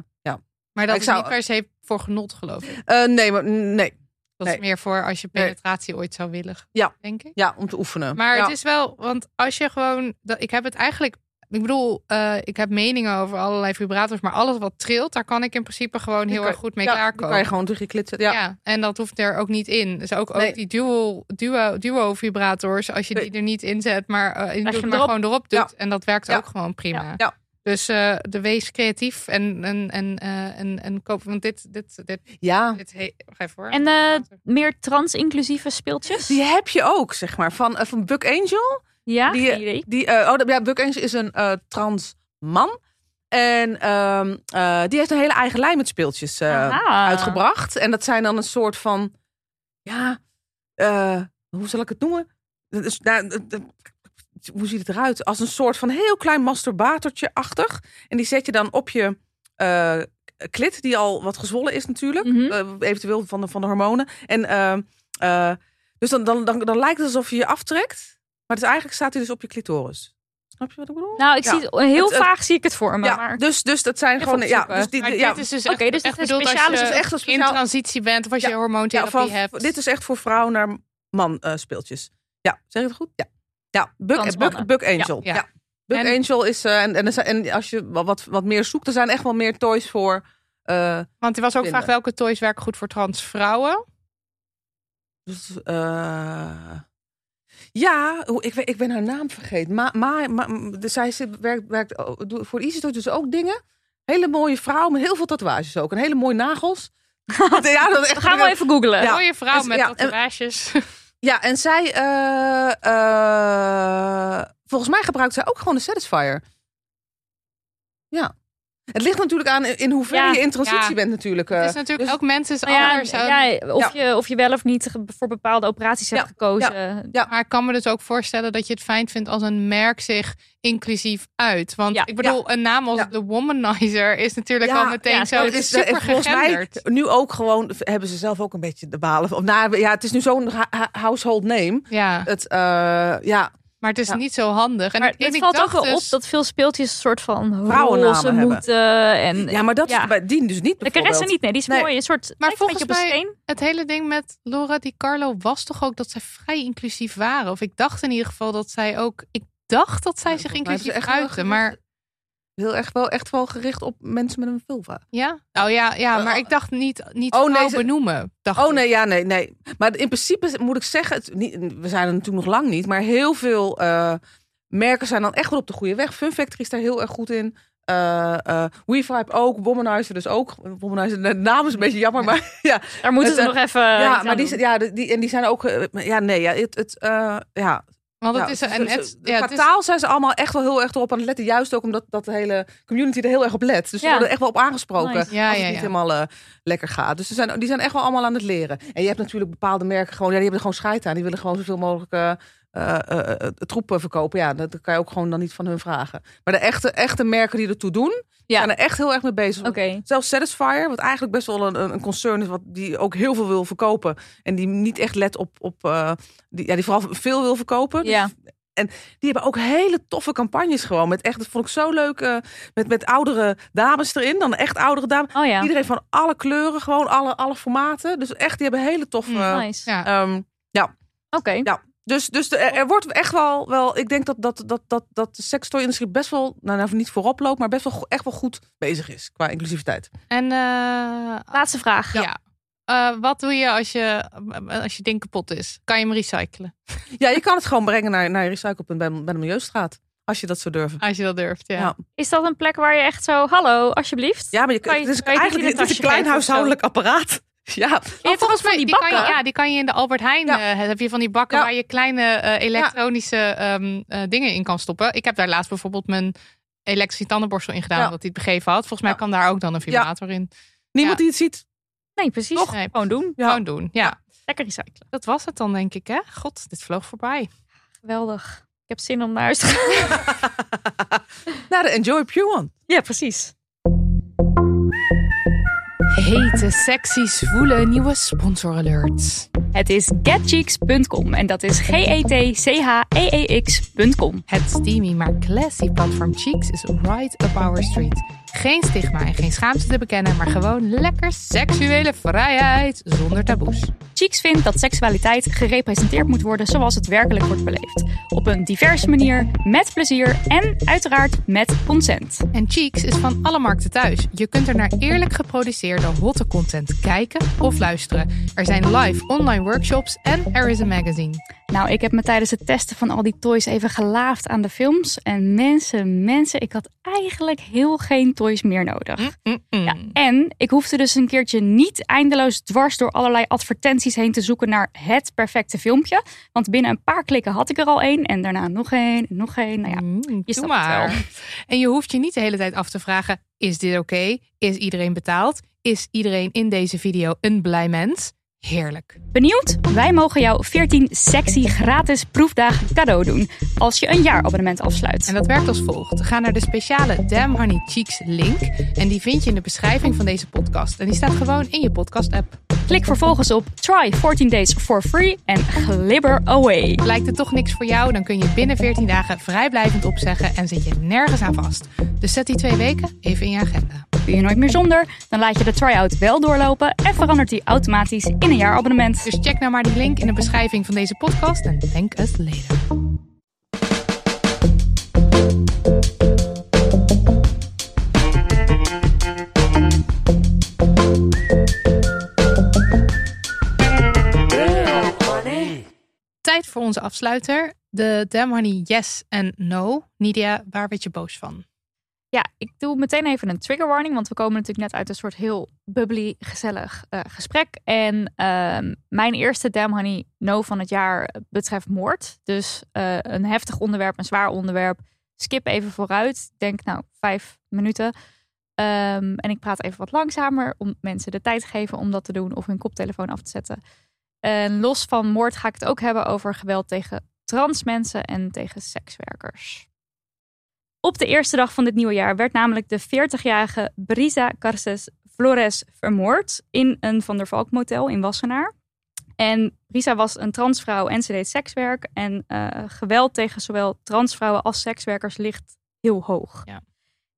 maar dat ik is zou- niet per se voor genot, geloof ik. eh, nee, maar nee. Dat Nee. is meer voor als je Nee. penetratie ooit zou willen. Ja. Denk ik. Ja, om te oefenen. Maar ja. het is wel, want als je gewoon, dat, ik heb het eigenlijk, ik bedoel, eh, ik heb meningen over allerlei vibrators, maar alles wat trilt, daar kan ik in principe gewoon Die heel kan- erg goed mee ja, klaarkomen. kan je gewoon tegen je ja. Ja. en dat hoeft er ook niet in. Dus ook, ook die dual, duo, duo vibrators, als je die er niet in zet, maar, eh, in je doet, maar erop. gewoon erop doet. En dat werkt Ja. ook gewoon prima. Ja. Ja. Dus eh, de wees creatief en, en, en, eh, en, en koop, want dit, dit, dit, ja. dit, he, even hoor. En eh, meer trans-inclusieve speeltjes? Die heb je ook, zeg maar, van, van Buck Angel. Ja, die-. Die, eh, oh, ja, Buck Angel is een eh, trans man. En ehm, eh, die heeft een hele eigen lijn met speeltjes uitgebracht. En dat zijn dan een soort van, ja, hoe zal ik het noemen? Dat is, nou, hoe ziet het eruit? Als een soort van heel klein masturbatortje-achtig. En die zet je dan op je klit, die al wat gezwollen is natuurlijk. Mhm. Eventueel van de, van de hormonen. En ehm, eh, dus dan, dan, dan, dan lijkt het alsof je je aftrekt. Maar het is eigenlijk staat hij dus op je clitoris. Snap je wat ik bedoel? Nou, ik Ja. zie het, heel Het- vaag zie ik het voor me. ja, maar... dus, dus dat zijn gewoon. Ja, dus die, ja, dit is dus Oké, echt, dus echt is bedoeld als speciaal, je dus echt een in speciaal- transitie bent of als je Ja, hormoontherapie ja, van, hebt. dit is echt voor vrouw naar man eh, speeltjes. Ja, zeg ik het goed? Ja. Ja, Buck, Transmannen. Buck, Buck Angel. Ja. Ja. Buck En- Angel is... eh, en, en, als je wat- wat, meer zoekt, er zijn echt wel meer toys voor... eh, Want er was ook Vinden. vraag welke toys werken goed voor transvrouwen. dus, eh, ja, hoe- ik, weet- ik ben haar naam vergeten. Ma, ma, zij zit- werkt, werkt oh, voor Easy Toys dus ook dingen. Hele mooie vrouw met heel veel tatoeages ook. En hele mooie nagels. ja, dat echt We gaan wel even googlen. Ja. Mooie vrouw en- met ja, en- tatoeages. Ja, en zij, eh, eh, volgens mij gebruikt zij ook gewoon de Satisfier. Ja. Het ligt natuurlijk aan in hoeverre Ja, je in transitie ja. bent natuurlijk. eh. het is natuurlijk dus- ook mensen is Nou ja, anders. eh, ja, of, Ja. Je, of je wel of niet voor bepaalde operaties hebt Ja, gekozen. Maar ik kan me dus ook voorstellen dat je het fijn vindt als een merk zich inclusief uit. Want Ja. ik bedoel, een naam als Ja. de Womanizer is natuurlijk Ja, al meteen ja, zo het is eh, super volgens mij nu ook gewoon hebben ze zelf ook een beetje de balen. Of, nou, ja, het is nu zo'n household name. Ja, Het, eh, ja, maar het is Ja. niet zo handig. En Maar ik- en het ik valt ook wel op dus- dat veel speeltjes een soort van Vrouwennamen roze moeten. En ja, maar dat Ja. is bij die dus niet. de caresse bijvoorbeeld. niet, nee, die is Nee. mooi. Een soort, Maar volgens een mij-. Het hele ding met Laura Di Carlo was toch ook dat zij vrij inclusief waren. Of ik dacht in ieder geval dat zij ook... Ik dacht dat zij Ja, zich inclusief uiten. Maar Heel echt wel, echt wel gericht op mensen met een vulva. ja? Oh ja, ja Eh, maar ik dacht niet, niet oh, oh, nee, ze- benoemen. Dacht Oh ik. nee, ja, nee, nee. Maar in principe moet ik zeggen, het, niet, we zijn er natuurlijk nog lang niet, maar heel veel eh, merken zijn dan echt wel op de goede weg. Fun Factory is daar heel erg goed in. Eh eh WeVibe ook, Womanizer dus ook. Womanizer, de naam is een beetje jammer, maar ja. Daar moeten ze nog even. ja, maar die, ja, die, en die zijn ook, ja, nee, ja, het, het, ja. Want het ja, is en het, ja, is, taal zijn ze allemaal echt wel heel erg erop aan het letten. Juist ook omdat dat de hele community er heel erg op let. Dus ze Ja. worden echt wel op aangesproken Nice. Ja, als het niet helemaal eh, lekker gaat. Dus ze zijn, die zijn echt wel allemaal aan het leren. En je hebt natuurlijk bepaalde merken gewoon, ja, die hebben er gewoon scheid aan. Die willen gewoon zoveel mogelijk eh eh, eh, eh, troepen verkopen. Ja, dat, kan je ook gewoon dan niet van hun vragen. Maar de echte, echte merken die ertoe doen, Ja. zijn er echt heel erg mee bezig. Oké. Zelfs Satisfyer, wat eigenlijk best wel een, een concern is, wat die ook heel veel wil verkopen. En die niet echt let op, op eh, die, ja, die vooral veel wil verkopen. Dus Ja. die hebben ook hele toffe campagnes gewoon. Met echt, dat vond ik zo leuk. eh, met, met oudere dames erin. Dan echt oudere dames. Oh ja. Iedereen van alle kleuren, gewoon alle, alle formaten. Dus echt, die hebben hele toffe. Mm, Nice. ja. ehm, Oké. ja. Dus, dus de- er, er wordt echt wel, wel. Ik denk dat, dat, dat, dat, dat de sextoy-industrie best wel. Nou, nou, niet voorop loopt, maar best wel echt wel goed bezig is qua inclusiviteit. en uh, Laatste vraag. ja. Uh, wat doe je als je, als je ding kapot is? Kan je hem recyclen? Ja, je kan het gewoon brengen naar, naar je recyclepunt bij, bij de Milieustraat. Als je dat zou durven. Als je dat durft, ja. Ja. Is dat een plek waar je echt zo, hallo, alsjeblieft? Ja, maar je, Kan je- het is kan je eigenlijk het is een klein huishoudelijk apparaat. Ja, toch van die die kan je, bakken? ja, die kan je in de Albert Heijn. Ja. eh, heb je van die bakken Ja. waar je kleine eh, elektronische ehm, eh, dingen in kan stoppen. Ik heb daar laatst bijvoorbeeld mijn elektrische tandenborstel in gedaan, Ja. omdat hij het begeven had. Volgens mij Ja. kan daar ook dan een vibrator in. niemand die het ziet. Nee, precies. Nee. Gewoon doen. Ja. Gewoon doen. Ja. Lekker recyclen. dat was het dan, denk ik. Hè? God, dit vloog voorbij. Geweldig. Ik heb zin om naar huis te gaan. Naar de Enjoy Pure One. ja, precies. Hete, sexy, zwoele nieuwe sponsor alerts. Het is getcheeks.com en dat is G-E-T-C-H-E-E-X.com. Het steamy maar classy platform Cheeks is right up our street. Geen stigma en geen schaamte te bekennen, maar gewoon lekker seksuele vrijheid zonder taboes. Cheeks vindt dat seksualiteit gerepresenteerd moet worden zoals het werkelijk wordt beleefd. Op een diverse manier, met plezier en uiteraard met consent. En Cheeks is van alle markten thuis. Je kunt er naar eerlijk geproduceerde hotte content kijken of luisteren. Er zijn live online workshops en er is een magazine. Nou, ik heb me tijdens het testen van al die toys even gelaafd aan de films. En mensen, mensen, ik had eigenlijk heel geen toys meer nodig. Ja, en ik hoefde dus een keertje niet eindeloos dwars door allerlei advertenties heen te zoeken naar het perfecte filmpje. Want binnen een paar klikken had ik er al één en daarna nog één nog één. Nou ja, Mm, je snapt maar. wel. En je hoeft je niet de hele tijd af te vragen: is dit oké? Is iedereen betaald? Is iedereen in deze video een blij mens? Heerlijk. Benieuwd? Wij mogen jou 14 sexy gratis proefdagen cadeau doen als je een jaarabonnement afsluit. En dat werkt als volgt. Ga naar de speciale Damn Honey Cheeks link. En die vind je in de beschrijving van deze podcast. En die staat gewoon in je podcast app. Klik vervolgens op Try 14 Days for free en glibber away. Lijkt het toch niks voor jou? Dan kun je binnen 14 dagen vrijblijvend opzeggen en zit je nergens aan vast. Dus zet die twee weken even in je agenda. Kun je nooit meer zonder? Dan laat je de try-out wel doorlopen en verandert die automatisch in een jaarabonnement. Dus check nou maar die link in de beschrijving van deze podcast en thank us later. Tijd voor onze afsluiter. De Damn Honey Yes en No. Nidia, waar werd je boos van? Ja, ik doe meteen even een trigger warning, want we komen natuurlijk net uit een soort heel bubbly, gezellig eh, gesprek. En ehm, mijn eerste Damn Honey No van het jaar betreft moord. Dus eh, een heftig onderwerp, een zwaar onderwerp. Skip even vooruit. Denk nou vijf minuten. Ehm, en ik praat even wat langzamer om mensen de tijd te geven om dat te doen of hun koptelefoon af te zetten. En los van moord ga ik het ook hebben over geweld tegen trans mensen en tegen sekswerkers. Op de eerste dag van dit nieuwe jaar werd namelijk de 40-jarige Brisa Garces Flores vermoord in een Van der Valk motel in Wassenaar. En Brisa was een transvrouw en ze deed sekswerk. En uh, geweld tegen zowel transvrouwen als sekswerkers ligt heel hoog. Ja.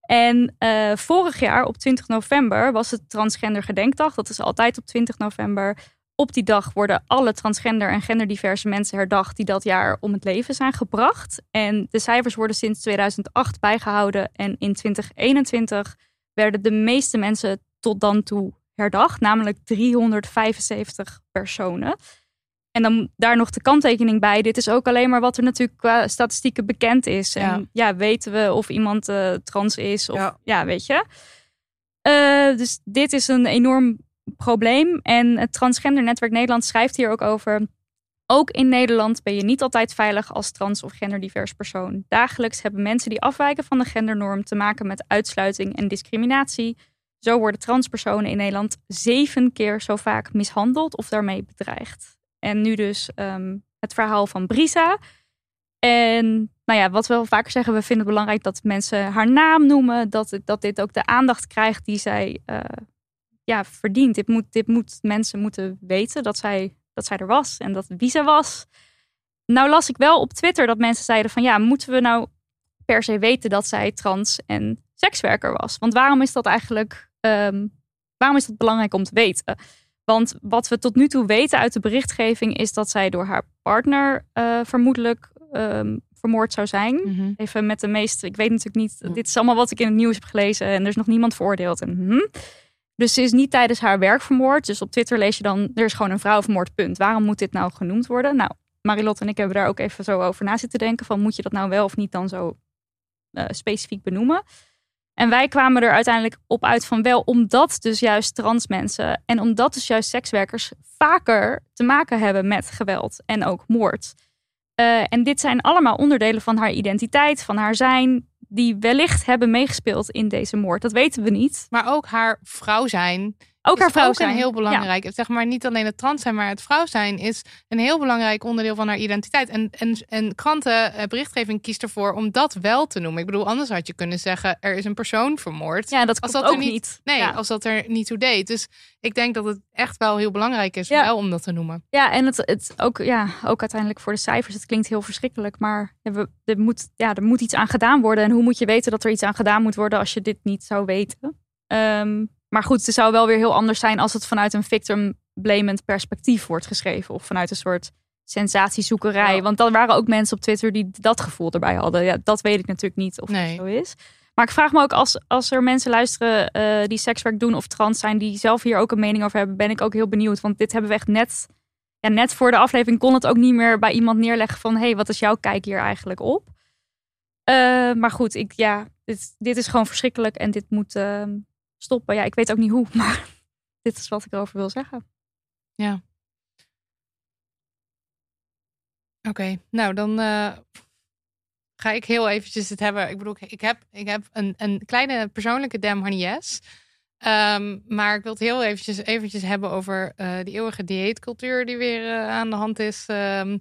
En uh, vorig jaar op 20 november was het Transgender Gedenkdag. Dat is altijd op 20 november. Op die dag worden alle transgender en genderdiverse mensen herdacht die dat jaar om het leven zijn gebracht. En de cijfers worden sinds 2008 bijgehouden. En in 2021 werden de meeste mensen tot dan toe herdacht, namelijk 375 personen. En dan daar nog de kanttekening bij. Dit is ook alleen maar wat er natuurlijk qua statistieken bekend is. En ja, ja weten we of iemand uh, trans is of ja, ja weet je. Uh, dus dit is een enorm probleem. En het Transgender Netwerk Nederland schrijft hier ook over. Ook in Nederland ben je niet altijd veilig als trans of genderdivers persoon. Dagelijks hebben mensen die afwijken van de gendernorm te maken met uitsluiting en discriminatie. Zo worden transpersonen in Nederland zeven keer zo vaak mishandeld of daarmee bedreigd. En nu dus um, het verhaal van Brisa. En nou ja, wat we wel vaker zeggen, we vinden het belangrijk dat mensen haar naam noemen. Dat, dat dit ook de aandacht krijgt die zij uh, ja, verdient. Dit moet, dit moet mensen moeten weten dat zij, dat zij er was en dat wie ze was. Nou las ik wel op Twitter dat mensen zeiden van ja, moeten we nou per se weten dat zij trans en sekswerker was? Want waarom is dat eigenlijk, um, waarom is dat belangrijk om te weten? Want wat we tot nu toe weten uit de berichtgeving is dat zij door haar partner uh, vermoedelijk um, vermoord zou zijn. Mhm. Mm -hmm. Even met de meeste, ik weet natuurlijk niet, dit is allemaal wat ik in het nieuws heb gelezen en er is nog niemand veroordeeld. En, mm. Dus ze is niet tijdens haar werk vermoord. Dus op Twitter lees je dan, er is gewoon een vrouw vermoord, punt. Waarom moet dit nou genoemd worden? Nou, Marilotte en ik hebben daar ook even zo over na zitten denken. Van moet je dat nou wel of niet dan zo uh, specifiek benoemen? En wij kwamen er uiteindelijk op uit van wel, omdat dus juist trans mensen en omdat dus juist sekswerkers vaker te maken hebben met geweld en ook moord. Uh, en dit zijn allemaal onderdelen van haar identiteit, van haar zijn, die wellicht hebben meegespeeld in deze moord. Dat weten we niet. Maar ook haar vrouw zijn. Ook haar vrouw ook zijn. heel belangrijk. Ja. Zeg maar niet alleen het trans zijn, maar het vrouw zijn is een heel belangrijk onderdeel van haar identiteit. En, en, en kranten, eh, berichtgeving kiest ervoor om dat wel te noemen. Ik bedoel, anders had je kunnen zeggen er is een persoon vermoord. Ja, dat als dat ook er niet. niet. Nee, ja. als dat er niet toe deed. Dus ik denk dat het echt wel heel belangrijk is Ja. wel om dat te noemen. Ja, en het, het ook, ja, ook uiteindelijk voor de cijfers. Het klinkt heel verschrikkelijk, maar we, er, moet, ja, er moet iets aan gedaan worden. En hoe moet je weten dat er iets aan gedaan moet worden als je dit niet zou weten? Ehm, maar goed, het zou wel weer heel anders zijn als het vanuit een victim-blamend perspectief wordt geschreven. Of vanuit een soort sensatiezoekerij. Ja. Want dan waren ook mensen op Twitter die dat gevoel erbij hadden. Ja, dat weet ik natuurlijk niet of Nee. dat zo is. Maar ik vraag me ook als, als er mensen luisteren eh, die sekswerk doen of trans zijn, die zelf hier ook een mening over hebben, ben ik ook heel benieuwd. Want dit hebben we echt net, ja, net voor de aflevering kon het ook niet meer bij iemand neerleggen van hé, hey, wat is jouw kijk hier eigenlijk op? Eh, maar goed, ik, ja, dit, dit is gewoon verschrikkelijk en dit moet eh, stoppen. Ja, ik weet ook niet hoe, maar dit is wat ik erover wil zeggen. Oké, nou dan eh, ga ik heel eventjes het hebben. Ik bedoel, ik heb, ik heb een, een kleine persoonlijke Honey Yes. Ehm, maar ik wil het heel eventjes, eventjes hebben over eh, die eeuwige dieetcultuur die weer eh, aan de hand is. ehm,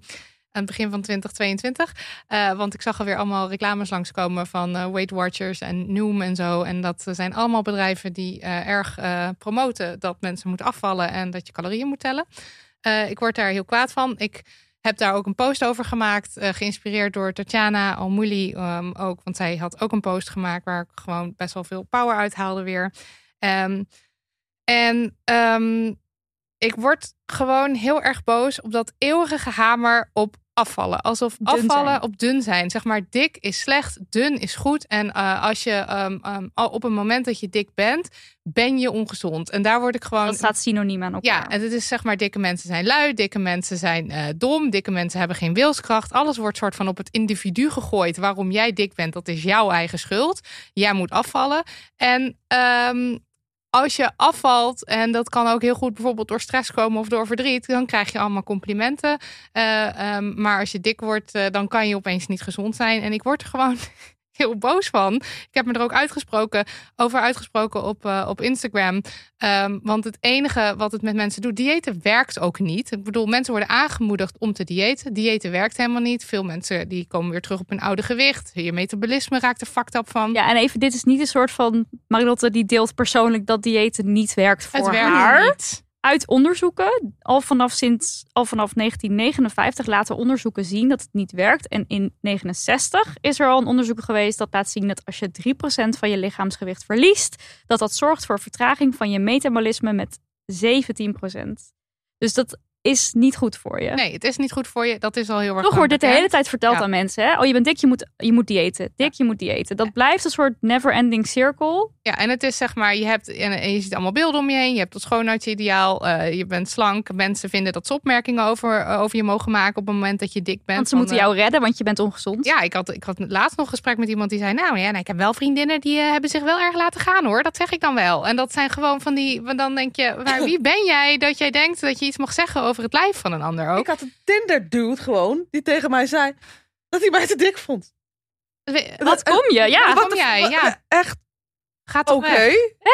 aan het begin van 2022. Eh, want ik zag alweer allemaal reclames langskomen van eh, Weight Watchers en Noom en zo. En dat zijn allemaal bedrijven die eh, erg promoten dat mensen moeten afvallen en dat je calorieën moet tellen. Ik word daar heel kwaad van. Ik heb daar ook een post over gemaakt, geïnspireerd door Tatjana Almouli ehm, ook. Want zij had ook een post gemaakt waar ik gewoon best wel veel power uithaalde weer. Ehm, en ehm, ik word gewoon heel erg boos op dat eeuwige gehamer op afvallen. Alsof Dun afvallen zijn. op dun zijn. Zeg maar, dik is slecht, dun is goed. En eh, als je ehm, ehm, op een moment dat je dik bent, ben je ongezond. En daar word ik gewoon. Dat staat synoniem aan elkaar. Ja, en het is zeg maar, dikke mensen zijn lui, dikke mensen zijn eh, dom, dikke mensen hebben geen wilskracht. Alles wordt soort van op het individu gegooid. Waarom jij dik bent, dat is jouw eigen schuld. Jij moet afvallen. En ehm, als je afvalt, en dat kan ook heel goed bijvoorbeeld door stress komen of door verdriet, dan krijg je allemaal complimenten. Eh, ehm, maar als je dik wordt, eh, dan kan je opeens niet gezond zijn. En ik word er gewoon heel boos van. Ik heb me er ook uitgesproken over uitgesproken op, eh, op Instagram. Ehm, want het enige wat het met mensen doet, diëten werkt ook niet. Ik bedoel, mensen worden aangemoedigd om te diëten. Diëten werkt helemaal niet. Veel mensen die komen weer terug op hun oude gewicht. Je metabolisme raakt er fucked up van. Ja, en even, dit is niet een soort van... Marilotte die deelt persoonlijk dat diëten niet werkt voor het werkt haar. niet. Uit onderzoeken, al vanaf, sinds, al vanaf 1959 laten onderzoeken zien dat het niet werkt. En in 69 is er al een onderzoek geweest dat laat zien dat als je 3% van je lichaamsgewicht verliest, dat dat zorgt voor vertraging van je metabolisme met 17%. Dus dat is niet goed voor je. Nee, het is niet goed voor je. Dat is al heel erg Toch wordt dit de hele tijd verteld Ja. aan mensen. Hè? Oh, je bent dik, je moet, je moet diëten. Dik, je moet diëten. Dat blijft een soort never-ending circle. Ja, en het is zeg maar, je hebt en, je ziet allemaal beelden om je heen. Je hebt het schoonheidsideaal. eh, je bent slank. Mensen vinden dat ze opmerkingen over, eh, over je mogen maken op het moment dat je dik bent. Want ze Van, moeten eh, jou redden, want je bent ongezond. Ja, ik had, ik had laatst nog een gesprek met iemand die zei: Nou ja, nou, ik heb wel vriendinnen die eh, hebben zich wel erg laten gaan hoor. Dat zeg ik dan wel. En dat zijn gewoon van die. want Dan denk je: Maar wie ben jij dat jij denkt dat je iets mag zeggen over het lijf van een ander ook? Ik had een Tinder dude gewoon die tegen mij zei dat hij mij te dik vond. Wat kom je? Ja. Wat kom jij? Ja. Echt Gaat toch oké.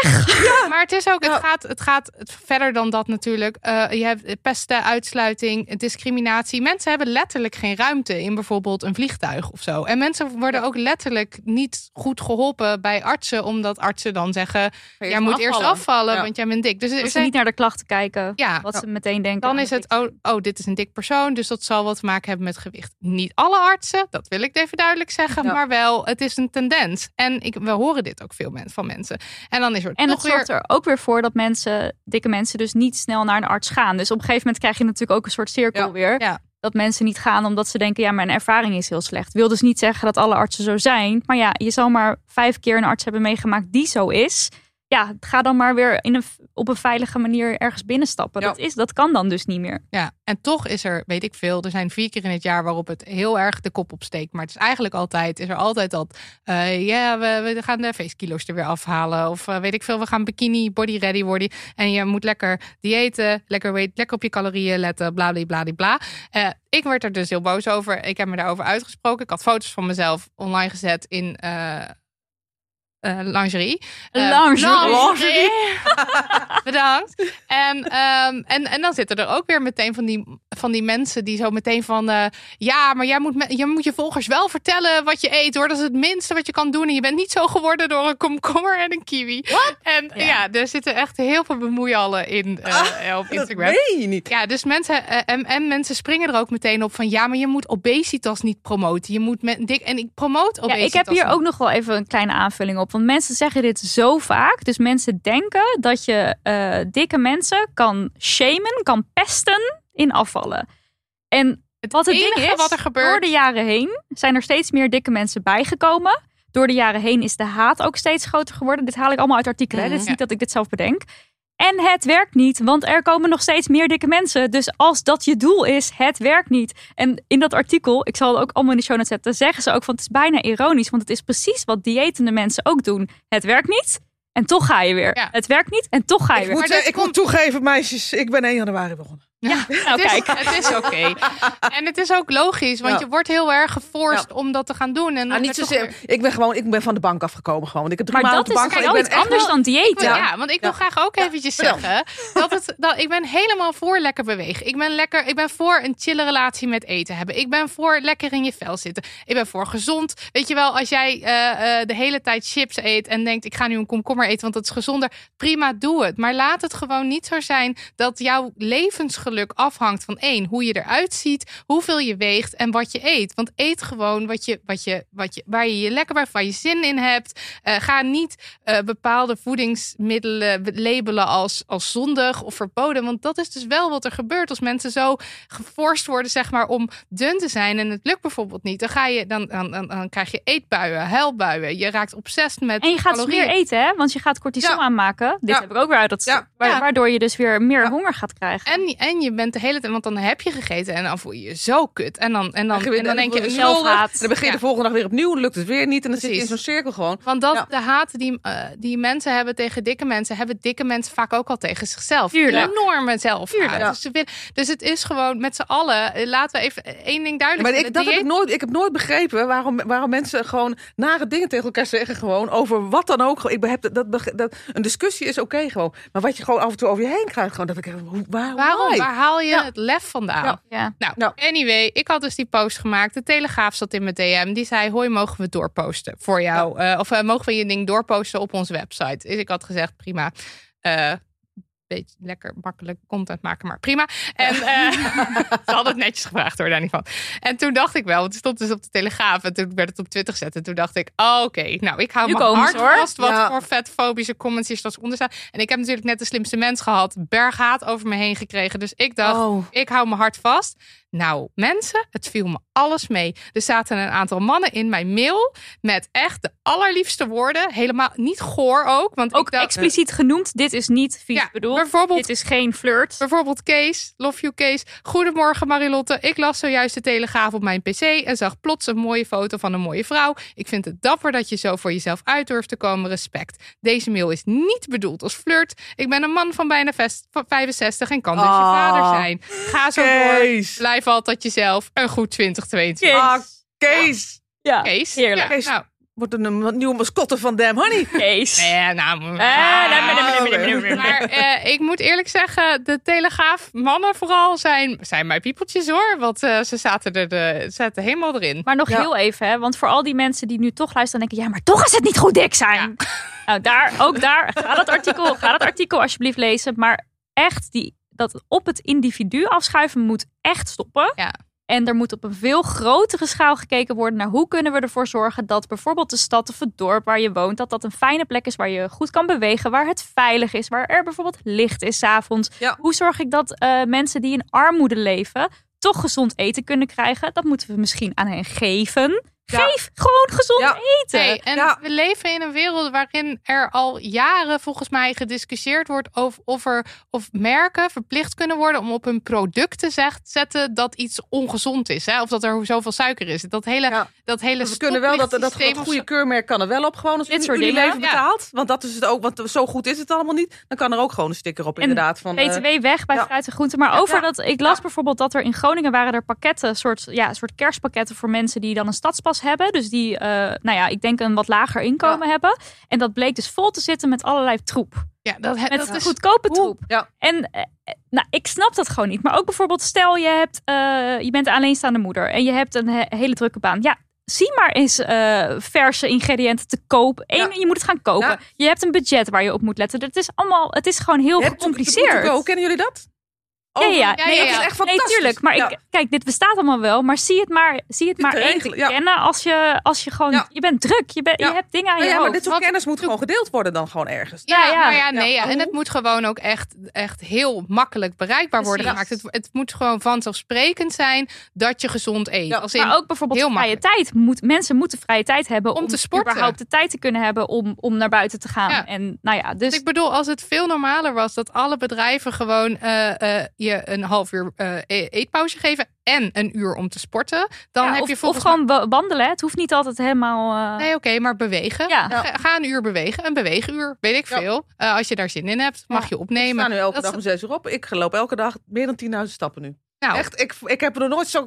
weg? Maar het is ook, het Ja. gaat, het gaat verder dan dat natuurlijk. Eh, je hebt pesten, uitsluiting, discriminatie. Mensen hebben letterlijk geen ruimte in bijvoorbeeld een vliegtuig of zo. En mensen worden ook letterlijk niet goed geholpen bij artsen, omdat artsen dan zeggen: jij moet eerst afvallen, Ja. want jij bent dik. Dus ze zijn- niet naar de klachten kijken. ja, Wat ze meteen denken. dan is het, oh, oh, dit is een dik persoon, dus dat zal wat te maken hebben met gewicht. Niet alle artsen, dat wil ik even duidelijk zeggen, Ja. maar wel, het is een tendens. En ik, we horen dit ook veel men, van mensen. En dan is er En het zorgt er ook weer voor dat mensen, dikke mensen, dus niet snel naar een arts gaan. Dus op een gegeven moment krijg je natuurlijk ook een soort cirkel Ja. weer. Ja. Dat mensen niet gaan omdat ze denken, ja, mijn ervaring is heel slecht. Wil dus niet zeggen dat alle artsen zo zijn. Maar ja, je zal maar vijf keer een arts hebben meegemaakt die zo is. Ja, ga dan maar weer in een, op een veilige manier ergens binnenstappen. Ja. Dat, is, dat kan dan dus niet meer. Ja, en toch is er, weet ik veel, er zijn vier keer in het jaar waarop het heel erg de kop opsteekt. Maar het is eigenlijk altijd, is er altijd dat, eh, ja, we, we gaan de feestkilo's er weer afhalen. Of eh, weet ik veel, we gaan bikini body ready worden. En je moet lekker diëten, lekker, weet, lekker op je calorieën letten, bla bla bla bla. Eh, ik werd er dus heel boos over. Ik heb me daarover uitgesproken. Ik had foto's van mezelf online gezet in... eh, eh, lingerie. Eh, Lingerie. Bedankt. En, ehm, en, en dan zitten er ook weer meteen van die, van die mensen die zo meteen van... eh, ja, maar jij moet, me- je moet je volgers wel vertellen wat je eet hoor. Dat is het minste wat je kan doen. En je bent niet zo geworden door een komkommer en een kiwi. En ja. Ja. er zitten echt heel veel bemoeiallen in eh, op Dat Instagram. meen je niet. Ja, dus mensen en, en mensen springen er ook meteen op van ja, maar je moet obesitas niet promoten. Je moet met dik en ik promoot Ja, obesitas. ik heb hier ook nog wel even een kleine aanvulling op. Want mensen zeggen dit zo vaak. Dus mensen denken dat je eh, dikke mensen kan shamen, kan pesten in afvallen. En wat het ding is, wat er gebeurt- door de jaren heen zijn er steeds meer dikke mensen bijgekomen. Door de jaren heen is de haat ook steeds groter geworden. Dit haal ik allemaal uit artikelen. Mhm. Dit is niet dat ik dit zelf bedenk. En het werkt niet, want er komen nog steeds meer dikke mensen. Dus als dat je doel is, het werkt niet. En in dat artikel, ik zal het ook allemaal in de show notes zetten, zeggen ze ook van het is bijna ironisch. Want het is precies wat diëtende mensen ook doen. Het werkt niet en toch ga je weer. Ja. Het werkt niet en toch ga je Ik, weer. moet, eh, ik komt- moet toegeven, meisjes, ik ben 1 januari begonnen. Ja, nou Het is, kijk. het is oké. En het is ook logisch, want Ja. je wordt heel erg geforst om dat te gaan doen. En Nou, niet zozeer. weer- Ik ben gewoon, ik ben van de bank afgekomen gewoon. Ik heb drie Maar maanden dat op is de bank kijk, al Ik ben anders wel- dan diëten. Ja, want ik wil graag ook eventjes zeggen dat het dat ik ben helemaal voor lekker bewegen. Ik ben lekker, ik ben voor een chille relatie met eten hebben. Ik ben voor lekker in je vel zitten. Ik ben voor gezond. Weet je wel, als jij eh, eh, de hele tijd chips eet en denkt ik ga nu een komkommer eten, want dat is gezonder. Prima, doe het. Maar laat het gewoon niet zo zijn dat jouw uiterlijk afhangt van één, hoe je eruit ziet, hoeveel je weegt en wat je eet. Want eet gewoon wat je, wat je, wat je, waar je je lekker bij, waar je zin in hebt. Eh, ga niet eh, bepaalde voedingsmiddelen labelen als, als zondig of verboden. Want dat is dus wel wat er gebeurt als mensen zo geforst worden, zeg maar, om dun te zijn. En het lukt bijvoorbeeld niet. Dan, ga je, dan, dan, dan, dan krijg je eetbuien, huilbuien. Je raakt obsessief met En je gaat dus calorieën. meer eten, hè? Want je gaat cortisol Ja. aanmaken. Dit Ja. heb ik ook weer uit dat Ja. wa- Ja. Waardoor je dus weer meer honger gaat krijgen. En, en je bent de hele tijd, want dan heb je gegeten en dan voel je je zo kut. En dan, en dan, Dan, en dan denk je, je zelfhaat. En dan begin je de volgende dag weer opnieuw. lukt het weer niet. En dan zit je in Precies. zo'n cirkel gewoon. Want dat Ja. de haat die, eh, die mensen hebben tegen dikke mensen, hebben dikke mensen vaak ook al tegen zichzelf. Tuurlijk. Een enorme zelfhaat. Dus, dus het is gewoon met z'n allen. eh, Laten we even één ding Ja, duidelijk maar ik, dat heb ik, nooit, ik heb nooit begrepen waarom, waarom mensen gewoon nare dingen tegen elkaar zeggen. Gewoon over wat dan ook. Ik heb dat, dat, dat, een discussie is oké gewoon. Maar wat je gewoon af en toe over je heen krijgt. Gewoon, dat ik, hoe, waar, Waarom? why? Waar haal je Ja. het lef vandaan? Ja. Ja. Nou, anyway, ik had dus die post gemaakt. De Telegraaf zat in mijn DM. Die zei, hoi, mogen we het doorposten voor jou? Eh, of eh, mogen we je ding doorposten op onze website? Dus ik had gezegd, prima. Eh beetje lekker makkelijk content maken, maar prima. En eh, ze hadden het netjes gevraagd hoor, daar niet van. En toen dacht ik wel, want het stond dus op de Telegraaf en toen werd het op Twitter gezet. En toen dacht ik, oh, oké, nou ik hou ze, hoor. vast wat Ja. voor vetfobische comments hier straks onder staan. En ik heb natuurlijk net de slimste mens gehad, berghaat over me heen gekregen. Dus ik dacht, Oh. ik hou mijn hart vast. Nou, mensen, het viel me alles mee. Er zaten een aantal mannen in mijn mail met echt de allerliefste woorden. Helemaal niet goor ook. Want Ook ik dacht, expliciet genoemd, dit is niet vies Ja, bedoeld. bijvoorbeeld- Dit is geen flirt. Bijvoorbeeld Kees, love you Kees. Goedemorgen Marilotte. Ik las zojuist de Telegraaf op mijn pc en zag plots een mooie foto van een mooie vrouw. Ik vind het dapper dat je zo voor jezelf uit durft te komen. Respect. Deze mail is niet bedoeld als flirt. Ik ben een man van bijna vest- van 65 en kan dus je Ah. vader zijn. Ga zo door. Kees. Blijf altijd jezelf. Een goed 2022. Ah, Kees. Ja, Kees. heerlijk. Ja, nou, Wordt een, een nieuwe mascotte van Damn Honey. Kees. nee, nou, Eh. Maar eh, ik moet eerlijk zeggen, de Telegraaf mannen vooral zijn, zijn mijn piepeltjes hoor. Want eh, ze zaten er de, zaten helemaal erin. Maar nog Ja. heel even, hè, want voor al die mensen die nu toch luisteren en denken, ja, maar toch is het niet goed dik zijn. Nou, daar, ook daar, ga dat artikel, ga dat artikel alsjeblieft lezen. Maar echt, die, dat op het individu afschuiven moet echt stoppen. Ja. En er moet op een veel grotere schaal gekeken worden naar hoe kunnen we ervoor zorgen dat bijvoorbeeld de stad of het dorp waar je woont, dat dat een fijne plek is waar je goed kan bewegen, waar het veilig is, waar er bijvoorbeeld licht is 's avonds. Ja. Hoe zorg ik dat eh, mensen die in armoede leven toch gezond eten kunnen krijgen? Dat moeten we misschien aan hen geven. Ja. Geef gewoon gezond Ja. eten. En Ja. we leven in een wereld waarin er al jaren volgens mij gediscussieerd wordt over of, er, of merken verplicht kunnen worden om op hun product te zeg- zetten dat iets ongezond is. Hè? Of dat er zoveel suiker is. Dat hele, Ja. dat hele We kunnen wel dat, dat, dat goede keurmerk kan er wel op gewoon als Dit soort dingen. Ja. betaalt. Want dat is het ook, want zo goed is het allemaal niet. Dan kan er ook gewoon een sticker op inderdaad. Van, eh, BTW weg bij ja. fruit en groenten. Maar over Ja. dat, ik las Ja. bijvoorbeeld dat er in Groningen waren er pakketten, soort, ja, soort kerstpakketten voor mensen die dan een stadspas hebben. Dus die, eh, nou ja, ik denk een wat lager inkomen hebben. En dat bleek dus vol te zitten met allerlei troep. Ja, dat, Met dat is goedkope hoe- troep. Ja. En eh, eh, nou, ik snap dat gewoon niet. Maar ook bijvoorbeeld, stel je, hebt, je bent een alleenstaande moeder en je hebt een he- hele drukke baan. Ja, zie maar eens verse ingrediënten te koop. Eén, Ja. je moet het gaan kopen. Ja. Je hebt een budget waar je op moet letten. Het is allemaal, het is gewoon heel Je gecompliceerd. Go. Kennen jullie dat? Ja, ja, Over- ja. Ja, Nee, ja, het is echt Nee, fantastisch. tuurlijk. Maar Ja. ik, kijk, dit bestaat allemaal wel. Maar zie het maar, zie het maar één kennen als je, als je gewoon... Ja. Je bent druk. Je, bent, je hebt dingen aan Nou je ja, maar dit soort kennis moet gewoon gedeeld worden dan gewoon ergens. Ja, Ja, ja. maar ja, nee, Ja, ja. En het moet gewoon ook echt, echt heel makkelijk bereikbaar worden Precies. gemaakt. Het, het moet gewoon vanzelfsprekend zijn dat je gezond eet. Ja, Als in, Maar ook bijvoorbeeld heel vrije makkelijk. tijd. Moet, mensen moeten vrije tijd hebben Om om, te sporten. überhaupt de tijd te kunnen hebben om, om naar buiten te gaan. Ja. En nou ja, dus ik bedoel, als het veel normaler was dat alle bedrijven gewoon eh, eh, je een half uur eh, e- eetpauze geven en een uur om te sporten, dan ja, heb of, je of gewoon wa- wandelen. Het hoeft niet altijd helemaal... eh. Nee, oké, maar bewegen. Ja. Ga, ga een uur bewegen, een beweeguur, weet ik Ja. veel. Eh, als je daar zin in hebt, mag Ja. je Ik opnemen. sta nu elke Dat dag om zes uur op. Ik loop elke dag meer dan 10.000 stappen nu. Nou, Echt, ik, ik heb nog nooit zo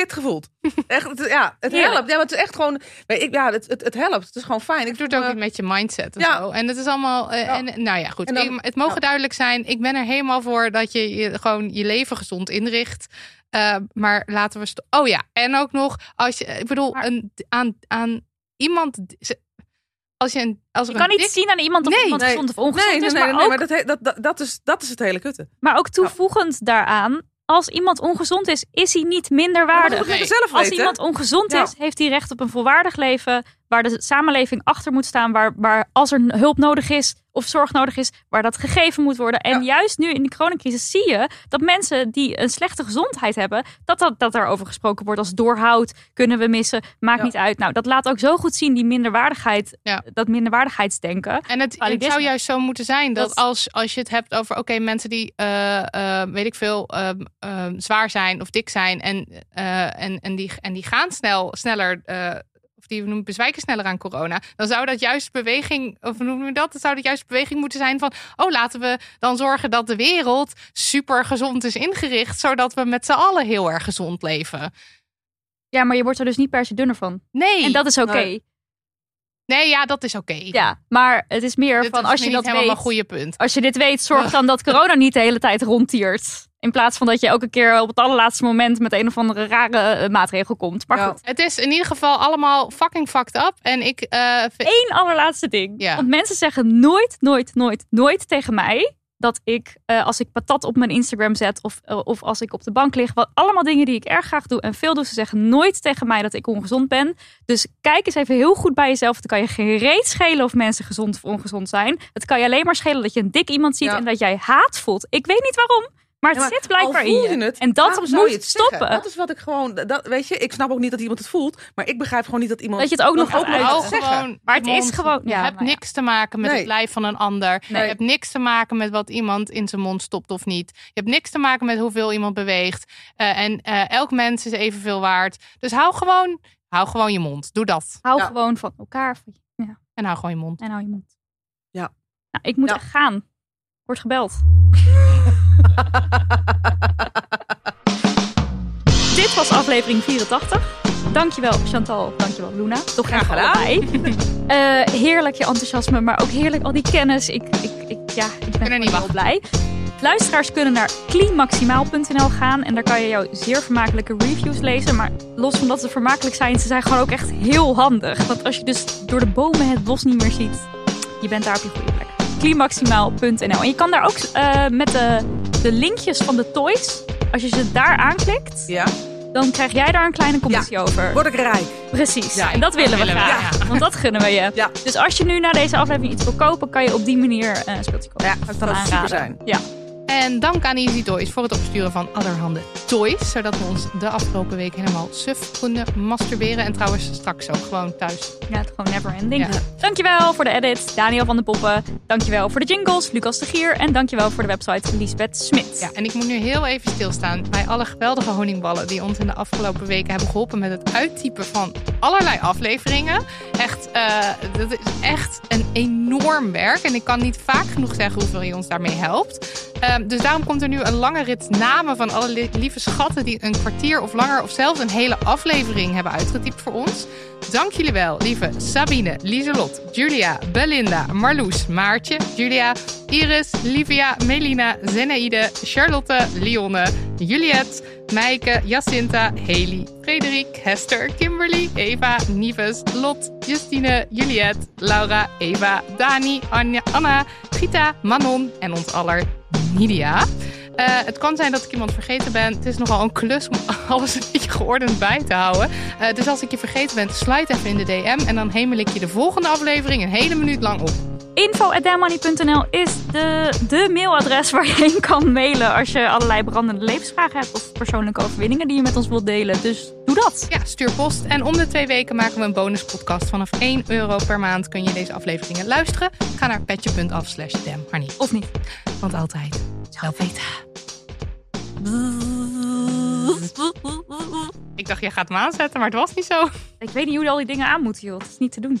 fit gevoeld. Echt, het, ja, het Heerlijk. helpt. Ja, maar het is echt gewoon... ik, ja, het, het, het helpt. Het is gewoon fijn. Ik doe het ook iets met je mindset en Ja. zo. En het is allemaal. eh, Ja. en, nou ja, goed. En dan- Ik- het mogen ja. duidelijk zijn. Ik ben er helemaal voor dat je, je gewoon je leven gezond inricht. Eh, maar laten we. Oh ja, en ook nog als je. Ik bedoel, Maar- een, aan, aan iemand. ze- als je een, als Je kan een niet dik- zien aan iemand of Nee. iemand Nee. gezond of ongezond Nee, nee, is. nee, maar, nee, ook, maar dat, he- dat, dat, dat, is, dat is het hele kutte. maar ook toevoegend daaraan, als iemand ongezond is, is hij niet minder waardig. dat moet ik Nee. zelf Als weten. iemand ongezond Ja. is, heeft hij recht op een volwaardig leven. Waar de samenleving achter moet staan. Waar, waar als er hulp nodig is of zorg nodig is, waar dat gegeven moet worden. En Ja. juist nu in de coronacrisis zie je dat mensen die een slechte gezondheid hebben, dat, dat, dat daarover gesproken wordt als doorhoud, kunnen we missen, maakt Ja. niet uit. Nou, dat laat ook zo goed zien, die minderwaardigheid, Ja. dat minderwaardigheidsdenken. En het, zou juist zo moeten zijn dat, Dat- als, als je het hebt over, oké, mensen die, eh, eh, weet ik veel, ehm, ehm, zwaar zijn of dik zijn en, eh, en, en, die, en die gaan snel, sneller, of die noemen bezwijken sneller aan corona, dan zou dat juist beweging, of noemen we dat? Dan zou dat juist beweging moeten zijn van, oh, laten we dan zorgen dat de wereld super gezond is ingericht, zodat we met z'n allen heel erg gezond leven. Ja, maar je wordt er dus niet per se dunner van. Nee, En dat is oké. Nee. nee ja, dat is oké. Ja, maar het is meer Dit van is als je niet dat helemaal weet. een goede punt. Als je dit weet, zorg dan dat corona niet de hele tijd rondtiert. In plaats van dat je elke keer op het allerlaatste moment met een of andere rare eh, maatregel komt. Maar Ja. goed, Het is in ieder geval allemaal fucking fucked up. En ik eh, vind- één allerlaatste ding. Ja. Want mensen zeggen nooit, nooit, nooit, nooit tegen mij dat ik, eh, als ik patat op mijn Instagram zet of, of als ik op de bank lig, wat allemaal dingen die ik erg graag doe en veel doe, ze zeggen nooit tegen mij dat ik ongezond ben. Dus kijk eens even heel goed bij jezelf. Het kan je geen reet schelen of mensen gezond of ongezond zijn. Het kan je alleen maar schelen dat je een dik iemand ziet Ja. en dat jij haat voelt. Ik weet niet waarom, maar het Ja, maar zit blijkbaar al in je. het, en dat moet je het zeggen? stoppen. Dat is wat ik gewoon, dat, weet je, ik snap ook niet dat iemand het voelt, maar ik begrijp gewoon niet dat iemand Dat je het ook nog zeggen. gewoon Maar je het is gewoon- Je hebt ja. niks te maken met Nee. het lijf van een ander. Nee. Je hebt niks te maken met wat iemand in zijn mond stopt of niet. Je hebt niks te maken met hoeveel iemand beweegt. Eh, en eh, elk mens is evenveel waard. Dus hou gewoon, hou gewoon je mond. Doe dat. Hou Ja. gewoon van elkaar ja, En hou gewoon je mond. en hou je mond. Ja. Nou, ik moet echt gaan. Word gebeld. Dit was aflevering 84. Dankjewel Chantal, dankjewel Luna. Toch Graag gedaan. Eh, heerlijk je enthousiasme, maar ook heerlijk al die kennis. Ik, ik, ik, ja, ik ben er niet heel blij. Luisteraars kunnen naar cleanmaximaal.nl gaan en daar kan je jouw zeer vermakelijke reviews lezen. Maar los van dat ze vermakelijk zijn, ze zijn gewoon ook echt heel handig. Want als je dus door de bomen het bos niet meer ziet, je bent daar op je goede plek. cleanmaximaal.nl En je kan daar ook eh, met de, de linkjes van de toys, als je ze daar aanklikt, Ja, dan krijg jij daar een kleine commissie over. word ik rijk. Precies. Ja, en dat willen we graag. ja. Want dat gunnen we je. Ja. Dus als je nu na deze aflevering iets wil kopen, kan je op die manier een speeltje kopen. Ja, dat zou super zijn. Ja. En dank aan Easy Toys voor het opsturen van allerhande toys. Zodat we ons de afgelopen week helemaal suf konden masturberen. En trouwens straks ook gewoon thuis. ja, het gewoon never ending. Ja. Dankjewel voor de edit, Daniel van de Poppen. Dankjewel voor de jingles, Lucas de Gier. En dankjewel voor de website, Lisbeth Smit. Ja, en ik moet nu heel even stilstaan bij alle geweldige honingballen die ons in de afgelopen weken hebben geholpen met het uittypen van allerlei afleveringen. Echt, eh, dat is echt een enorm werk. En ik kan niet vaak genoeg zeggen hoeveel je ons daarmee helpt. Ehm, dus daarom komt er nu een lange rit namen van alle li- lieve schatten die een kwartier of langer of zelfs een hele aflevering hebben uitgetypt voor ons. Dank jullie wel, lieve Sabine, Lieselot, Julia, Belinda, Marloes, Maartje, Julia, Iris, Livia, Melina, Zenaide, Charlotte, Lionne, Juliette, Meike, Jacinta, Haley, Frederik, Hester, Kimberly, Eva, Nives, Lot, Justine, Juliette, Laura, Eva, Dani, Anja, Anna, Gita, Manon en ons aller Nidia. Eh, het kan zijn dat ik iemand vergeten ben. Het is nogal een klus om alles een beetje geordend bij te houden. Eh, dus als ik je vergeten ben, slide even in de DM. En dan hemel ik je de volgende aflevering een hele minuut lang op. Info.dammoney.nl is de, de mailadres waar je heen kan mailen als je allerlei brandende levensvragen hebt of persoonlijke overwinningen die je met ons wilt delen. Dus doe dat. Ja, stuur post. En om de twee weken maken we een bonuspodcast. Vanaf 1 euro per maand kun je deze afleveringen luisteren. Ga naar petje.af slash. Of niet. Want altijd zelf weten. Ik dacht, jij gaat hem aanzetten, maar het was niet zo. Ik weet niet hoe je al die dingen aan moet, joh. Het is niet te doen.